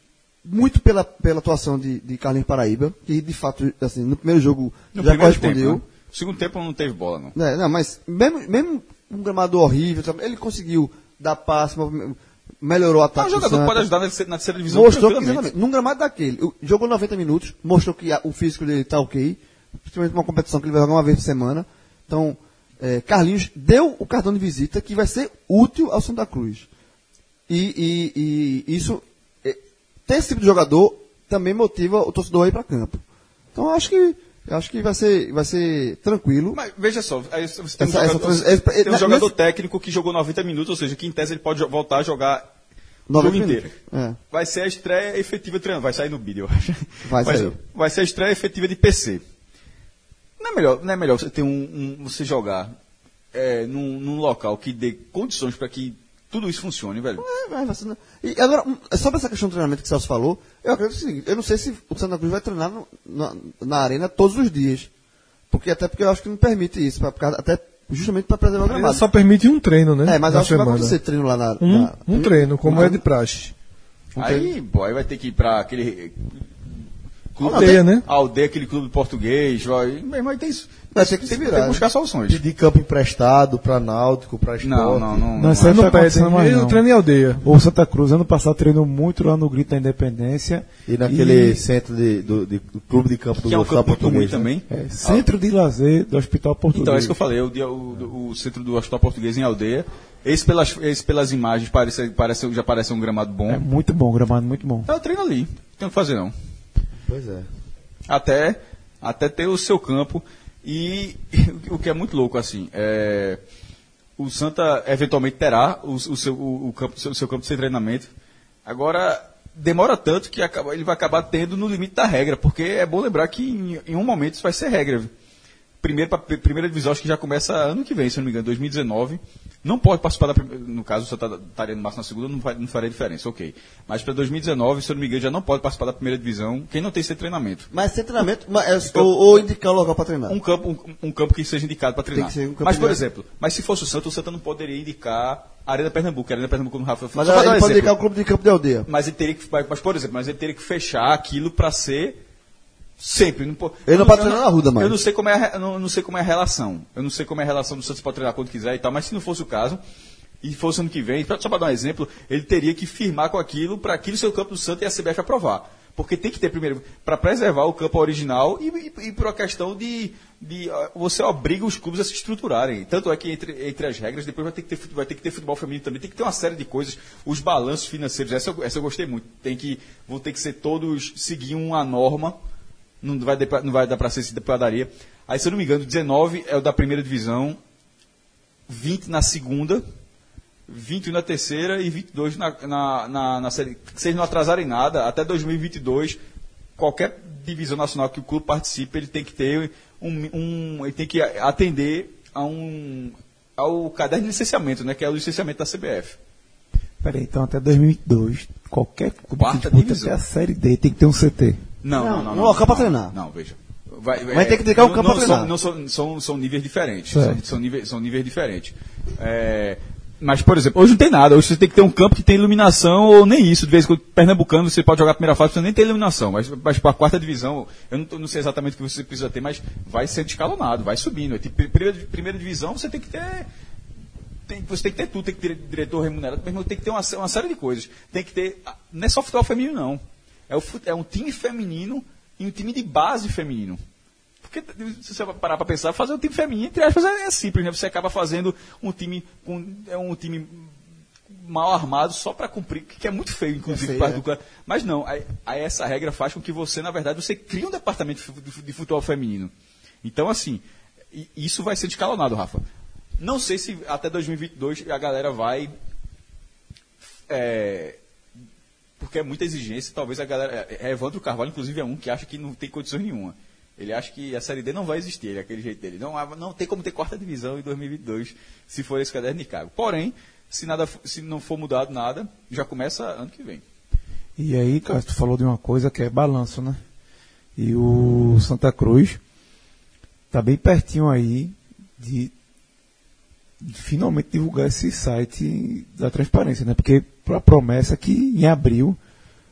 Muito pela, pela atuação de, de Carlinhos Paraíba, que de fato, assim, no primeiro jogo No já primeiro correspondeu. Tempo, né? Segundo tempo não teve bola, não. É, não, mas mesmo, mesmo um gramado horrível, ele conseguiu dar passe, melhorou o Ah, ataque. o do jogador pode ajudar na terceira, na terceira divisão Mostrou que, exatamente, num gramado daquele, jogou 90 minutos, mostrou que a- o físico dele tá ok, principalmente uma competição que ele vai jogar uma vez por semana. Então, é, Carlinhos deu o cartão de visita que vai ser útil ao Santa Cruz. E, e- e isso, é, ter esse tipo de jogador também motiva o torcedor a ir para campo. Então, acho que, eu acho que vai ser, vai ser tranquilo. Mas veja só, aí você tem um Essa- essa jogador, trans- você esse- tem um nesse- jogador técnico que jogou 90 minutos, ou seja, que em tese ele pode voltar a jogar o 90 jogo inteiro. É. Vai ser a estreia efetiva de treinador. Vai sair no vídeo, eu acho. Vai sair. ser, vai ser a estreia efetiva de PC. Não é melhor, não é melhor você ter um, um- você jogar é, num, num local que dê condições para que tudo isso funcione, velho. É, vai, ser, né? E agora, um, sobre essa questão do treinamento que o Celso falou, eu acredito o seguinte, eu não sei se o Santa Cruz vai treinar no- na, na arena todos os dias. Porque até porque eu acho que não permite isso, pra, até justamente para preservar o gramado. só permite um treino, né? É, mas na eu acho que vai semana. acontecer treino lá na. Um, na- um treino, como é de praxe. Aí, pô, aí vai ter que ir pra aquele. Clube, Aldeia, né? Aldeia, aquele clube português. Vai, irmão, aí tem isso. Vai ter que se tem, virar, tem que né? buscar soluções. Pedir campo emprestado para Náutico, para Esporte. Não, não, não. Não, isso aí Não não pede, mais eu não. treino em aldeia. O Santa Cruz, ano passado, treinou muito lá no Grito da Independência. E naquele E- centro de, do, de- do clube de campo do Que é um campo Português, né? também. É, Centro de Lazer do Hospital Português. Então, é isso que eu falei. O, dia- o, o centro do Hospital Português em Aldeia. Esse pelas, esse pelas imagens parece, parece, já parece um gramado bom. É muito bom, gramado muito bom. O treino ali. Não tem o que fazer, não. Pois é. até, até ter o seu campo. E o que é muito louco, assim, é, o Santa eventualmente terá o, o seu, o, o campo, seu, seu campo de treinamento. Agora, demora tanto que acaba- ele vai acabar tendo no limite da regra, porque é bom lembrar que em, em um momento isso vai ser regra. viu? Primeiro, primeira divisão, acho que já começa ano que vem, se não me engano, 2019. Não pode participar da primeira. No caso, o Santa estaria no máximo na segunda, não, não faria diferença, ok. Mas para 2019, se eu não me engano, já não pode participar da primeira divisão quem não tem esse treinamento. Mas sem treinamento, mas, é, ou, ou indicar o local para treinar. Um campo, um, um campo que seja indicado para treinar. Tem que ser um campo mas, por exemplo, mas se fosse o Santa, o Santa não poderia indicar a Arena Pernambuco. A Arena Pernambuco no Rafa Mas um ele pode exemplo. indicar o clube de campo de aldeia. Mas ele teria que, mas, por exemplo, mas ele teria que fechar aquilo para ser sempre. Não, Ele não pode treinar na Arruda mais. Eu não sei como é, não, não sei como é a relação. Eu não sei como é a relação do Santos para treinar quando quiser e tal. Mas se não fosse o caso e fosse ano que vem, só para dar um exemplo, ele teria que firmar com aquilo para aquilo ser o campo do Santos e a CBF aprovar. Porque tem que ter primeiro, para preservar o campo original e, e, e por uma questão de, de. Você obriga os clubes a se estruturarem. Tanto é que entre, entre as regras, depois vai ter, que ter, vai ter que ter futebol feminino também, tem que ter uma série de coisas. Os balanços financeiros, essa, eu- essa eu gostei muito. Tem que, vão ter que ser todos, seguir uma norma. Não vai, pra- não vai dar para ser de padaria. Aí, se eu não me engano, 19 é o da primeira divisão, 20 na segunda, 21 na terceira e 22 na, na, na, na série. Se eles não atrasarem nada, até 2022, qualquer divisão nacional que o clube participe, ele tem que ter um. um ele tem que atender a um, ao caderno de licenciamento, né, que é o licenciamento da CBF. Peraí, então até 2002, qualquer clube Quarta que disputa divisão. até a Série D tem que ter um CT. Não, Não, não, não. um local não, treinar. Não, veja. Vai, Mas tem que dedicar o não- campo são, treinar. não são, são, são níveis diferentes. São, são, níveis, são níveis diferentes. É, mas, por exemplo, hoje não tem nada. Hoje você tem que ter um campo que tem iluminação ou nem isso. De vez em quando, Pernambucano, você pode jogar a primeira fase, você nem tem iluminação. Mas, mas para a quarta divisão, eu não, não sei exatamente o que você precisa ter, mas vai sendo escalonado, vai subindo. É tipo, primeira, primeira divisão, você tem que ter tem- você tem que ter tudo, tem que ter diretor remunerado, mas tem que ter uma, uma série de coisas. Tem que ter. ah, Não é só futebol feminino, não. É, o, é um time feminino e um time de base feminino. Porque se você parar para pensar, fazer um time feminino, entre aspas, é, é simples, né? Você acaba fazendo um time com é um time mal armado só para cumprir, que é muito feio, inclusive, feio, é. do clã. Mas não, aí, aí essa regra faz com que você, na verdade, você crie um departamento de fu- de fu- de futebol feminino. Então, assim, isso vai ser escalonado, Rafa. Não sei se até 2022 a galera vai. é, porque é muita exigência, talvez a galera. É, Evandro Carvalho, inclusive, é um que acha que não tem condições nenhuma. Ele acha que a Série D não vai existir, ele, é aquele jeito dele. Não, há- não tem como ter quarta divisão em 2022, se for esse caderno de cargo. Porém, se, nada, se não for mudado nada, já começa ano que vem. E aí, cara, tu falou de uma coisa que é balanço, né? E o Santa Cruz tá bem pertinho aí de, de finalmente divulgar esse site da transparência, né? Porque a promessa é que em abril,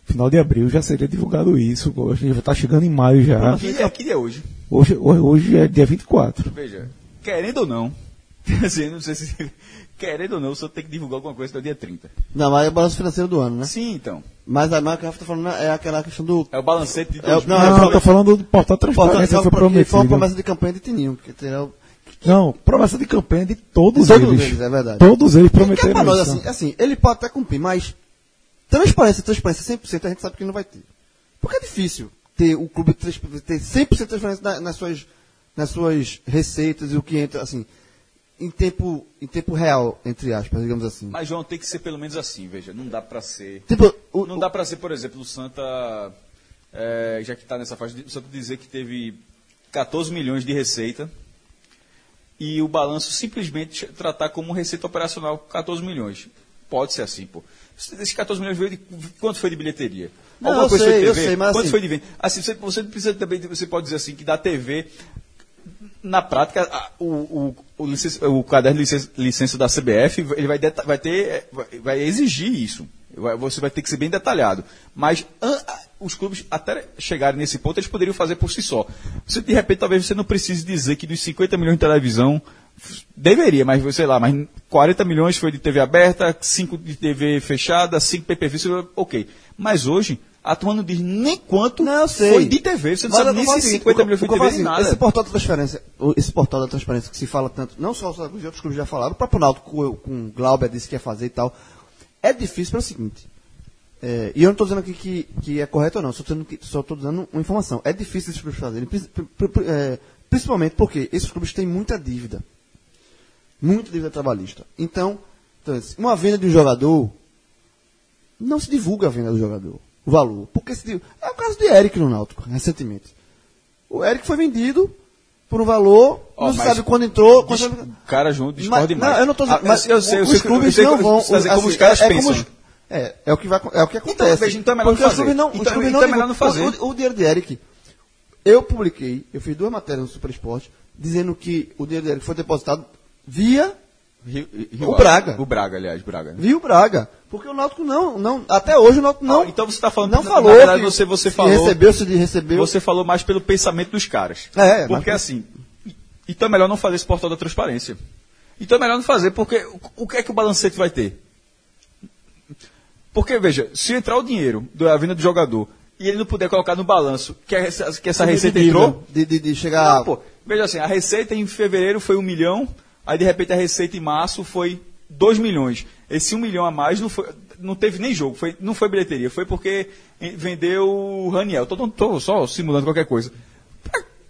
final de abril, já seria divulgado isso. Hoje já tá chegando em maio já. Que, é, que dia é hoje? Hoje, hoje, é dia 24. Veja, querendo ou não, assim, não sei se. Querendo ou não, o Santos tem que divulgar alguma coisa até o dia 30. Não, mas é o balanço financeiro do ano, né? Sim, então. Mas a marca que tá falando é aquela questão do. É o balancete de É o- 2000. não, Não, é eu tô falando do portal transparência que foi que foi uma promessa de campanha de Tininho. Que terá, Não, promessa de campanha de todos, Todos eles. eles, é verdade. Todos eles que é prometeram pra nós, isso. assim, assim, ele pode até cumprir, mas transparência, transparência 100% a gente sabe que não vai ter. Porque é difícil ter o clube ter 100% de transparência na- nas suas, nas suas receitas e o que entra, assim, em tempo, em tempo real, entre aspas, digamos assim. Mas, João, tem que ser pelo menos assim, veja. Não dá pra ser. tipo, o, Não dá pra ser, por exemplo, o Santa. é, já que tá nessa faixa, o Santa dizer que teve 14 milhões de receita e o balanço simplesmente tratar como receita operacional 14 milhões. Pode ser assim, pô. Esses 14 milhões veio de. Quanto foi de bilheteria? Não, eu sei, foi de TV? sei, Quanto assim- foi de venda? Assim, você, você precisa também. Você pode dizer assim que da TV na prática, o, o, o, licen- o caderno de licen- licença da CBF ele vai, vai ter, vai exigir isso. Você vai ter que ser bem detalhado. Mas os clubes, até chegarem nesse ponto, eles poderiam fazer por si só. Você, de repente, talvez você não precise dizer que dos 50 milhões de televisão, deveria, mas sei lá, mas 40 milhões foi de TV aberta, 5 de TV fechada, 5 PPV, ok. Mas hoje, a turma não diz nem quanto Não, foi de TV. Você não Mas sabe nem se assim, 50 o- milhões foi de TV, assim, nada. Esse portal da transparência, esse portal da transparência que se fala tanto, não só os outros clubes já falaram, o próprio Náutico com, com Glauber disse que ia fazer e tal. É difícil pelo seguinte. é, e eu não estou dizendo aqui que, que é correto ou não, só estou dando uma informação. É difícil esses clubes fazerem, é, principalmente porque esses clubes têm muita dívida. Muita dívida trabalhista. Então, então, uma venda de um jogador, não se divulga a venda do jogador, o valor. Porque se, é o caso de Eric no Náutico, recentemente. O Eric foi vendido por um valor, Ó, não sabe quando entrou. Quando... O cara junto discorda demais. não, eu não estou Ah, mas eu sei, eu os sei, eu clubes sei não vão. tá dizendo como assim, os caras é, é pensam. os- é, é o que vai, é o que acontece. Então, veja, então é melhor Porque não os fazer. não, os Então- clubes então não é melhor não fazer. O, o, o dinheiro de Eric, eu publiquei, eu fiz duas matérias no Super Esporte, dizendo que o dinheiro de Eric foi depositado via Rio- Rio- O Braga. O Braga, aliás, Braga. né? Viu Braga? Porque o Náutico não, não até hoje o Náutico não. Ah, então você tá falando- não falou. verdade, que você- você falou- recebeu, se recebeu. Você falou mais pelo pensamento dos caras. É, Porque mas- assim, então é melhor não fazer esse portal da transparência. Então é melhor não fazer, porque o, o que é que o balancete vai ter? Porque, veja, se entrar o dinheiro da venda do jogador e ele não puder colocar no balanço que essa, que essa receita de, entrou, de, de, de chegar. não, pô, veja assim, a receita em fevereiro foi um milhão, aí de repente a receita em março foi 2 milhões. Esse 1 um milhão a mais não, foi, não teve nem jogo, foi, não foi bilheteria, foi porque vendeu o Raniel. Tô, tô só simulando qualquer coisa.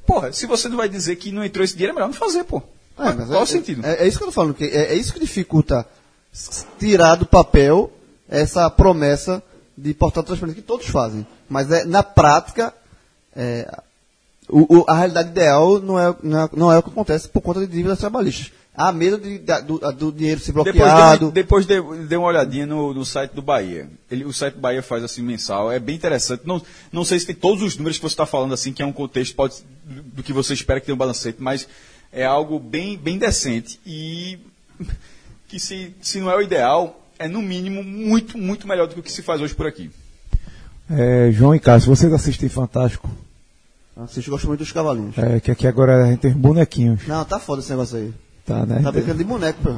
Porra, se você não vai dizer que não entrou esse dinheiro, é melhor não fazer, pô. É, Qual é, o sentido? É, é isso que eu tô falando, que é, é isso que dificulta tirar do papel essa promessa de portal de transparência que todos fazem. Mas é, na prática, é, o- o- a realidade ideal não é, não, é, não é o que acontece por conta de dívidas trabalhistas. Há medo de, da- do, do dinheiro ser Depois, bloqueado. depois dê, dê uma olhadinha no, no site do Bahia. Ele, o site do Bahia faz assim mensal, é bem interessante. Não, não sei se tem todos os números que você está falando assim, que é um contexto pode, do, do que você espera que tenha um balancete, mas é algo bem, bem decente e que se, se não é o ideal, é no mínimo muito, muito melhor do que o que se faz hoje por aqui. É, João e Cássio, vocês assistem Fantástico? Assisto, gosto muito dos cavalinhos. É, que aqui agora a gente tem bonequinhos. Não, tá foda esse negócio aí. Tá, né? Tá brincando de boneco, pô.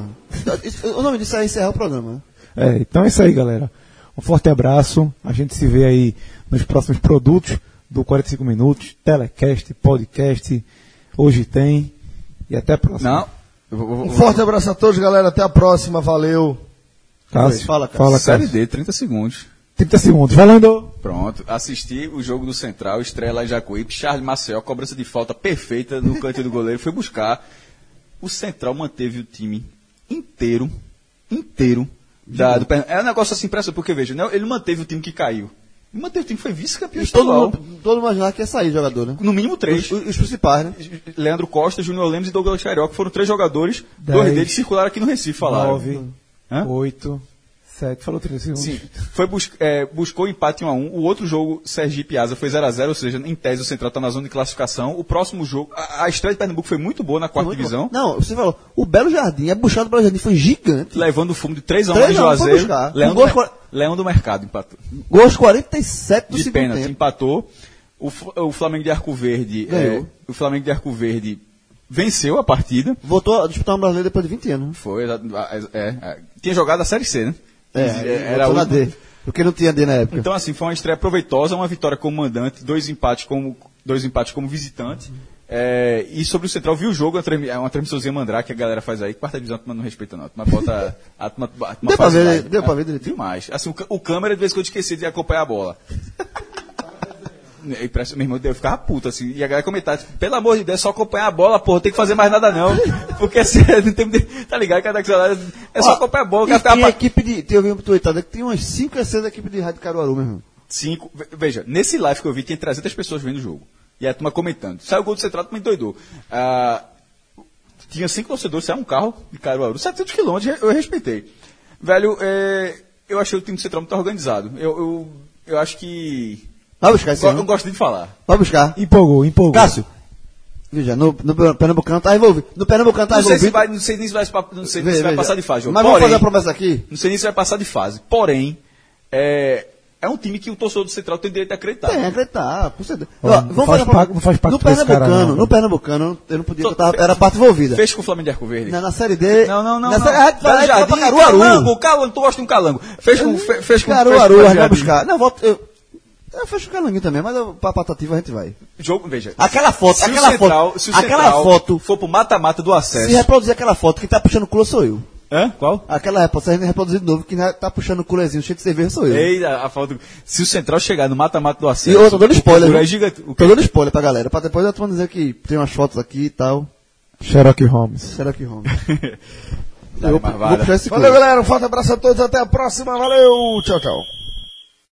O nome disso é encerrar o programa, né? É, então é isso aí, galera. Um forte abraço. A gente se vê aí nos próximos produtos do 45 Minutos, telecast, podcast. Hoje tem. E até a próxima. Não. eu vou- vou- Um forte abraço a todos, galera. Até a próxima. Valeu. Cássio, Fala, Cássio. Fala, Série Cássio. D, 30 segundos. 30 segundos. Valendo! Pronto, assisti o jogo do Central, estreia lá em Jacuípe, Charles Maceió, cobrança de falta perfeita no canto do goleiro, foi buscar. O Central manteve o time inteiro, inteiro, da, do Pern- É um negócio assim impressionante, porque veja, né, ele manteve o time que caiu. Ele manteve o time que foi vice-campeão todo estadual. mundo, todo mundo imaginava que ia sair jogador, né? No mínimo três. Os, os principais, né? Leandro Costa, Júnior Lemos e Douglas Carioca foram três jogadores, dois Dez. deles circularam aqui no Recife, falaram. 9, Hã? 8, 7. Falou 30 segundos. Sim, foi bus é, buscou empate 1 a 1 O outro jogo, Sergipe Asa, foi 0 a 0 ou seja, em tese o Central está na zona de classificação. O próximo jogo, a, a estreia de Pernambuco foi muito boa na quarta divisão, bom. Não, você falou, o Belo Jardim, a buchada do Belo Jardim foi gigante. levando o fumo de 3 a 1 3 em a 1 foi Juazeiro. Leão, do, quar- Leão do Mercado empatou. Gols 47 do De segundo pênalti, tempo. empatou. O, o Flamengo de Arco Verde, é, o Flamengo de Arco Verde venceu a partida. Voltou a disputar um brasileiro depois de 20 anos. né? Foi, é, é, tinha jogado a Série C, né? É, era a voltou na última- D. Porque não tinha D na época. Então, assim, foi uma estreia proveitosa, uma vitória como mandante, dois empates como, dois empates como visitante. É, e sobre o Central, viu o jogo, é uma transmissãozinha mandar que a galera faz aí, quarta divisão turma não respeita não, mas bota a turma, a turma Deu pra ver, deu pra ver É, direitinho? Demais. Assim, o, o câmera, de vez em quando, esquecia de acompanhar a bola. Parece- Meu irmão, eu ficava puto, assim, e a galera comentava, tipo, pelo amor de Deus, é só acompanhar a bola, porra, não tem que fazer mais nada não. Porque assim, não tem, tá ligado? Cada é só acompanhar a bola, o cara ficava pa- equipe de. Tem, eu vi um tweetado que tinha umas 5 a 6 equipes de Rádio Caruaru, meu irmão. Cinco. ve- Veja, nesse live que eu vi, tinha 300 pessoas vendo o jogo. E a turma comentando. Saiu o gol do Central, também doidou. Ah, tinha cinco torcedores, saiu um carro de Caruaru, 700 quilômetros, eu respeitei. Velho, é, eu achei o time do Central muito organizado. Eu, eu, eu acho que. Vai buscar esse Eu, ano. eu gosto de falar. Vai buscar. Empolgou, empolgou. Cássio. Veja, no, no Pernambucano tá envolvido. No Pernambucano tá Não sei, se envolvido. vai, não sei nem se vai, não sei Vê, se vai veja. passar de fase, João. Mas vamos Porém- fazer a promessa aqui? Não sei nem se vai passar de fase. Porém, é, é um time que o torcedor do Central tem direito a acreditar. Tem, acreditar, com certeza. Ó, não vamos faz fazer parte- não faz parte no cara, Pernambucano, não. no Pernambucano, eu não podia, Só- eu tava- era parte envolvida. Fecha com o Flamengo de Arco Verde. Na, na série D. Não, não, não. Na não. série, a gente vai, Jardim, pra Caruaru. Calango, Calango, tu gosta de um calango. Fez com, fe- fez com Caruaru, fez vai buscar. Não, volto, eu, eu fecho o calanguinho também, mas eu, pra patativa a gente vai. Jogo, veja. Aquela foto, se aquela o Central, foto, se o aquela foto, for pro mata-mata do se acesso. reproduzir aquela foto, quem tá puxando o culo sou eu. Hã? Qual? Aquela foto, se a gente reproduzir de novo, quem tá puxando o culezinho cheio de cerveja sou eu. Ei, a, a falta. Se o Central chegar no mata-mata do acesso. E outra, tô dando spoiler. o viu? é gigante. O Tô dando spoiler pra galera, pra depois eu tô dizer que tem umas fotos aqui e tal. Sherlock Holmes. Que Roma? Dá-lhe eu vou, marvada. vou puxar esse Valeu, galera. Um forte abraço a todos. Até a próxima. Valeu. Tchau, tchau.